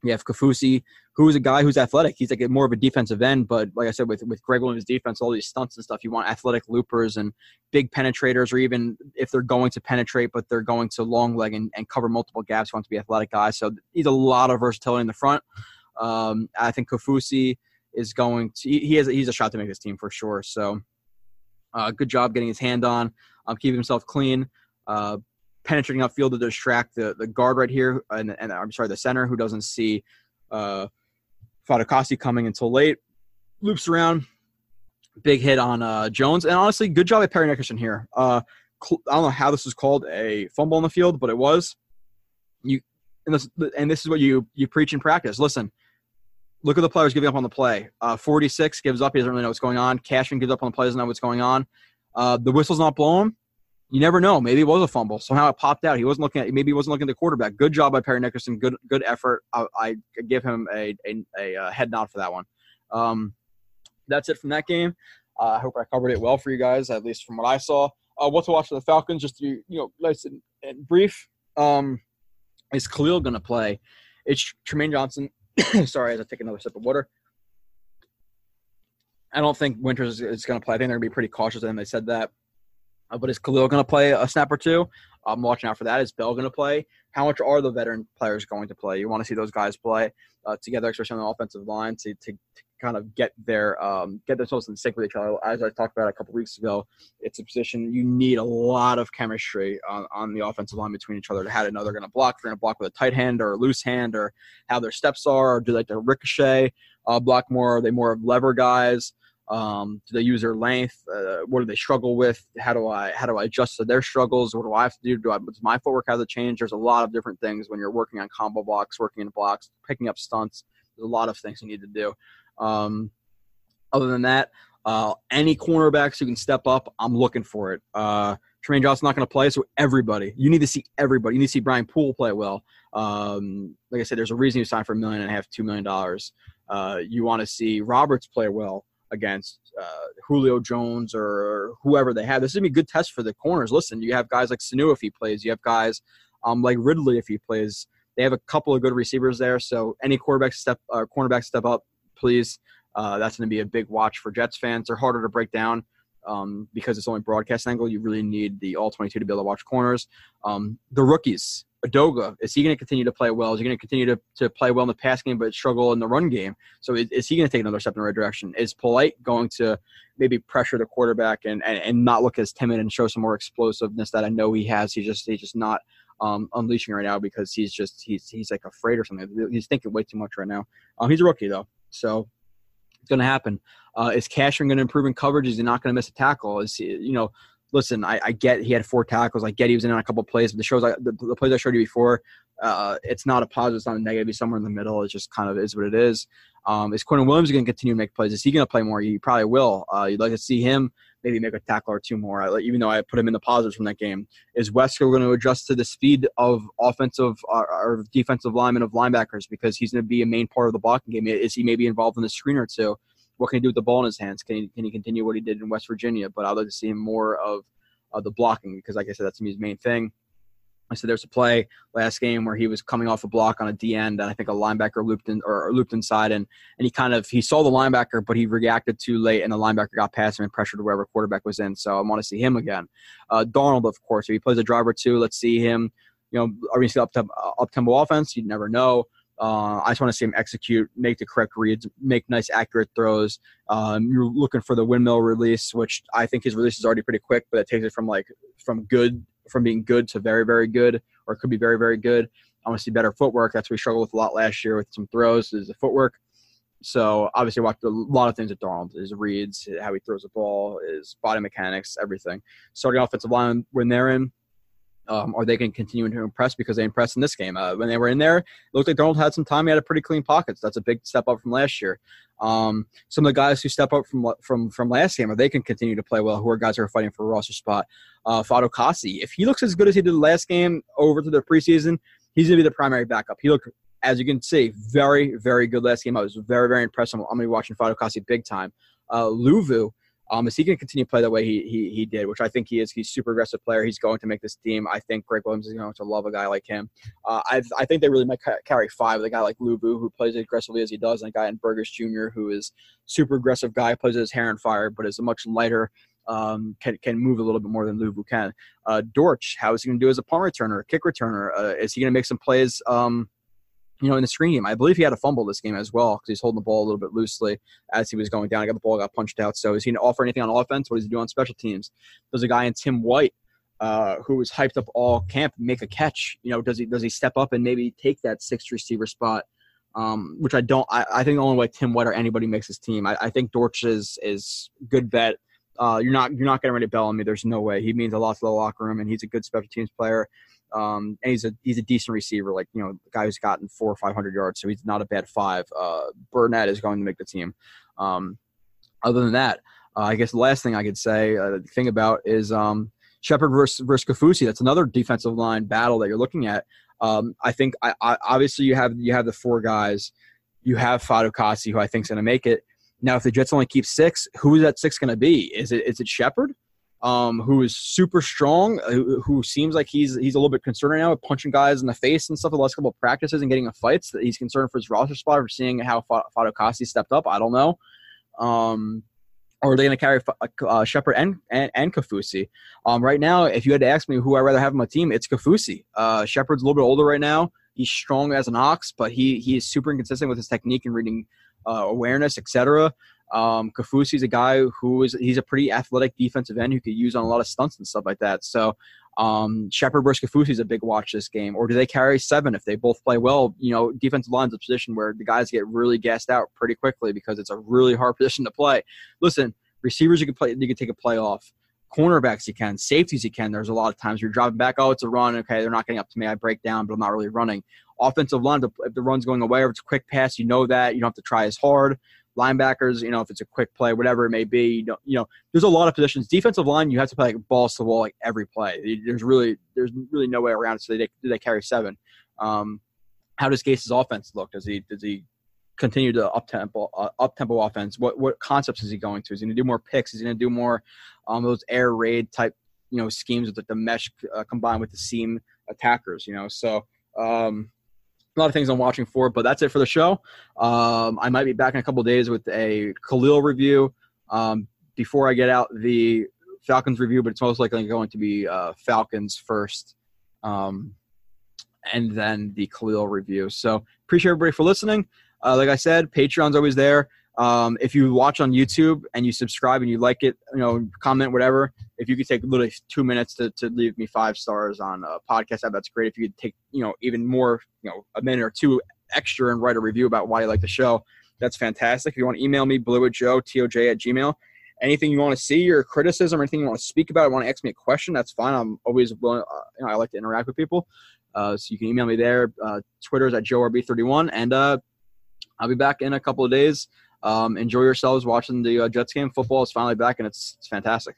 You have Kaufusi, who's a guy who's athletic. He's like more of a defensive end, but like I said, with with Gregg Williams' defense, all these stunts and stuff, you want athletic loopers and big penetrators, or even if they're going to penetrate, but they're going to long leg and, and cover multiple gaps, you want to be athletic guys. So he's a lot of versatility in the front. Um, I think Kaufusi is going to he has he's a shot to make this team for sure. So uh, good job getting his hand on, um, keeping himself clean. Uh, penetrating upfield to distract the, the guard right here, and, and I'm sorry, the center who doesn't see uh, Fatukasi coming until late. Loops around, big hit on uh, Jones, and honestly, good job by Parry Nickerson here. Uh, I don't know how this was called a fumble on the field, but it was. You and this, and this is what you you preach in practice. Listen, look at the players giving up on the play. Uh, 46 gives up; he doesn't really know what's going on. Cashman gives up on the play; doesn't know what's going on. Uh, the whistle's not blown you never know. Maybe it was a fumble. Somehow it popped out. He wasn't looking at. Maybe he wasn't looking at the quarterback. Good job by Parry Nickerson. Good good effort. I, I give him a, a, a, uh, head nod for that one. Um, that's it from that game. Uh, I hope I covered it well for you guys, at least from what I saw. Uh, what to watch for the Falcons? Just to, you know, nice and, and brief. Um, is Kalil going to play? It's Trumaine Johnson. [COUGHS] Sorry, as I take another sip of water. I don't think Winters is, is going to play. I think they're going to be pretty cautious, and they said that. Uh, but is Kalil going to play a snap or two? I'm watching out for that. Is Bell going to play? How much are the veteran players going to play? You want to see those guys play uh, together, especially on the offensive line, to, to, to kind of get their um, get themselves in sync with each other. As I talked about a couple weeks ago, it's a position you need a lot of chemistry on, on the offensive line between each other. To how another going to block, they're going to block with a tight hand or a loose hand, or how their steps are, or do they like to ricochet, uh, block more? Are they more of lever guys? Um, do they use their length? Uh, what do they struggle with? How do I how do I adjust to their struggles? What do I have to do? Do I does my footwork have to change? There's a lot of different things when you're working on combo blocks, working in blocks, picking up stunts. There's a lot of things you need to do. Um, other than that, uh, any cornerbacks who can step up, I'm looking for it. Uh, Trumaine Johnson's not going to play, so everybody. You need to see everybody. You need to see Brian Poole play well. Um, like I said, there's a reason you signed for a million and a half, two million dollars. Uh, you want to see Roberts play well against uh, Julio Jones or whoever they have. This is gonna be a good test for the corners. Listen, you have guys like Sanu if he plays. You have guys um, like Ridley if he plays. They have a couple of good receivers there. So any quarterback step, uh, cornerback step up, please. Uh, that's to be a big watch for Jets fans. They're harder to break down um, because it's only broadcast angle. You really need the all 22 to be able to watch corners. Um, the rookies, Edoga, is he going to continue to play well? Is he going to continue to, to play well in the pass game but struggle in the run game? So is, is he going to take another step in the right direction? Is Polite going to maybe pressure the quarterback and, and, and not look as timid and show some more explosiveness that I know he has? He's just he's just not um, unleashing right now because he's just he's he's like afraid or something. He's thinking way too much right now. Um, he's a rookie though, so going to happen. Uh, is Cashman going to improve in coverage? Is he not going to miss a tackle? Is he, you know listen, I, I, get he had four tackles. I get he was in on a couple plays, but the shows I, the, the, plays I showed you before, uh, it's not a positive, it's not a negative. He's somewhere in the middle. It just kind of is what it is. Um, is Quinnen Williams going to continue to make plays? Is he going to play more? He probably will. Uh, you'd like to see him maybe make a tackle or two more, even though I put him in the positives from that game. Is Wesco going to adjust to the speed of offensive uh, or defensive linemen of linebackers because he's going to be a main part of the blocking game? Is he maybe involved in the screen or two? What can he do with the ball in his hands? Can he, can he continue what he did in West Virginia? But I'd like to see him more of uh, the blocking because, like I said, that's his main thing. I said there's a play last game where he was coming off a block on a D end, and I think a linebacker looped in or, looped inside, and and he kind of he saw the linebacker, but he reacted too late, and the linebacker got past him and pressured wherever quarterback was in. So I want to see him again. Uh, Darnold, of course, if he plays a driver too, let's see him. You know, are we see up to up tempo offense? You never know. Uh, I just want to see him execute, make the correct reads, make nice, accurate throws. Um, you're looking for the windmill release, which I think his release is already pretty quick, but it takes it from like from good, from being good to very, very good, or it could be very, very good. I want to see better footwork. That's what we struggled with a lot last year with some throws. Is the footwork. So obviously, I watched a lot of things at Darnold. His reads, how he throws the ball, his body mechanics, everything. Starting offensive line when they're in, um, or they can continue to impress because they impressed in this game. Uh, when they were in there, it looked like Darnold had some time. He had a pretty clean pockets. That's a big step up from last year. Um, some of the guys who step up from from from last game, or they can continue to play well, who are guys who are fighting for a roster spot. Uh, Fatukasi, if he looks as good as he did last game over to the preseason, he's going to be the primary backup. He looked, as you can see, very, very good last game. I was very, very impressed. I'm, going to be watching Fatukasi big time. Uh, Luvu, um, is he going to continue to play the way he, he he did, which I think he is? He's super aggressive player. He's going to make this team. I think Gregg Williams is going to love a guy like him. Uh, I I think they really might carry five with a guy like Luvu who plays aggressively as he does, and a guy in Burgess Jr. who is super aggressive guy, plays his hair on fire, but is a much lighter. Um, can can move a little bit more than Luvu can. Uh, Dortch, how is he going to do as a punt returner, kick returner? Uh, is he going to make some plays? Um, you know, in the screen game. I believe he had a fumble this game as well because he's holding the ball a little bit loosely as he was going down. I got the ball, got punched out. So is he going to offer anything on offense? What does he do on special teams? There's a guy in Tim White uh, who was hyped up all camp, make a catch. You know, does he does he step up and maybe take that sixth receiver spot? Um, which I don't. I, I, think the only way Tim White or anybody makes his team. I, I think Dortch is is good bet. Uh, you're not you're not getting ready to bell on me. There's no way. He means a lot to the locker room, and he's a good special teams player. Um, and he's a he's a decent receiver, like you know, the guy who's gotten four or five hundred yards, so he's not a bad five. Uh, Burnett is going to make the team. Um, other than that, uh, I guess the last thing I could say, uh, thing about is um, Shepherd versus, versus Kaufusi. That's another defensive line battle that you're looking at. Um, I think I, I, obviously you have you have the four guys. You have Fatukasi, who I think is going to make it. Now, if the Jets only keep six, who is that six going to be? Is it is it Shepherd? Um, who is super strong, uh, who, who, seems like he's he's a little bit concerned right now with punching guys in the face and stuff the last couple of practices and getting in fights. That he's concerned for his roster spot or seeing how Fatukasi stepped up. I don't know. Um, or are they going to carry uh, Shepherd and, and, and Kaufusi? Um, right now, if you had to ask me who I'd rather have on my team, it's Kaufusi. Uh, Shepherd's a little bit older right now. He's strong as an ox, but he he is super inconsistent with his technique and reading uh, awareness, etc. Um, Kaufusi's a guy who is he's a pretty athletic defensive end who could use on a lot of stunts and stuff like that. So um, Shepherd versus Kaufusi is a big watch this game. Or do they carry seven if they both play well? You know, defensive line's a position where the guys get really gassed out pretty quickly because it's a really hard [LAUGHS] position to play. Listen, receivers you can play, you can take a play off. Cornerbacks you can, safeties you can. There's a lot of times you're driving back. Oh, it's a run. Okay, they're not getting up to me. I break down, but I'm not really running. Offensive line, if the run's going away or it's a quick pass, you know that you don't have to try as hard linebackers, you know, if it's a quick play, whatever it may be, you know, you know, there's a lot of positions. Defensive line, you have to play like balls to the wall like every play. There's really there's really no way around it. So they they carry seven. Um, how does Gase's offense look? Does he does he continue to up tempo uh, up tempo offense? What what concepts is he going to? Is he going to do more picks? Is he going to do more um, those air raid type you know schemes with the mesh uh, combined with the seam attackers? You know, so um, a lot of things I'm watching for, but that's it for the show. Um, I might be back in a couple days with a Kalil review um, before I get out the Falcons review, but it's most likely going to be uh, Falcons first, um, and then the Kalil review. So appreciate everybody for listening. Uh, like I said, Patreon's always there. Um, if you watch on YouTube and you subscribe and you like it, you know, comment whatever. If you could take literally two minutes to, to leave me five stars on a podcast app, that's great. If you could take, you know, even more, you know, a minute or two extra and write a review about why you like the show, that's fantastic. If you want to email me, blue at joe, toj at gmail. Anything you want to see or criticism or anything you want to speak about, want to ask me a question, that's fine. I'm always willing, uh, you know, I like to interact with people. Uh, so you can email me there. Uh, Twitter's at joerb31. And uh, I'll be back in a couple of days. Um, enjoy yourselves watching the uh, Jets game. Football is finally back, and it's, it's fantastic.